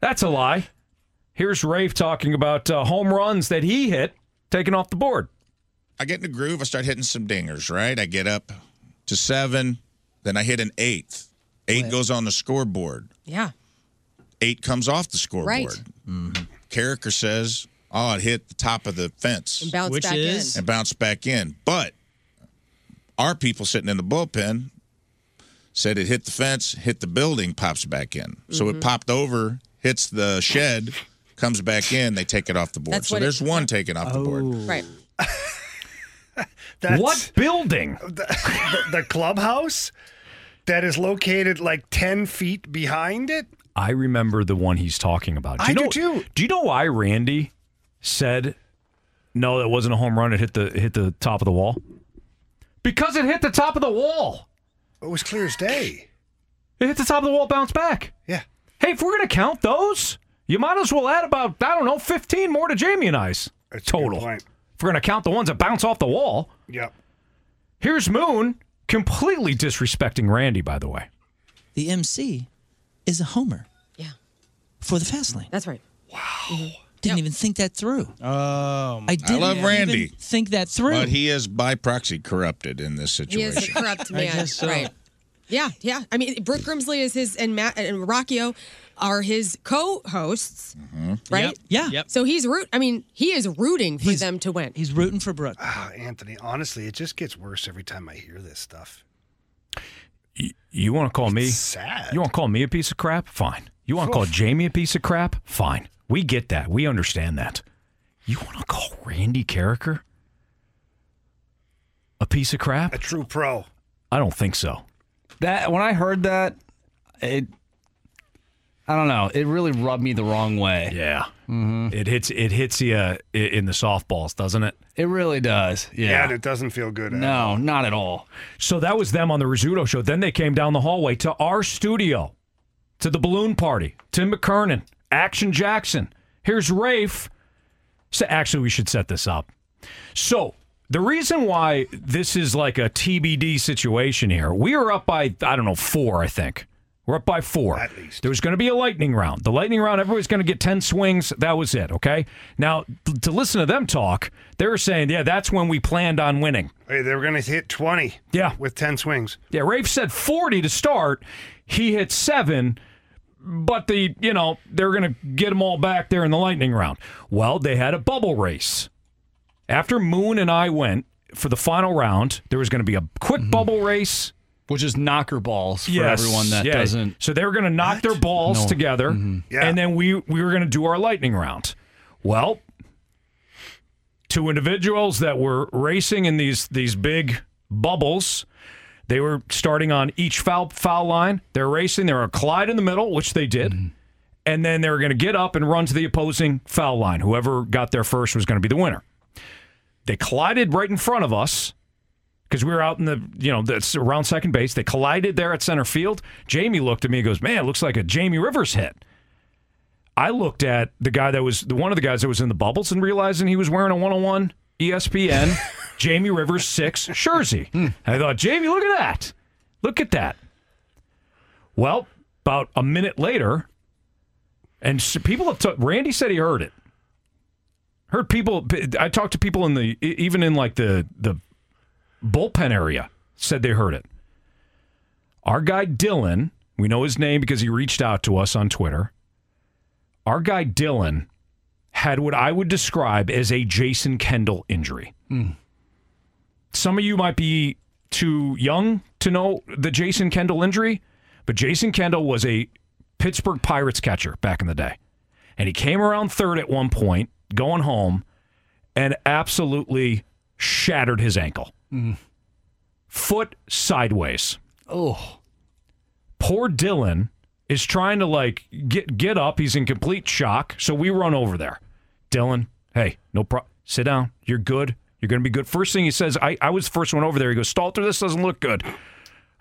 That's a lie. Here's Rafe talking about uh, home runs that he hit, taken off the board. I get in the groove. I start hitting some dingers, right? I get up to seven. Then I hit an eighth. Eight goes on the scoreboard. Yeah. Eight comes off the scoreboard. Right. Mm-hmm. Karraker says, oh, it hit the top of the fence. And bounced Which back is? in. and bounced back in. But our people sitting in the bullpen said it hit the fence, hit the building, pops back in. So Mm-hmm. it popped over, hits the shed, comes back in, they take it off the board. That's so there's one taken off the board. Oh. Right. That's what building? The, the, the clubhouse that is located like 10 feet behind it? I remember the one he's talking about. I you do know, too. Do you know why Randy said no? That wasn't a home run. It hit the hit the top of the wall. Because it hit the top of the wall. It was clear as day. It hit the top of the wall, bounced back. Yeah. Hey, if we're gonna count those, you might as well add about I don't know, fifteen more to Jamie and I's That's total. If we're going to count the ones that bounce off the wall. Yep. Here's Moon completely disrespecting Randy, by the way. The MC is a homer. Yeah. For the fast lane. That's right. Wow. Mm-hmm. Didn't even think that through. Oh, I didn't I love even Randy. think that through. But he is by proxy corrupted in this situation. He situation. is a corrupt I man. guess so. Right. Yeah, yeah. I mean, Brooke Grimsley is his and Matt and Rockio are his co-hosts, Mm-hmm. right? Yep. Yeah. So he's root. I mean, he is rooting for them to win. He's rooting for Brooke. Ah, Anthony, honestly, it just gets worse every time I hear this stuff. You want to call me sad. You want to call me a piece of crap? Fine. You want to call Jamie a piece of crap? Fine. We get that. We understand that. You want to call Randy Karraker a piece of crap? A true pro. I don't think so. That when I heard that, it I don't know, it really rubbed me the wrong way. Yeah. It hits it hits you uh, in the softballs, doesn't it? It really does. Yeah, Yeah. and it doesn't feel good. at no, not at all. So that was them on the Rizzuto show. Then they came down the hallway to our studio, to the balloon party. Tim McKernan, Action Jackson. Here's Rafe. So actually, we should set this up. So the reason why this is like a TBD situation here, we are up by I don't know four, I think. We're up by four. At least. There was going to be a lightning round. The lightning round, everybody's going to get 10 swings. That was it, okay? Now, to listen to them talk, they were saying, yeah, that's when we planned on winning. Hey, they were going to hit 20. Yeah. With 10 swings. Yeah, Rafe said 40 to start. He hit seven, but the, you know, they're going to get them all back there in the lightning round. Well, they had a bubble race. After Moon and I went for the final round, there was going to be a quick mm-hmm. bubble race. Which is knocker balls for Yes, everyone that yeah. doesn't. So they were going to knock their balls No. together, mm-hmm. Yeah. and then we we were going to do our lightning round. Well, two individuals that were racing in these these big bubbles. They were starting on each foul foul line. They're racing. They were a collide in the middle, which they did, mm-hmm. and then they were going to get up and run to the opposing foul line. Whoever got there first was going to be the winner. They collided right in front of us because we were out in the, you know, that's around second base. They collided there at center field. Jamie looked at me and goes, Man, it looks like a Jamie Rivers hit. I looked at the guy that was the one of the guys that was in the bubbles and realizing he was wearing a 101 ESPN Jamie Rivers 6 jersey. Hmm. I thought, Jamie, look at that. Look at that. Well, about a minute later, and people have, t- Randy said he heard it. Heard people, I talked to people in the, even in like the, the bullpen area said they heard it. Our guy Dylan, we know his name because he reached out to us on Twitter. Our guy Dylan had what I would describe as a Jason Kendall injury. Hmm. Some of you might be too young to know the Jason Kendall injury, but Jason Kendall was a Pittsburgh Pirates catcher back in the day. And he came around third at one point, going home, and absolutely shattered his ankle. Foot sideways. Oh. Poor Dylan is trying to like get get up. He's in complete shock. So we run over there. Dylan, hey, no problem. Sit down. You're good. You're going to be good. First thing he says, I, I was the first one over there. He goes, Stalter, this doesn't look good.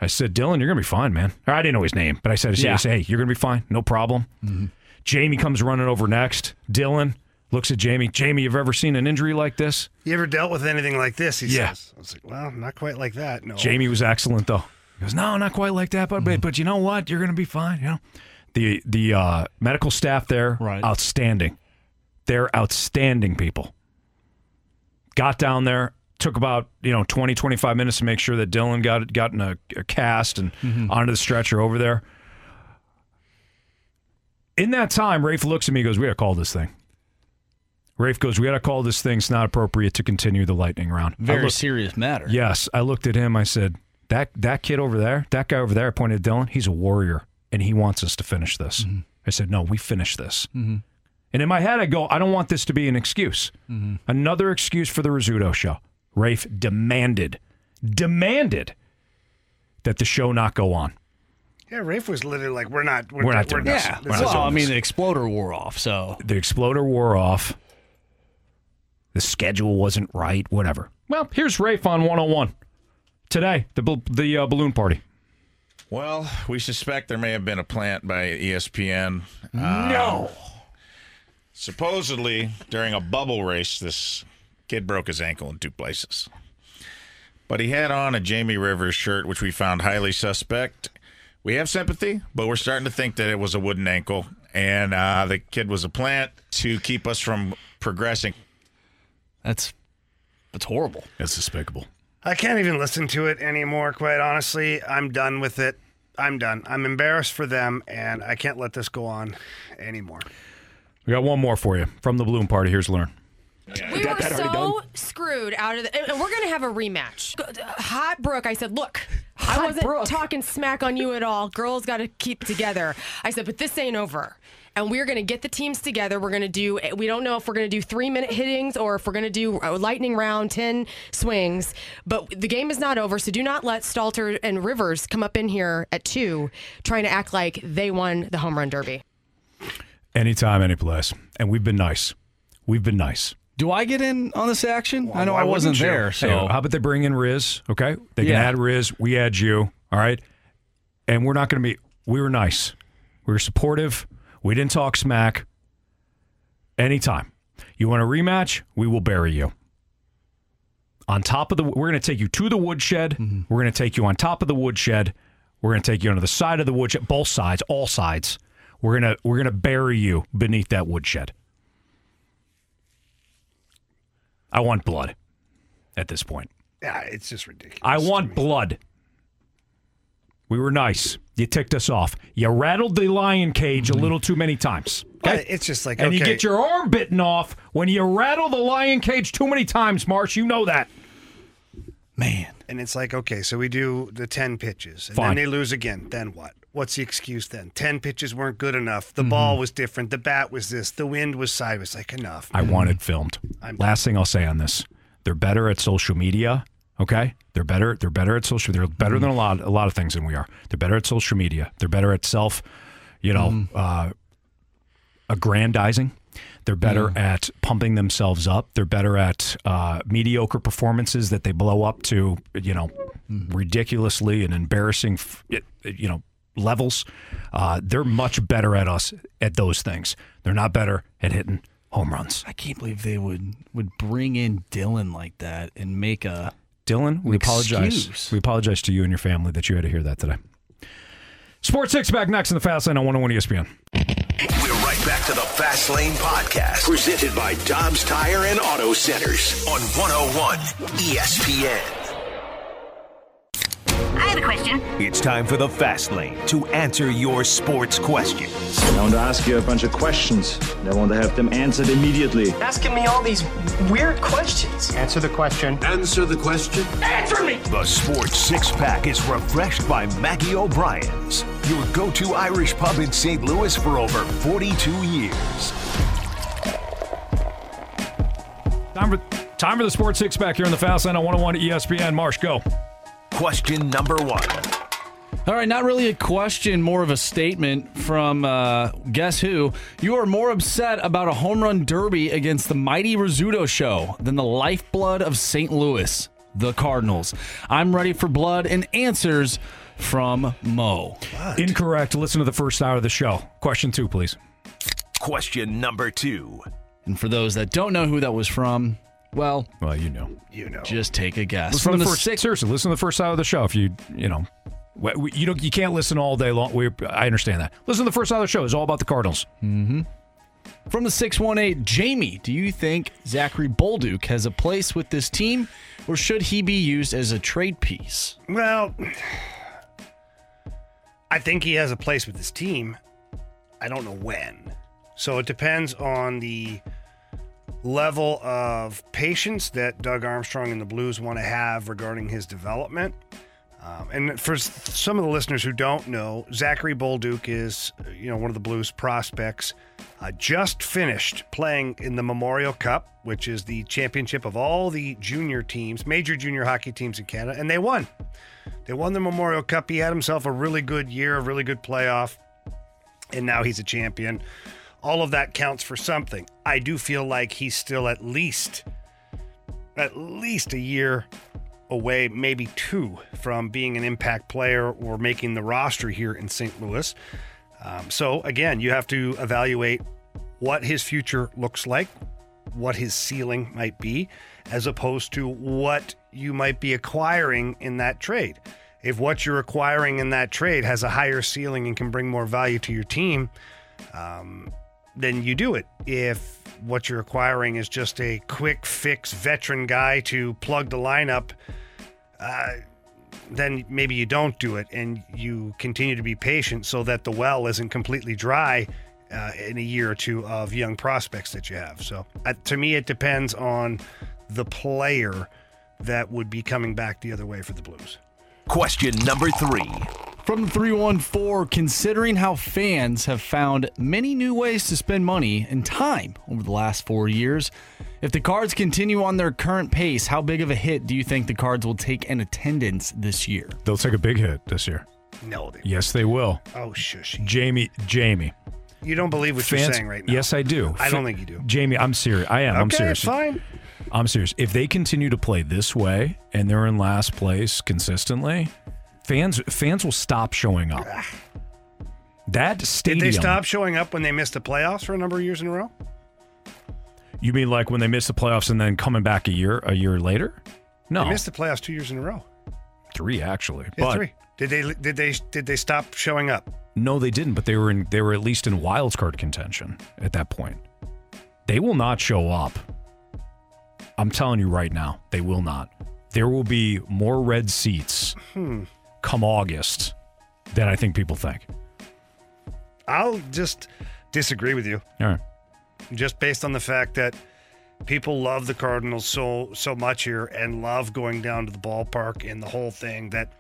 I said, Dylan, you're going to be fine, man. Or I didn't know his name, but I said, I said, Yeah. I said, hey, you're going to be fine. No problem. Mm-hmm. Jamie comes running over next. Dylan looks at Jamie. Jamie, you've ever seen an injury like this? You ever dealt with anything like this? He Yeah. says. I was like, well, not quite like that. No. Jamie was excellent though. He goes, no, not quite like that, but but, but you know what? You're going to be fine. You know, the the uh, medical staff there, right. outstanding. They're outstanding people. Got down there, took about you know 20, 25 minutes to make sure that Dylan got got in a, a cast and onto the stretcher over there. In that time, Rafe looks at me and goes, "We got to call this thing." Rafe goes, "We got to call this thing. It's not appropriate to continue the lightning round." Very looked- serious matter. Yes, I looked at him. I said, "That that kid over there, that guy over there." I pointed at Dylan. He's a warrior, and he wants us to finish this. Mm-hmm. I said, "No, we finish this." And in my head, I go, "I don't want this to be an excuse. Mm-hmm. Another excuse for the Rizzuto show." Rafe demanded, demanded that the show not go on. Yeah, Rafe was literally like, we're not. We're, We're not we're doing this. not- We're this not is Well, all I mean, this. the exploder wore off, so The exploder wore off. The schedule wasn't right. Whatever. Well, here's Rafe on 101 today. The the uh, balloon party. Well, we suspect there may have been a plant by ESPN. No. Supposedly, during a bubble race this Kid broke his ankle in two places. But he had on a Jamie Rivers shirt, which we found highly suspect. We have sympathy, but we're starting to think that it was a wooden ankle, and uh, the kid was a plant to keep us from progressing. That's that's horrible. That's despicable. I can't even listen to it anymore, quite honestly. I'm done with it. I'm done. I'm embarrassed for them, and I can't let this go on anymore. We got one more for you from the balloon party. Here's Learn. We were so screwed out of the, and we're gonna have a rematch. Uh, Hot Brooke, I said, look, I wasn't talking smack on you at all. Girls got to keep together. I said, but this ain't over. And we're going to get the teams together. We're going to do, we don't know if we're going to do three minute hittings or if we're going to do a lightning round, 10 swings. But the game is not over. So do not let Stalter and Rivers come up in here at two trying to act like they won the home run derby. Anytime, any place. And we've been nice. We've been nice. Do I get in on this action? I know I wasn't wouldn't you? there. So Hey, how about they bring in Riz? Okay, they can Yeah. add Riz. We add you. All right, and we're not going to be. We were nice. We were supportive. We didn't talk smack. Anytime you want a rematch, we will bury you. On top of the, we're going to take you to the woodshed. Mm-hmm. We're going to take you on top of the woodshed. We're going to take you onto the side of the woodshed, both sides, all sides. We're gonna we're gonna bury you beneath that woodshed. I want blood at this point. Yeah, it's just ridiculous. I want blood. We were nice. You ticked us off. You rattled the lion cage a little too many times. But it's just like, and you get your arm bitten off when you rattle the lion cage too many times, Marsh. You know that. Man. And it's like, okay, so we do the 10 pitches, and Fine. then they lose again. Then what? What's the excuse then? 10 pitches weren't good enough. Mm-hmm. The ball was different. The bat was this. The wind was sideways. Like, enough. I want it filmed. I'm- Last thing I'll say on this: they're better at social media. Okay, they're better. They're better at social. They're better than a lot, a lot of things than we are. They're better at social media. They're better at self, you know, uh, aggrandizing. They're better at pumping themselves up. They're better at uh, mediocre performances that they blow up to, you know, ridiculously and embarrassing, you know, levels. Uh, they're much better at us at those things. They're not better at hitting home runs. I can't believe they would would bring in Dylan like that and make a Dylan, we an apologize. We apologize to you and your family that you had to hear that today. Sports Six Pack next in the Fast Lane on 101 ESPN. We're right back to the Fast Lane Podcast, presented by Dobbs Tire and Auto Centers on 101 ESPN. I have a question. It's time for the Fast Lane to answer your sports questions. I want to ask you a bunch of questions. and I want to have them answered immediately. Asking me all these weird questions. Answer the question. Answer the question. Answer me! The Sports Six Pack is refreshed by Maggie O'Brien's, your go to Irish pub in St. Louis for over 42 years. Time for time for the Sports Six Pack here in the Fast Lane on 101 ESPN. Marsh, go. Question number one. All right, not really a question, more of a statement from uh, guess who? You are more upset about a home run derby against the mighty Rizzuto show than the lifeblood of St. Louis, the Cardinals. I'm ready for blood and answers from Mo. Incorrect. Listen to the first hour of the show. Question two, please. Question number two. And for those that don't know who that was from, well, well, you know, you know, just take a guess. Listen from the the first, six, seriously, listen to the first side of the show. If you, you know, we- you don't, you can't listen all day long. We, I understand that. Listen to the first side of the show. It's all about the Cardinals. Mm-hmm. From the 618, Jamie, do you think Zachary Bolduc has a place with this team, or should he be used as a trade piece? Well, I think he has a place with this team. I don't know when. So it depends on the level of patience that Doug Armstrong and the Blues want to have regarding his development. Um, and for some of the listeners who don't know, Zachary Bolduc is, you know, one of the Blues prospects. Uh, just finished playing in the Memorial Cup, which is the championship of all the junior teams, major junior hockey teams in Canada, and they won. They won the Memorial Cup. He had himself a really good year, a really good playoff, and now he's a champion. All of that counts for something. I do feel like he's still at least at least a year away, maybe two, from being an impact player or making the roster here in St. Louis. Um, so again, you have to evaluate what his future looks like what his ceiling might be, as opposed to what you might be acquiring in that trade. If what you're acquiring in that trade has a higher ceiling and can bring more value to your team, um, then you do it. If what you're acquiring is just a quick fix veteran guy to plug the lineup, uh, then maybe you don't do it and you continue to be patient so that the well isn't completely dry uh, in a year or two of young prospects that you have. So uh, to me, it depends on the player that would be coming back the other way for the Blues. Question number three. From the 314, considering how fans have found many new ways to spend money and time over the last four years, if the Cards continue on their current pace, how big of a hit do you think the Cards will take in attendance this year? They'll take a big hit this year. No, they Yes, they will. Oh, shush. Jamie, Jamie. You don't believe what you're saying right now. Yes, I do. I don't think you do. Jamie, I'm serious. I am. I'm Okay, serious. fine. I'm serious. If they continue to play this way and they're in last place consistently, fans fans will stop showing up. That Did stadium. they stop showing up when they missed the playoffs for a number of years in a row? You mean like when they missed the playoffs and then coming back a year a year later? No, They missed the playoffs two years in a row. three actually. Yeah, but three. Did they did they did they stop showing up? no, they didn't. But they were in. They were at least in wild card contention at that point. They will not show up. I'm telling you right now, they will not. There will be more red seats Hmm. come August than I think people think. I'll just disagree with you. All right. just based on the fact that people love the Cardinals so so much here and love going down to the ballpark and the whole thing that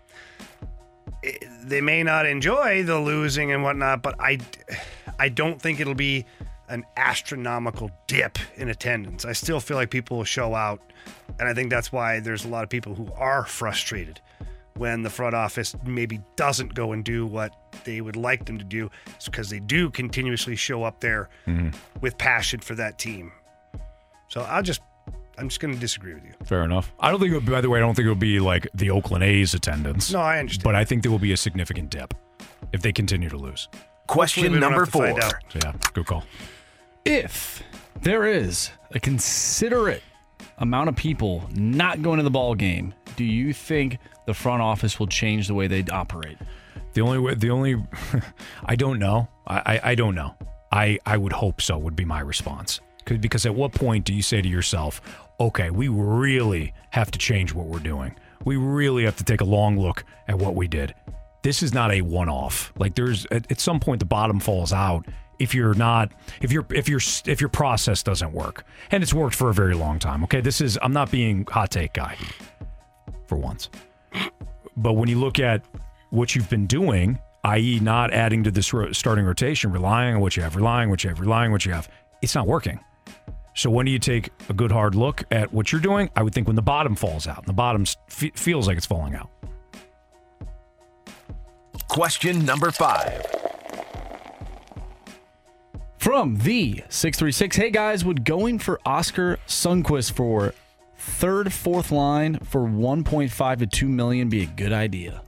it, they may not enjoy the losing and whatnot, but I I don't think it'll be an astronomical dip in attendance. I still feel like people will show out, and I think that's why there's a lot of people who are frustrated when the front office maybe doesn't go and do what they would like them to do. It's because they do continuously show up there mm-hmm. with passion for that team. So I'll just, I'm just going to disagree with you. Fair enough. I don't think. It would, by the way, I don't think it will be like the Oakland A's attendance. No, I understand. But I think there will be a significant dip if they continue to lose. Question number have to find four. So yeah, good call. If there is a considerate amount of people not going to the ball game, do you think the front office will change the way they operate? The only way, the only, I don't know. I, I, I don't know. I, I would hope so. Would be my response. Because at what point do you say to yourself, okay, we really have to change what we're doing. We really have to take a long look at what we did. This is not a one-off. Like there's at, at some point the bottom falls out if you're not if your if your if your process doesn't work, and it's worked for a very long time. Okay, this is I'm not being hot take guy for once. But when you look at what you've been doing, i.e., not adding to this starting rotation, relying on what you have, relying on what you have, relying on what you have, it's not working. So when do you take a good hard look at what you're doing? I would think when the bottom falls out, and the bottom fe- feels like it's falling out. Question number five. From the 636, hey guys, would going for Oskar Sundqvist for third, fourth line for 1.5 to 2 million be a good idea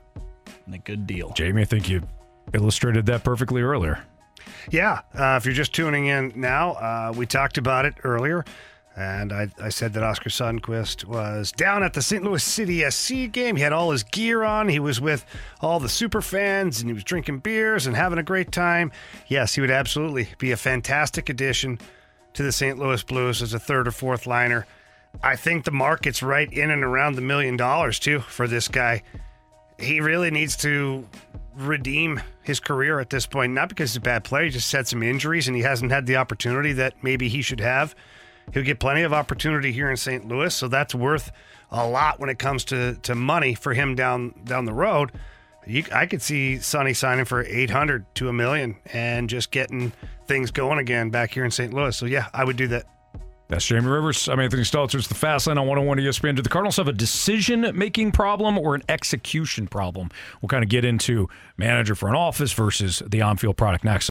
and a good deal? Jamie, I think you illustrated that perfectly earlier. Yeah, uh, if you're just tuning in now, uh, we talked about it earlier, and I, I said that Oskar Sundqvist was down at the St. Louis City SC game. He had all his gear on. He was with all the super fans, and he was drinking beers and having a great time. Yes, he would absolutely be a fantastic addition to the St. Louis Blues as a third or fourth liner. I think the market's right in and around the million dollars too for this guy. He really needs to redeem his career at this point, not because he's a bad player, he just had some injuries and he hasn't had the opportunity that maybe he should have. He'll get plenty of opportunity here in St. Louis, so that's worth a lot when it comes to, to money for him down down the road. You, I could see Sonny signing for 800 to a million and just getting things going again back here in St. Louis. So yeah, I would do that. That's Jamie Rivers. I'm Anthony Stalter. It's the Fast Lane on 101 ESPN. Do the Cardinals have a decision making problem or an execution problem? We'll kind of get into manager for an office versus the on field product next.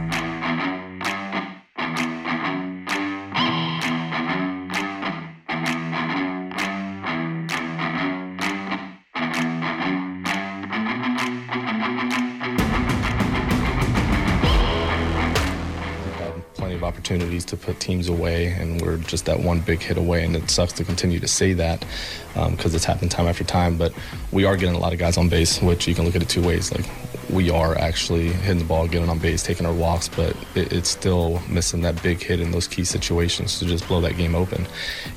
Opportunities to put teams away, and we're just that one big hit away. And it sucks to continue to say that because it's happened time after time. But we are getting a lot of guys on base, which you can look at it two ways. Like we are actually hitting the ball, getting on base, taking our walks, but it, it's still missing that big hit in those key situations to just blow that game open.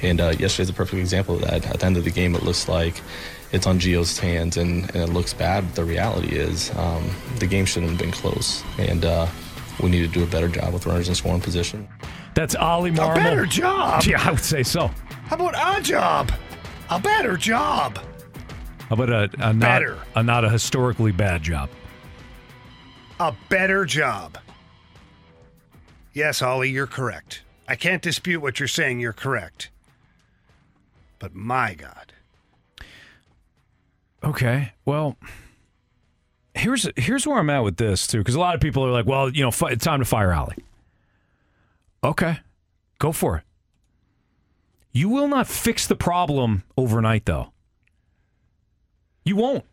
And uh, yesterday's a perfect example of that. At the end of the game, it looks like it's on Gio's hands and, and it looks bad, but the reality is um, the game shouldn't have been close. And uh, we need to do a better job with runners in scoring position. That's Oli Marmol. A better job? Yeah, I would say so. How about a job? A better job. How about a, a not Better. a not a historically bad job? A better job. Yes, Oli, you're correct. I can't dispute what you're saying. You're correct. But my God. Okay. Well, here's here's where I'm at with this too, because a lot of people are like, "Well, you know, it's time to fire Oli." Okay, go for it. You will not fix the problem overnight, though. You won't.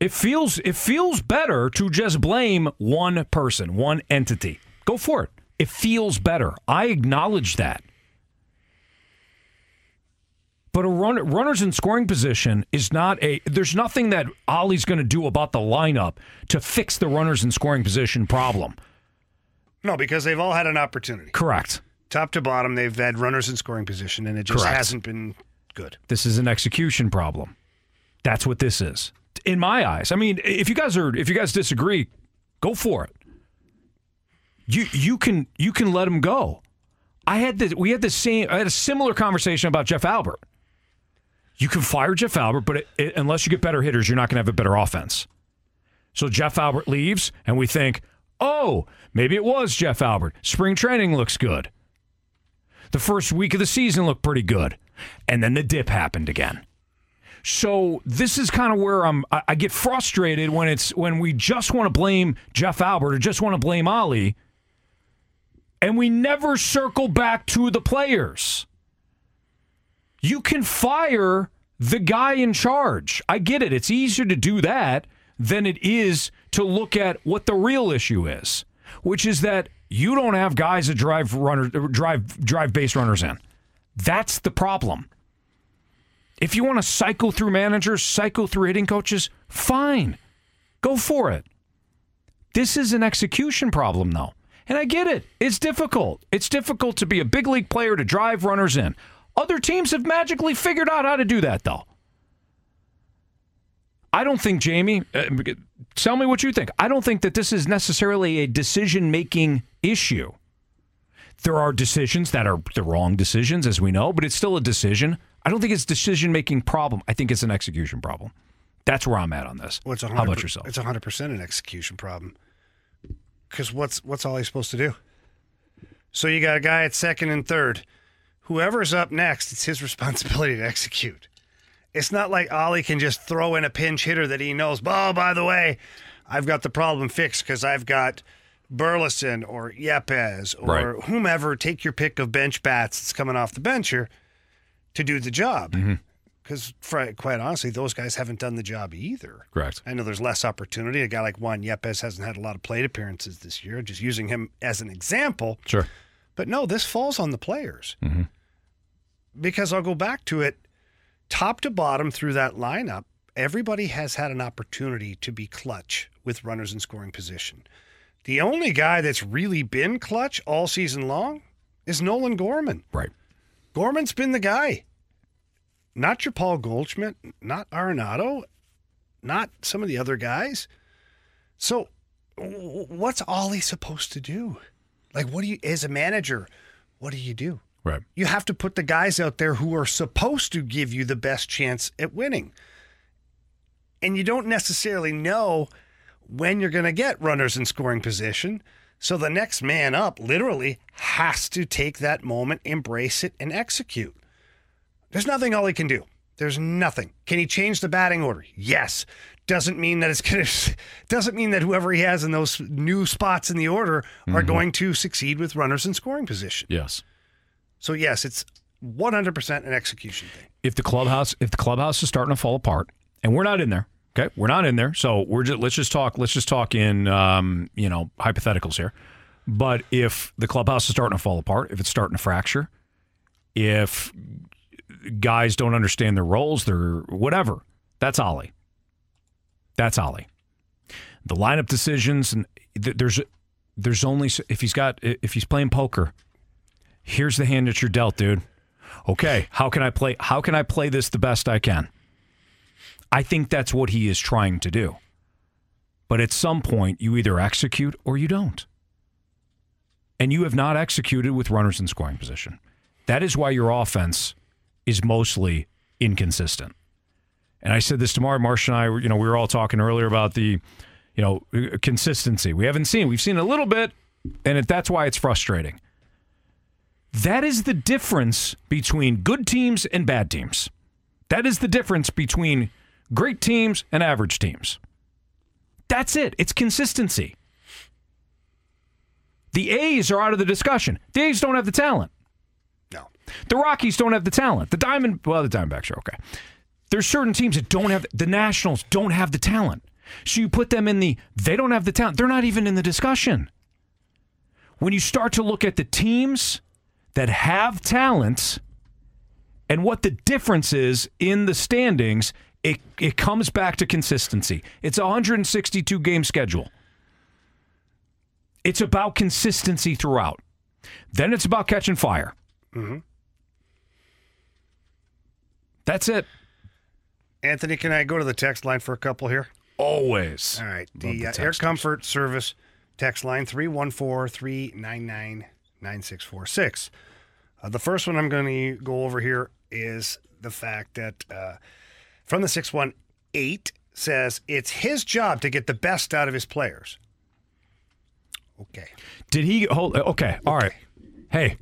It feels it feels better to just blame one person, one entity. Go for it. It feels better. I acknowledge that. But a run, runners in scoring position is not a. There's nothing that Oli's going to do about the lineup to fix the runners in scoring position problem. No, because they've all had an opportunity. Correct. Top to bottom, they've had runners in scoring position, and it just Correct. hasn't been good. This is an execution problem. That's what this is, in my eyes. I mean, if you guys are, if you guys disagree, go for it. You you can you can let him go. I had the we had the same. I had a similar conversation about Jeff Albert. You can fire Jeff Albert, but it, it, unless you get better hitters, you're not going to have a better offense. So Jeff Albert leaves, and we think, oh, maybe it was Jeff Albert. Spring training looks good. The first week of the season looked pretty good, and then the dip happened again. So this is kind of where I'm. I, get frustrated when it's when we just want to blame Jeff Albert or just want to blame Oli, and we never circle back to the players. You can fire the guy in charge. I get it. It's easier to do that than it is to look at what the real issue is, which is that you don't have guys that drive runner drive drive base runners in. That's the problem. If you want to cycle through managers, cycle through hitting coaches, fine. Go for it. This is an execution problem, though. And I get it. It's difficult. It's difficult to be a big league player to drive runners in. Other teams have magically figured out how to do that, though. I don't think, Jamie, uh, tell me what you think. I don't think that this is necessarily a decision making issue. There are decisions that are the wrong decisions, as we know, but it's still a decision. I don't think it's decision making problem. I think it's an execution problem. That's where I'm at on this. A How about yourself? It's hundred percent an execution problem. Because what's what's all he's supposed to do? So you got a guy at second and third. Whoever's up next, it's his responsibility to execute. It's not like Oli can just throw in a pinch hitter that he knows. Oh, by the way, I've got the problem fixed because I've got Burleson or Yepez or Right. whomever. Take your pick of bench bats that's coming off the bench here to do the job. Mm-hmm. Because, quite honestly, those guys haven't done the job either. Correct. I know there's less opportunity. A guy like Juan Yepez hasn't had a lot of plate appearances this year, just using him as an example. Sure. But no, this falls on the players. Mm-hmm. Because I'll go back to it top to bottom through that lineup, everybody has had an opportunity to be clutch with runners in scoring position. The only guy that's really been clutch all season long is Nolan Gorman. Right. Gorman's been the guy. Not your Paul Goldschmidt, not Arenado, not some of the other guys. So, what's Oli supposed to do? Like, what do you, as a manager, what do you do? Right. You have to put the guys out there who are supposed to give you the best chance at winning. And you don't necessarily know when you're going to get runners in scoring position. So the next man up literally has to take that moment, embrace it, and execute. There's nothing Oli can do. There's nothing. Can he change the batting order? Yes. Doesn't mean that it's gonna doesn't mean that whoever he has in those new spots in the order are Mhm. going to succeed with runners in scoring position. Yes. So yes, it's 100% an execution thing. if the clubhouse if the clubhouse is starting to fall apart and we're not in there okay we're not in there so we're just let's just talk let's just talk in um, you know hypotheticals here But if the clubhouse is starting to fall apart, if it's starting to fracture, if guys don't understand their roles, their whatever, that's Oli. That's Oli. The lineup decisions and th- there's there's only if he's got if he's playing poker. Here's the hand that you're dealt, dude. Okay, how can I play how can I play this the best I can? I think that's what he is trying to do. But at some point you either execute or you don't. And you have not executed with runners in scoring position. That is why your offense is mostly inconsistent. And I said this tomorrow. Marsh and I, were- you know, we were all talking earlier about the, you know, consistency. We haven't seen. We've seen a little bit, and it, that's why it's frustrating. That is the difference between good teams and bad teams. That is the difference between great teams and average teams. That's it. It's consistency. The A's are out of the discussion. The A's don't have the talent. The Rockies don't have the talent. The Diamond, well, the Diamondbacks are okay. There's certain teams that don't have the Nationals don't have the talent. So you put them in the they don't have the talent. They're not even in the discussion. When you start to look at the teams that have talent and what the difference is in the standings, it it comes back to consistency. It's a 162 game schedule. It's about consistency throughout. Then it's about catching fire. Mm-hmm. That's it. Anthony, can I go to the text line for a couple here? Always. All right. The, the uh, Air. Comfort Service text line 314 399 9646. Uh, The first one I'm going to go over here is the fact that uh, from the 618 says it's his job to get the best out of his players. Okay. Did he hold? Okay, all right. Hey,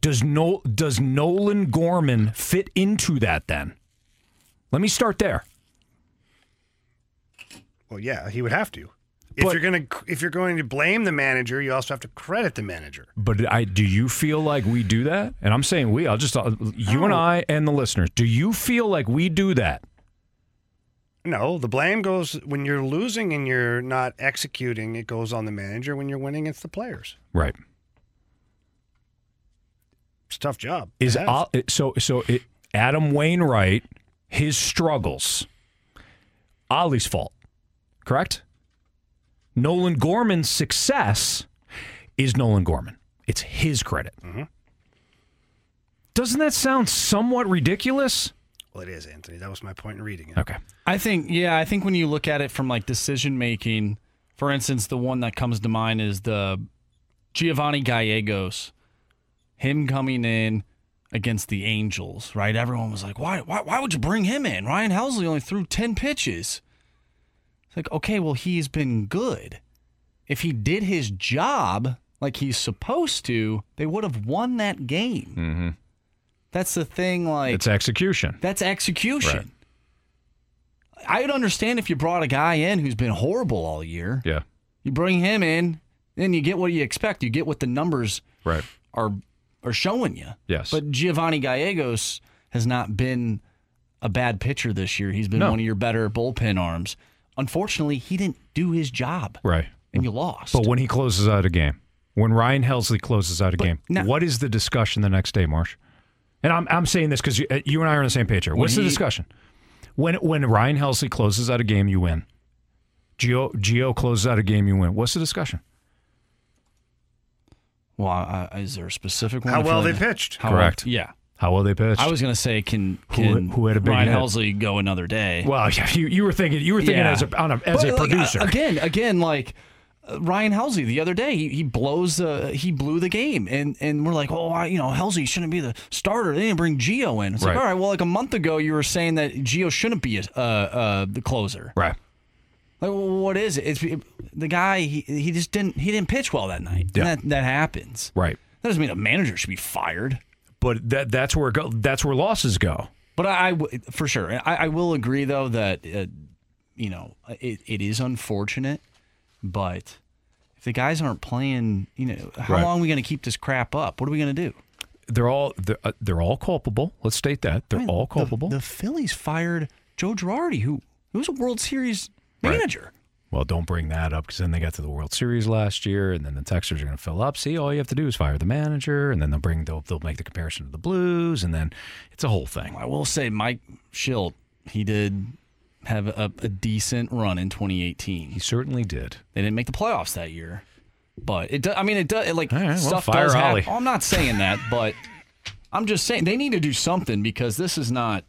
does no does Nolan Gorman fit into that then? Let me start there. Well, yeah, he would have to. If But- you're going to if you're going to blame the manager, you also have to credit the manager. But I do you feel like we do that? And I'm saying we. I'll just uh, you and I and the listeners. Do you feel like we do that? No, the blame goes when you're losing and you're not executing. It goes on the manager. When you're winning, it's the players. Right. It's a tough job. Is It so so it, Adam Wainwright his struggles Oli's fault, correct? Nolan Gorman's success is Nolan Gorman. It's his credit. Mm-hmm. Doesn't that sound somewhat ridiculous? Well, it is, Anthony. That was my point in reading it. Okay. I think, yeah, I think when you look at it from like decision making, for instance, the one that comes to mind is the Giovanni Gallegos, him coming in against the Angels, right? Everyone was like, why, why, why would you bring him in? Ryan Helsley only threw 10 pitches. It's like, okay, well, he's been good. If he did his job like he's supposed to, they would have won that game. Mm-hmm. That's the thing, like, It's execution. that's execution. I'd understand if you brought a guy in who's been horrible all year. Yeah. You bring him in, then you get what you expect. You get what the numbers Right. are are showing you. Yes. But Giovanni Gallegos has not been a bad pitcher this year. He's been No. one of your better bullpen arms. Unfortunately, he didn't do his job, Right. and you lost. But when he closes out a game, when Ryan Helsley closes out a game, now- what is the discussion the next day, Marsh? And I'm, I'm saying this because you, you and I are on the same page here. What's the discussion? When when Ryan Helsley closes out a game, you win. Gio Gio closes out a game, you win. What's the discussion? Well, uh, is there a specific one? How well like- they pitched. How Correct. Well, yeah. How well they pitched. I was gonna say, can Who- can who had a big Ryan hit? Helsley go another day? well, yeah, you, you were thinking you were thinking Yeah. as a, on a as But, a like, producer. uh, again, again, like uh, Ryan Helsley the other day, he, he blows, uh, he blew the game, and and we're like, oh, I, you know, Helsley shouldn't be the starter. They didn't bring Gio in. It's Right. like, all right, well, like a month ago, you were saying that Gio shouldn't be a, uh, uh, the closer. right. Like, what is it? It's the guy. He, he just didn't he didn't pitch well that night. Yeah. That that happens. Right. That doesn't mean a manager should be fired. But that that's where go, that's where losses go. But I, I for sure, I, I will agree though that uh, you know it, it is unfortunate, but if the guys aren't playing, you know, how Right. long are we going to keep this crap up? What are we going to do? They're all they're, uh, they're all culpable. Let's state that they're all culpable. The, Phillies fired Joe Girardi, who who was a World Series manager. Well, don't bring that up because then they got to the World Series last year, and then the Texans are going to fill up. See, all you have to do is fire the manager, and then they'll bring they'll they'll make the comparison to the Blues, and then it's a whole thing. I will say, Mike Shildt, he did have a, a decent run in 2018. He certainly did. They didn't make the playoffs that year, but it. Do, I mean, it does. It, like right, well, stuff does Oli. happen. I'm not saying that, but I'm just saying they need to do something because this is not.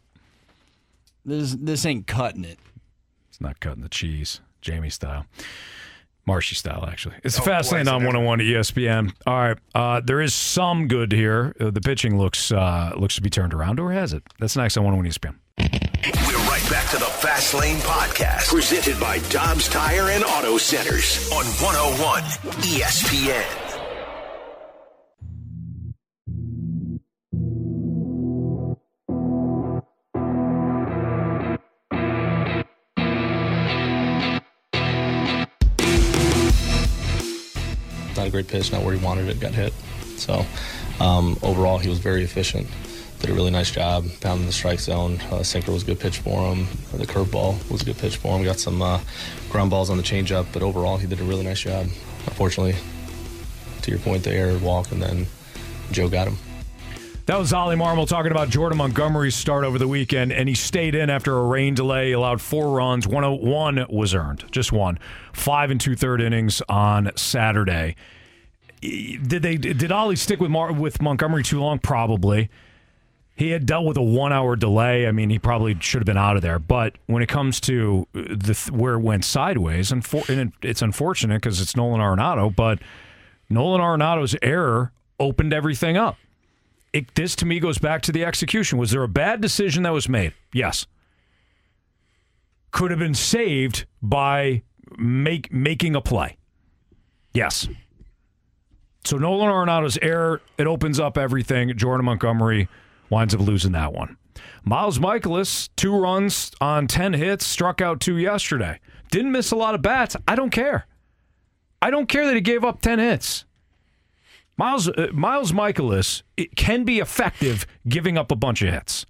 This this ain't cutting it. It's not cutting the cheese, Jamie style. Marshy style, actually. It's Oh, fast lane on 101 ESPN. All right, uh, there is some good here. Uh, the pitching looks uh, looks to be turned around, or has it? That's next on 101 ESPN. We're right back to the Fast Lane Podcast, presented by Dobbs Tire and Auto Centers on 101 ESPN. Great pitch, not where he wanted it, got hit. So um, overall, he was very efficient. Did a really nice job pounding the strike zone. Uh, sinker was a good pitch for him. The curveball was a good pitch for him. Got some uh, ground balls on the changeup, but overall, he did a really nice job. Unfortunately, to your point, the error walk, and then Joe got him. That was Oli Marmol talking about Jordan Montgomery's start over the weekend, and he stayed in after a rain delay, allowed four runs. 101 was earned, just one. Five and two third innings on Saturday. Did they? Did Oli stick with Mar- with Montgomery too long? Probably. He had dealt with a one hour delay. I mean, he probably should have been out of there. But when it comes to the th- where it went sideways, and, for, and it's unfortunate because it's Nolan Arenado, but Nolan Arenado's error opened everything up it, this to me goes back to the execution. Was there a bad decision that was made? Yes. Could have been saved by make making a play. Yes. So Nolan Arenado's error, it opens up everything. Jordan Montgomery winds up losing that one. Miles Mikolas, two runs on 10 hits, struck out two yesterday. Didn't miss a lot of bats. I don't care. I don't care that he gave up 10 hits. Miles uh, Miles Mikolas it can be effective giving up a bunch of hits.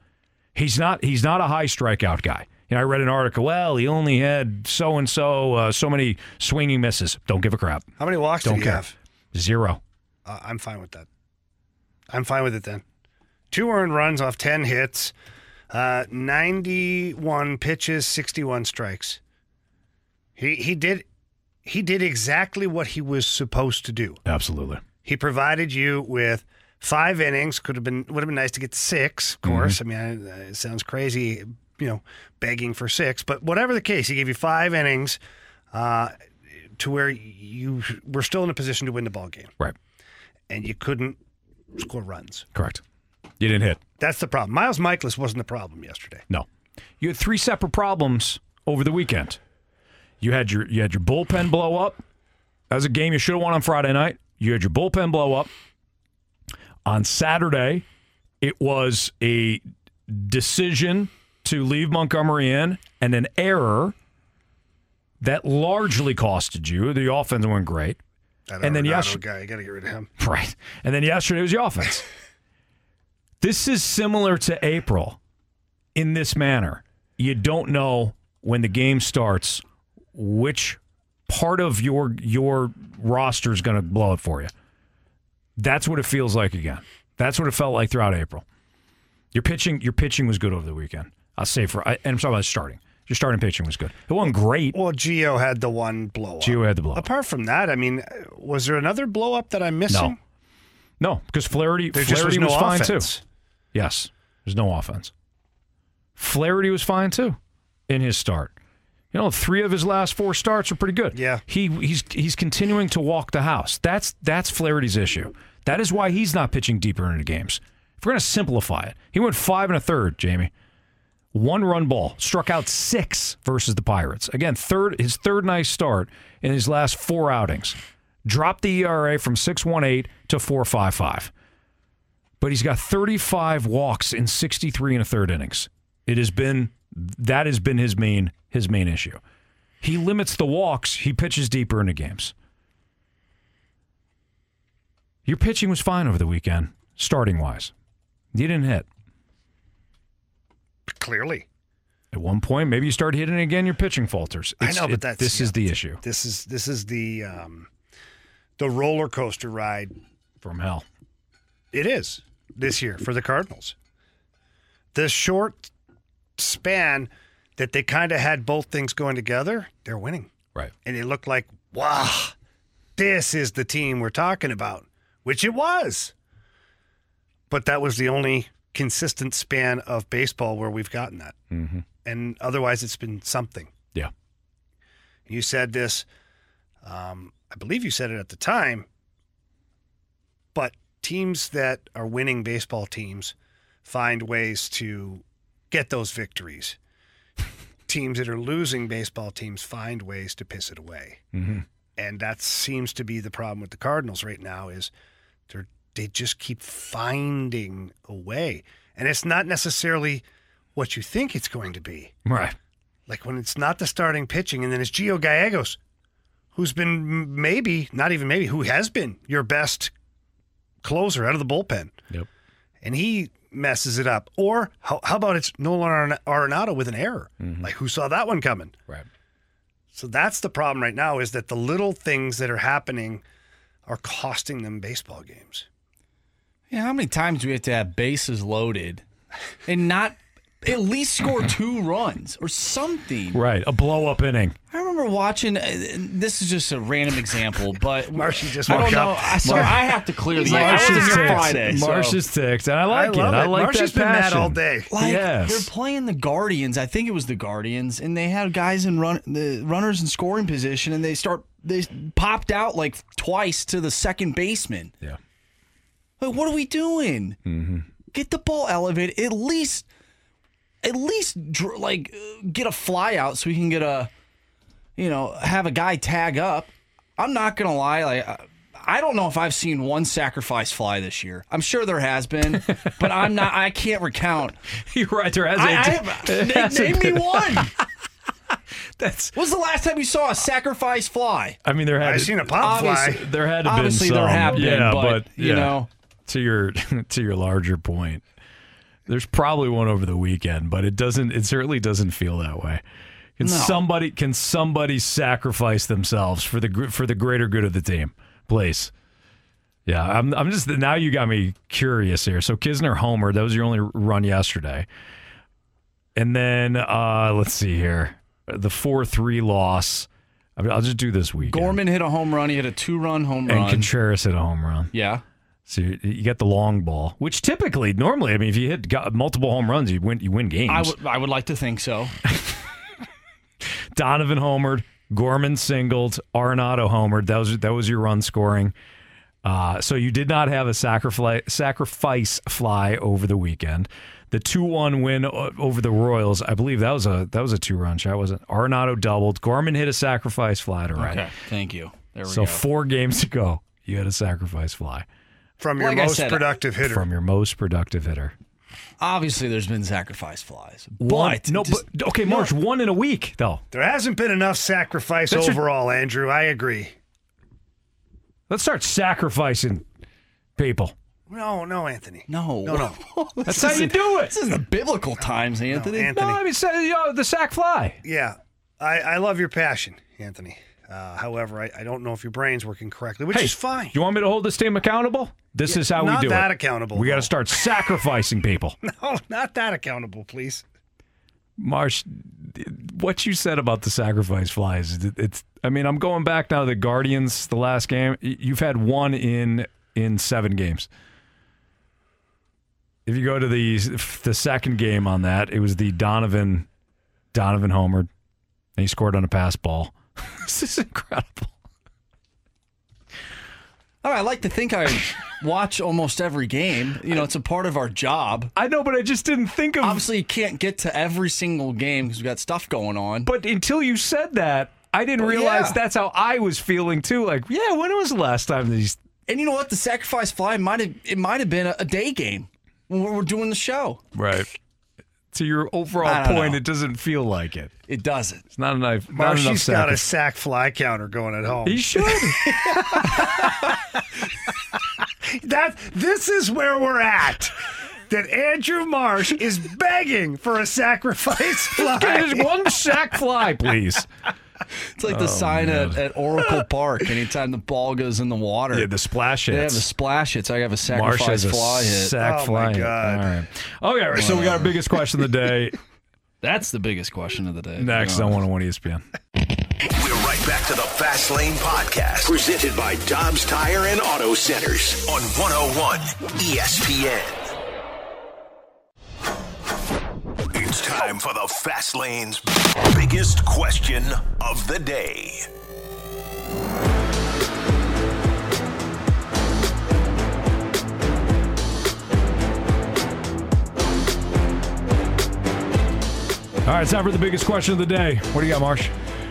He's not he's not a high strikeout guy. You know, I read an article. Well, he only had so and so so many swinging misses. Don't give a crap. How many walks Don't did he care. have? Zero. Uh, I'm fine with that. I'm fine with it then. Two earned runs off 10 hits, uh, 91 pitches, 61 strikes. He he did he did exactly what he was supposed to do. Absolutely. He provided you with five innings. Could have been would have been nice to get six, of course. I mean, I- it sounds crazy, you know, begging for six, but whatever the case, he gave you five innings uh, to where you were still in a position to win the ball game. Right. And you couldn't score runs. Correct. You didn't hit. That's the problem. Miles Mikolas wasn't the problem yesterday. No. You had three separate problems over the weekend. You had your you had your bullpen blow up. That was a game you should have won on Friday night. You had your bullpen blow up. On Saturday, it was a decision to leave Montgomery in and an error that largely costed you. The offense went great. And then yesterday, guy, you got to get rid of him. Right. And then yesterday was the offense. this is similar to April in this manner. You don't know when the game starts which part of your your roster is going to blow it for you. That's what it feels like again. That's what it felt like throughout April. Your pitching your pitching was good over the weekend. I'll say for and I'm talking about starting. Your starting pitching was good. It wasn't great. Well, Gio had the one blow up. Gio had the blow up. Apart from that, I mean, was there another blow up that I'm missing? No, because Flaherty, There Flaherty was was, fine too. Yes, there's no offense. Flaherty was fine too in his start. You know, three of his last four starts are pretty good. Yeah, he he's he's continuing to walk the house. That's that's Flaherty's issue. That is why he's not pitching deeper into the games. If we're going to simplify it, he went five and a third, Jamie. One run ball, struck out six versus the Pirates. Again, third his third nice start in his last four outings. Dropped the ERA from 6.18 to 4.55. But he's got 35 walks in 63 and a third innings. It has been that has been his main his main issue. He limits the walks, he pitches deeper into games. Your pitching was fine over the weekend, starting wise. You didn't hit. Clearly. At one point, maybe you start hitting again, your pitching falters. I It's- know, it- but that's this yeah, is the issue This is this is the um, the roller coaster ride from hell. It is this year for the Cardinals. The short span that they kind of had both things going together, they're winning. Right. And it looked like, wow, this is the team we're talking about, which it was. But that was the only consistent span of baseball where we've gotten that. Mm-hmm. And otherwise, it's been something. Yeah. You said this, um, I believe you said it at the time, but teams that are winning baseball teams find ways to get those victories. teams that are losing baseball teams find ways to piss it away. Mm-hmm. And that seems to be the problem with the Cardinals right now is they're they just keep finding a way. And it's not necessarily what you think it's going to be. Right. Like when it's not the starting pitching, and then it's Gio Gallegos, who's been maybe, not even maybe, who has been your best closer out of the bullpen. Yep. And he messes it up. Or how, how about it's Nolan Arenado with an error? Mm-hmm. Like who saw that one coming? Right. So that's the problem right now is that the little things that are happening are costing them baseball games. Yeah, how many times do we have to have bases loaded and not at least score two runs or something? Right. A blow up inning. I remember watching. Uh, this is just a random example, but Marshy just I don't woke know. up. I, sorry, Mar- I have to clear the He's air. like, I wasn't here ticked." Friday. so- Marsh is ticked, and I like I it. love I it. like Marshy's that been mad passion. all day. Like yes. they're playing the Guardians. I think it was the Guardians, and they had guys in run the runners in scoring position, and they start they popped out like twice to the second baseman. Yeah. Like, what are we doing? Mm-hmm. Get the ball elevated. At least, at least dr- like uh, get a fly out so we can get a, you know, have a guy tag up. I'm not gonna lie, like. uh, I don't know if I've seen one sacrifice fly this year. I'm sure there has been, but I'm not. I can't recount. You're right. There has I, I a- have, there name, hasn't name me one. That's. When's the last time you saw a sacrifice fly? I mean, there had I've seen a pop fly. Obviously- There had to Obviously been there have been, yeah, but, you yeah. know. To your to your larger point, there's probably one over the weekend, but it doesn't. It certainly doesn't feel that way. Can No. somebody can somebody sacrifice themselves for the for the greater good of the team, please? Yeah, I'm. I'm just now. You got me curious here. So Knizner homer. That was your only run yesterday, and then uh let's see here, the four three loss. I'll just do this week. Gorman hit a home run. He hit a two-run home and run. Contreras hit a home run. yeah. So you, you get the long ball, which typically, normally, I mean, if you hit got multiple home runs, you win. You win games. I would I would like to think so. Donovan homered, Gorman singled, Arenado homered. That was that was your run scoring. Uh, so you did not have a sacrifice sacrifice fly over the weekend. The two one win over the Royals, I believe that was a that was a two run shot, wasn't? Arenado doubled. Gorman hit a sacrifice fly to right. Okay, thank you. There we So go. four games to go. You had a sacrifice fly From your Like most said, productive hitter. from your most productive hitter. Obviously, there's been sacrifice flies, One, but no, just- but okay, Marsh one in a week though. there hasn't been enough sacrifice That's your- overall, Andrew. I agree. Let's start sacrificing people. No, no, Anthony. no, No, no. That's how you do it. This is the biblical times, Anthony. Anthony. No, I mean, say, you know, the sack fly. Yeah, I, I love your passion, Anthony. Uh, however, I, I don't know if your brain's working correctly, which hey, is fine. You want me to hold this team accountable? This Yeah, is how we do it. Not that accountable, We got to start sacrificing people. No, not that accountable, please. Marsh, what you said about the sacrifice flies, it's, I mean, I'm going back now. to The Guardians, the last game, you've had one in in seven games. If you go to the the second game on that, it was the Donovan Donovan homer, and he scored on a pass ball. This is incredible. All right, I like to think I watch almost every game. You know, it's a part of our job. I know, but I just didn't think of. Obviously, you can't get to every single game because we got stuff going on. But until you said that, I didn't Well, realize yeah. that's how I was feeling too. Like, yeah, when was the last time these? And you know what? The sacrifice fly might have it might have been a, a day game when we we're doing the show. Right. To your overall point, know. it doesn't feel like it. It doesn't. It's not enough. Not enough Marshy's got a sacrifice. sack fly counter going at home. He should. that this is where we're at. that Andrew Marsh is begging for a sacrifice fly. Just one sack fly, please. It's like the Oh, sign at, at Oracle Park. Anytime the ball goes in the water, Yeah, the splash hits. They have hits. the splash hits. I have a Marsh sacrifice has a fly hit. sack Oh, fly. my hit. God. All right. Okay, all right, so we got our biggest question of the day That's the biggest question of the day. next on 101 ESPN. We're right back to the Fast Lane Podcast, presented by Dobbs Tire and Auto Centers on 101 ESPN. It's time for the Fast Lane's biggest question of the day. All right, it's time for the biggest question of the day. What do you got, Marsh?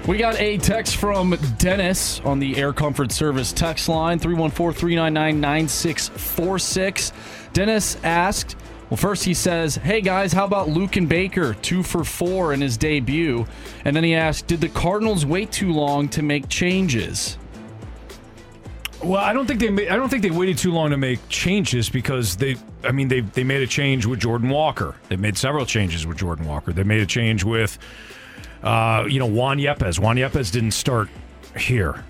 We got a text from Dennis on the Air Comfort Service text line 314 399 9646. Dennis asked, well, first he says, Hey guys, how about Luken Baker, two for four in his debut? And then he asks, Did the Cardinals wait too long to make changes? Well, I don't think they I don't think they waited too long to make changes because they I mean they they made a change with Jordan Walker. They made several changes with Jordan Walker. They made a change with uh, you know Juan Yepez. Juan Yepez didn't start here.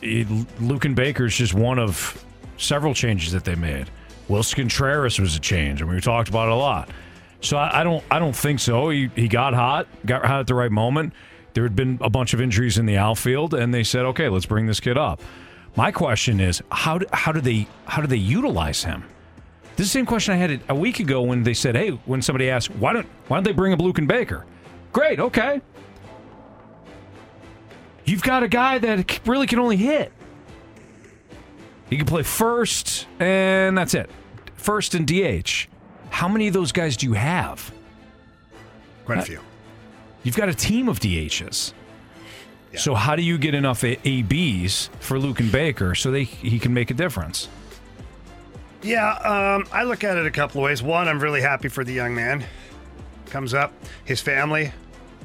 He- Luken Baker's just one of several changes that they made. Willson Contreras was a change, and we talked about it a lot. So I, I don't I don't think so. He he got hot, got hot at the right moment. There had been a bunch of injuries in the outfield, and they said, okay, let's bring this kid up. My question is, how do, how do they how do they utilize him? This is the same question I had a week ago when they said, "Hey," when somebody asked, "Why don't why don't they bring up Luken Baker?" Great, okay. You've got a guy that really can only hit. He can play first, and that's it. First and DH. How many of those guys do you have? Quite Uh, a few. You've got a team of DHs. So how do you get enough ABs for Luken Baker so they he can make a difference? Yeah, um, I look at it a couple of ways. One, I'm really happy for the young man. Comes up, his family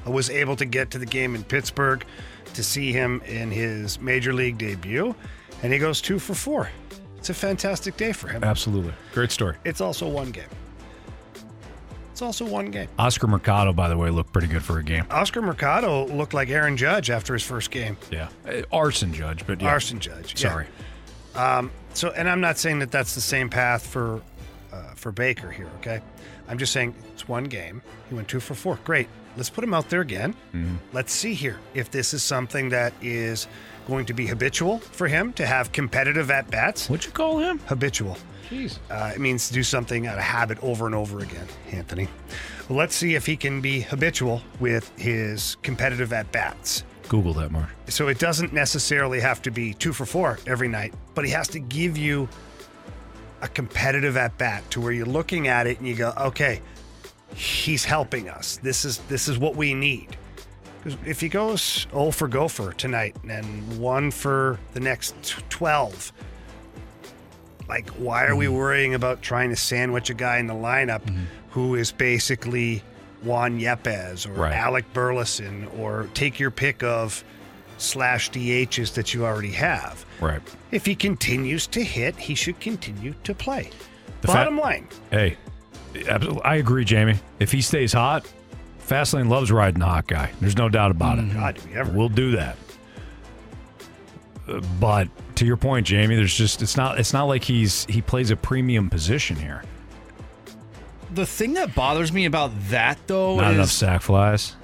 was able to get to the game in Pittsburgh to see him in his major league debut, and he goes two for four. It's a fantastic day for him. Absolutely. Great story. It's also one game. It's also one game. Oscar Mercado, by the way, looked pretty good for a game. Oscar Mercado looked like Aaron Judge after his first game. Yeah. Uh, Arson judge, but yeah. Arson Judge. yeah. Sorry. Um, so, and I'm not saying that that's the same path for uh, for Baker here. Okay, I'm just saying it's one game. He went two for four. Great. Let's put him out there again. Mhm. Let's see here if this is something that is going to be habitual for him to have competitive at bats. What'd you call him? Habitual. Jeez. Uh, it means to do something out of habit over and over again, Anthony. Let's see if he can be habitual with his competitive at bats. Google that, Mark. So it doesn't necessarily have to be two for four every night, but he has to give you a competitive at bat to where you're looking at it and you go, okay, he's helping us. This is this is what we need. If he goes 0 for gopher tonight and one for the next 12, like why are we mm-hmm. worrying about trying to sandwich a guy in the lineup mm-hmm. who is basically Juan Yepez or Right. Alec Burleson or take your pick of slash DHs that you already have. Right. If he continues to hit, he should continue to play. The fa- Bottom line. Hey. I agree, Jamie. If he stays hot, Fastlane loves riding the hot guy. There's no doubt about it. God, do we ever. We'll do that. Uh, But to your point, Jamie, there's just it's not it's not like he's he plays a premium position here. The thing that bothers me about that though Not is enough sack flies.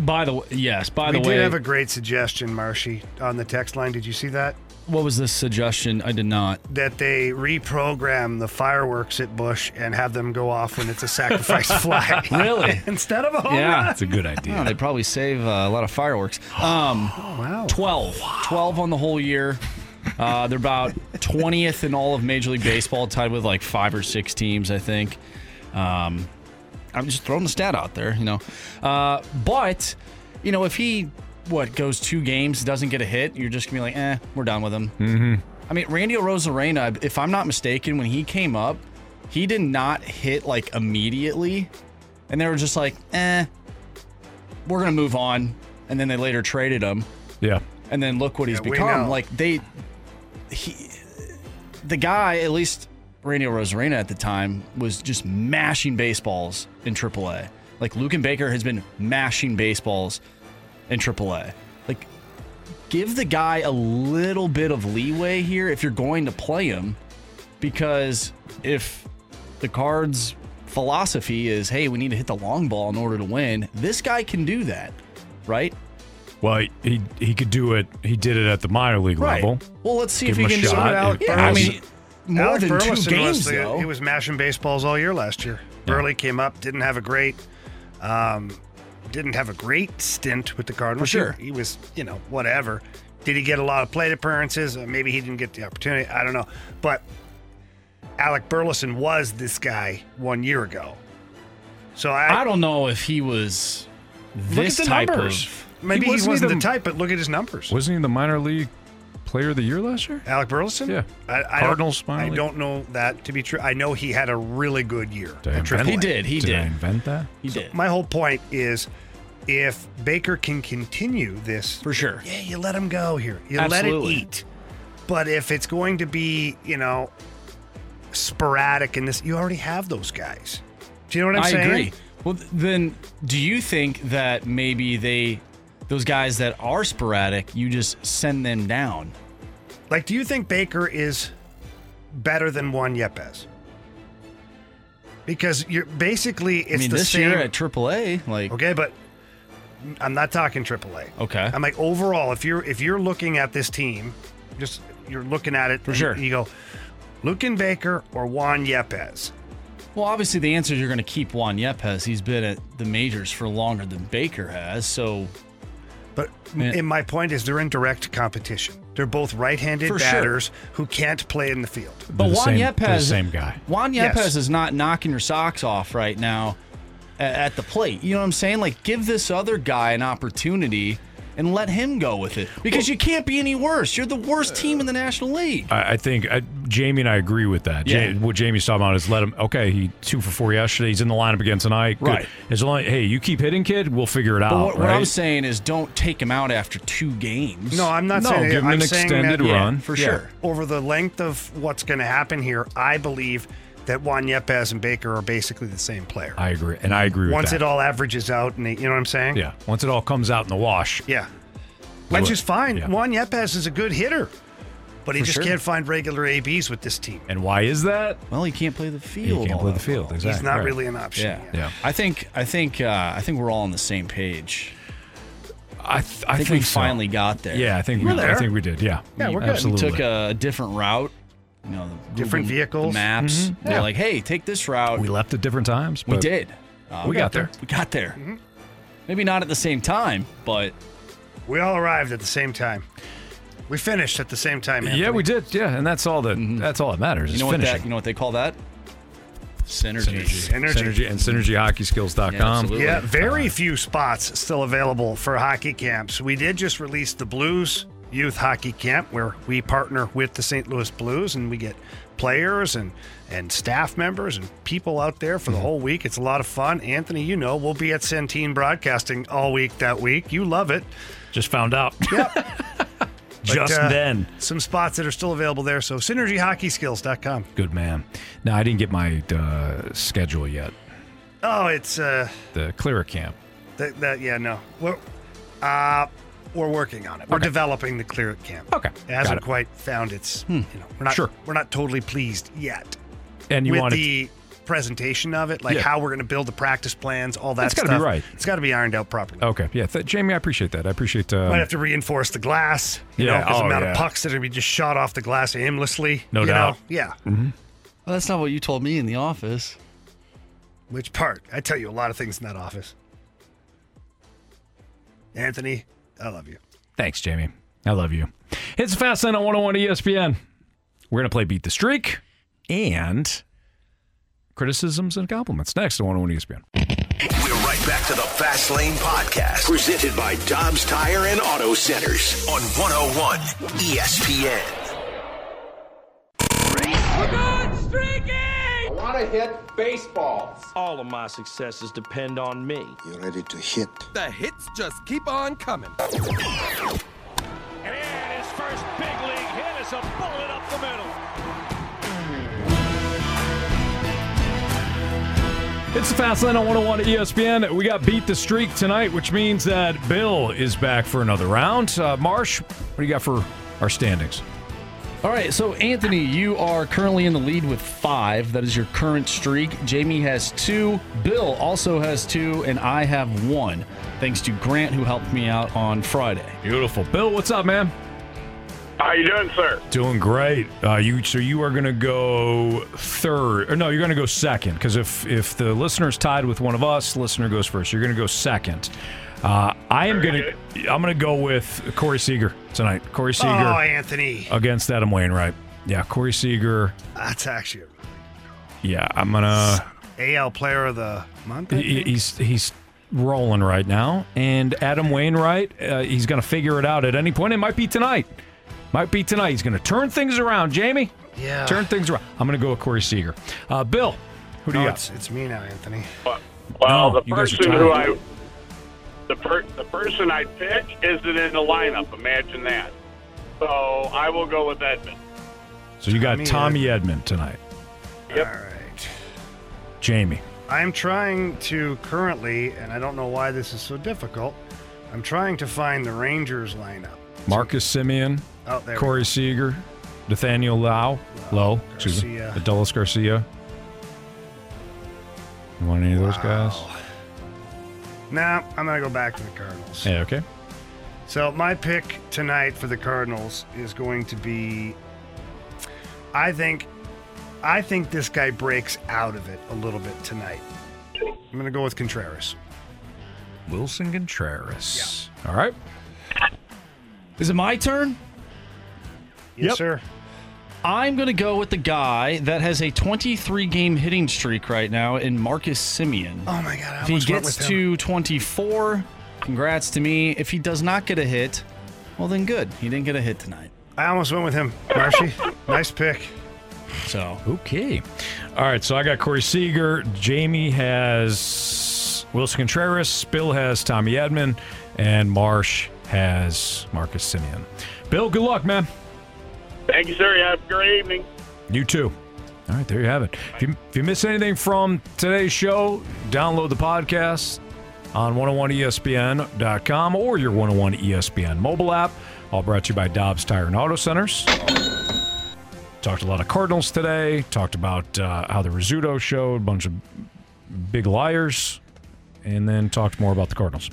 by the way, yes, by we the way, did have a great suggestion, Marshy, on the text line. Did you see that? What was the suggestion? I did not. That they reprogram the fireworks at Busch and have them go off when it's a sacrifice fly. Really? Instead of a home yeah, run. That's a good idea. Oh, they probably save uh, a lot of fireworks. Um, Oh, wow. 12. 12 on the whole year. Uh, they're about 20th in all of Major League Baseball, tied with like five or six teams, I think. Um, I'm just throwing the stat out there, you know. Uh, but, you know, if he, what, goes two games, doesn't get a hit, you're just going to be like, eh, we're done with him. Mm-hmm. I mean, Randy Arozarena, if I'm not mistaken, when he came up, he did not hit like immediately. And they were just like, eh, we're going to move on. And then they later traded him. Yeah. And then look what he's Yeah, we become. Like, they, he, the guy, at least Randy Arozarena at the time was just mashing baseballs in AAA. Like Luken Baker has been mashing baseballs in AAA. Like, give the guy a little bit of leeway here if you're going to play him, because if the Cards' philosophy is, hey, we need to hit the long ball in order to win, this guy can do that, right? Well, he he could do it. He did it at the minor league Right. level. Well, let's see Give if he can do shot. it. out. If- Yeah, I mean, more Alec than two games, was the- though. he was mashing baseballs all year last year. Burley came up, didn't have a great, um, didn't have a great stint with the Cardinals. For sure. he, he was, you know, whatever. Did he get a lot of plate appearances? Uh, Maybe he didn't get the opportunity. I don't know, but Alec Burleson was this guy one year ago. So I, I don't know if he was look this at the type numbers. of. Maybe he wasn't wasn't, even- the type, but look at his numbers. Wasn't he the minor league player of the year last year? Alec Burleson? Yeah. I, I Cardinals Don't, minor I league? don't know that to be true. I know he had a really good year. Did at. He did. He Did I invent that? He So did. My whole point is if Baker can continue this, For sure. yeah, you let him go here. You Absolutely. let it eat. But if it's going to be, you know, sporadic in this, you already have those guys. Do you know what I'm I saying? I agree. Well, then do you think that maybe they, those guys that are sporadic, you just send them down? Like, do you think Baker is better than Juan Yepez? Because you're basically it's I mean, the this same. year at AAA, like okay, but I'm not talking AAA. okay, I'm like overall, if you're if you're looking at this team, just you're looking at it For and sure. You go, Luken Baker or Juan Yepez. Well, obviously the answer is you're going to keep Juan Yepez. He's been at the majors for longer than Baker has. So, But Man. and my point is they're in direct competition. They're both right-handed For sure. batters who can't play in the field. but the Juan same- Yepez, the same guy. Juan Yes. Yepez is not knocking your socks off right now at, at the plate. You know what I'm saying? Like, give this other guy an opportunity and let him go with it because you can't be any worse. You're the worst team in the National League. I, I think uh, Jamie and I agree with that. Ja- Yeah. what Jamie's talking about is let him. Okay, he two for four yesterday. He's in the lineup again tonight. Good. Right. As long, hey, you keep hitting, kid. We'll figure it But out. what, what? I'm saying is, don't take him out after two games. No, I'm not No, saying give him I'm an extended that, run. for Yeah. sure. Over the length of what's going to happen here, I believe that Juan Yepez and Baker are basically the same player. I agree, and I agree with Once that. it all averages out, and they, you know what I'm saying? yeah. Once it all comes out in the wash. Yeah. Which Well, is fine. yeah. Juan Yepez is a good hitter, but he For just sure. can't find regular ABs with this team. And why is that? Well, he can't play the field. He can't play the field. well. Exactly. He's not right. really an option. Yeah, yet. Yeah. I think I think uh, I think we're all on the same page. I, th- I I think, think we so. finally got there. Yeah, I think we. We're there. I think we did. Yeah. Yeah, we're good. we took a different route. You know, the Different Google- vehicles. maps. Mhm. They're Yeah. like, hey, take this route. we left at different times. We did. Uh, We got there. We got there. Mm-hmm. Maybe not at the same time, but We all arrived at the same time. We finished at the same time. Anthony. Yeah, we did. Yeah, and that's all that. That's all that matters. you know what that you know what they call that? Synergy. Synergy. Synergy and synergyhockeyskills.com. Yeah. Yeah, very few spots still available for hockey camps. We did just release the Blues Youth Hockey Camp, where we partner with the St. Louis Blues, and we get players and and staff members and people out there for the whole week. It's a lot of fun. Anthony, you know, we'll be at Centene Broadcasting all week that week. You love it. Just found out. Yep. Just But, uh, then. Some spots that are still available there. So synergyhockeyskills.com. Good man. Now I didn't get my uh, schedule yet. Oh, it's uh The Clearer Camp. that, that yeah, no. We're uh we're working on it. We're Okay. developing the Clear It Camp. Okay. It hasn't Got it. quite found its you know, we're not Sure. we're not totally pleased yet. And you with want the presentation of it, like Yeah. how we're going to build the practice plans, all that It's gotta be right. It's got to be ironed out properly. Okay. Yeah. Th- Jamie, I appreciate that. I appreciate. Um, Might have to reinforce the glass, you Yeah, know, because oh, the amount yeah. of pucks that are going to be just shot off the glass aimlessly. No you doubt. Know? Yeah. mhm. Well, that's not what you told me in the office. Which part? I tell you a lot of things in that office. Anthony, I love you. Thanks, Jamie. I love you. It's a Fast Lane on 101 ESPN. We're going to play Beat the Streak and criticisms and compliments next on 101 ESPN. We're right back to the Fast Lane Podcast, presented by Dobbs Tire and Auto Centers on 101 ESPN. I want to hit baseballs. All of my successes depend on me. You ready to hit? The hits just keep on coming. And his first big league hit is a bullet up the middle. It's the Fast Lane on 101 at ESPN. We got Beat the Streak tonight, which means that Bill is back for another round. Uh, Marsh, what do you got for our standings? All right, so Anthony, you are currently in the lead with five. That is your current streak. Jamie has two. Bill also has two, and I have one. Thanks to Grant, who helped me out on Friday. Beautiful. Bill, what's up, man? How you doing, sir? Doing great. Uh, you so you are going to go third, or no? You're going to go second because if if the listener's tied with one of us, listener goes first. You're going to go second. Uh, I am going to I'm going to go with Corey Seager tonight. Corey Seager. Oh, Anthony. against Adam Wainwright. Yeah, Corey Seager. That's actually Yeah, I'm gonna. AL Player of the Month. I He- think? He's he's rolling right now, and Adam Wainwright, uh, he's going to figure it out at any point. It might be tonight. Might be tonight. He's going to turn things around. Jamie, Yeah. turn things around. I'm going to go with Corey Seager. Uh, Bill, who do No, you got? it's, it's me now, Anthony. Well, No, the you guys are person who I tied. The per, the person I pick isn't in the lineup. Imagine that. So I will go with Edman. So you got Tommy Tommy Edman tonight. Yep. All right. Jamie. I'm trying to currently, and I don't know why this is so difficult. I'm trying to find the Rangers lineup. Marcus Semien, Oh, there we Corey Seager, Nathaniel Lau, Lowe, excuse me, Garcia. Adolis Garcia. You want any of those guys? Nah, I'm gonna go back to the Cardinals. Yeah, okay. So my pick tonight for the Cardinals is going to be. I think, I think this guy breaks out of it a little bit tonight. I'm gonna go with Contreras. Willson Contreras. All right. Is it my turn? Yes, sir. I'm going to go with the guy that has a 23 game hitting streak right now in Marcus Semien. Oh my God! I if he gets to 24, congrats to me. If he does not get a hit, well, then good. He didn't get a hit tonight. I almost went with him. Marshy, nice pick. So Okay. All right. So I got Corey Seager. Jamie has Willson Contreras. Bill has Tommy Edman. And Marsh has Marcus Semien. Bill, good luck, man. Thank you, sir. Have a great evening. You too. All right, there you have it. If you, if you miss anything from today's show, download the podcast on 101ESPN.com or your 101 ESPN mobile app. All brought to you by Dobbs Tire and Auto Centers. Talked a lot of Cardinals today. Talked about uh, how the Rizzuto showed a bunch of big liars, and then talked more about the Cardinals.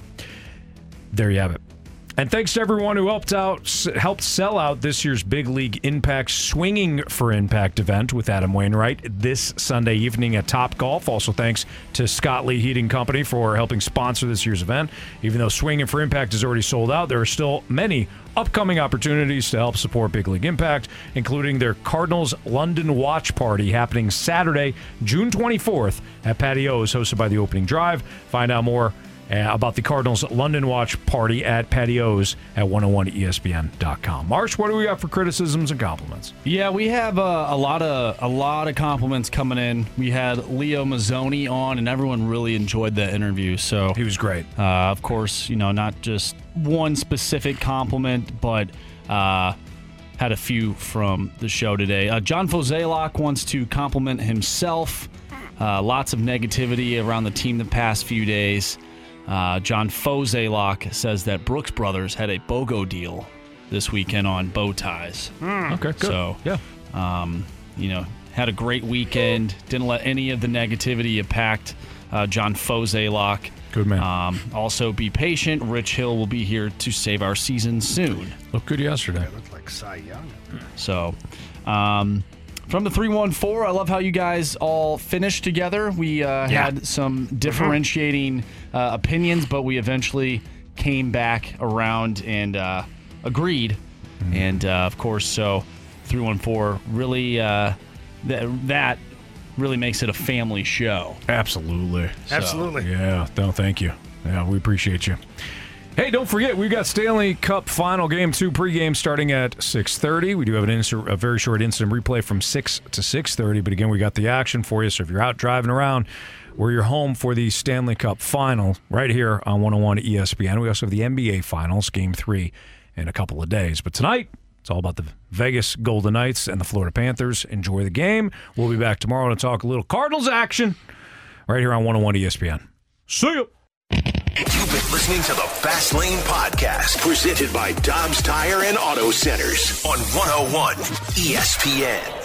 There you have it. And thanks to everyone who helped out, helped sell out this year's Big League Impact Swinging for Impact event with Adam Wainwright this Sunday evening at Top Golf. Also, thanks to Scott Lee Heating Company for helping sponsor this year's event. Even though Swinging for Impact is already sold out, there are still many upcoming opportunities to help support Big League Impact, including their Cardinals London Watch Party happening Saturday, June 24th at Patios, hosted by the Opening Drive. Find out more uh, about the Cardinals London Watch Party at Patios at 101ESPN.com. Marsh, what do we got for criticisms and compliments? Yeah, we have uh, a lot of a lot of compliments coming in. We had Leo Mazzone on, and everyone really enjoyed that interview. So he was great. Uh, of course, you know, not just one specific compliment, but uh, had a few from the show today. Uh, John Fozelak wants to compliment himself. Uh, lots of negativity around the team the past few days. Uh, John Fozelak says that Brooks Brothers had a BOGO deal this weekend on bow ties. Okay, good. So, yeah. um, you know, had a great weekend. Didn't let any of the negativity impact uh, John Fozelak. Good man. Um, also, be patient. Rich Hill will be here to save our season soon. Looked good yesterday. Looked like Cy Young. So, um, from the 314, I love how you guys all finished together. We uh, Yeah. had some differentiating uh, opinions, but we eventually came back around and uh, agreed. And uh, of course, so 314 really, uh, th- that really makes it a family show. Absolutely. So- Absolutely. Yeah, no, thank you. Yeah, we appreciate you. Hey, don't forget we've got Stanley Cup Final Game Two pregame starting at six thirty. We do have an a very short instant replay from six to six thirty. But again, we got the action for you. So if you're out driving around, or you're home for the Stanley Cup Final right here on 101 ESPN. We also have the NBA Finals Game Three in a couple of days. But tonight. It's all about the Vegas Golden Knights and the Florida Panthers. Enjoy the game. We'll be back tomorrow to talk a little Cardinals action right here on 101 ESPN. See you. You've been listening to the Fast Lane Podcast, presented by Dobbs Tire and Auto Centers on 101 ESPN.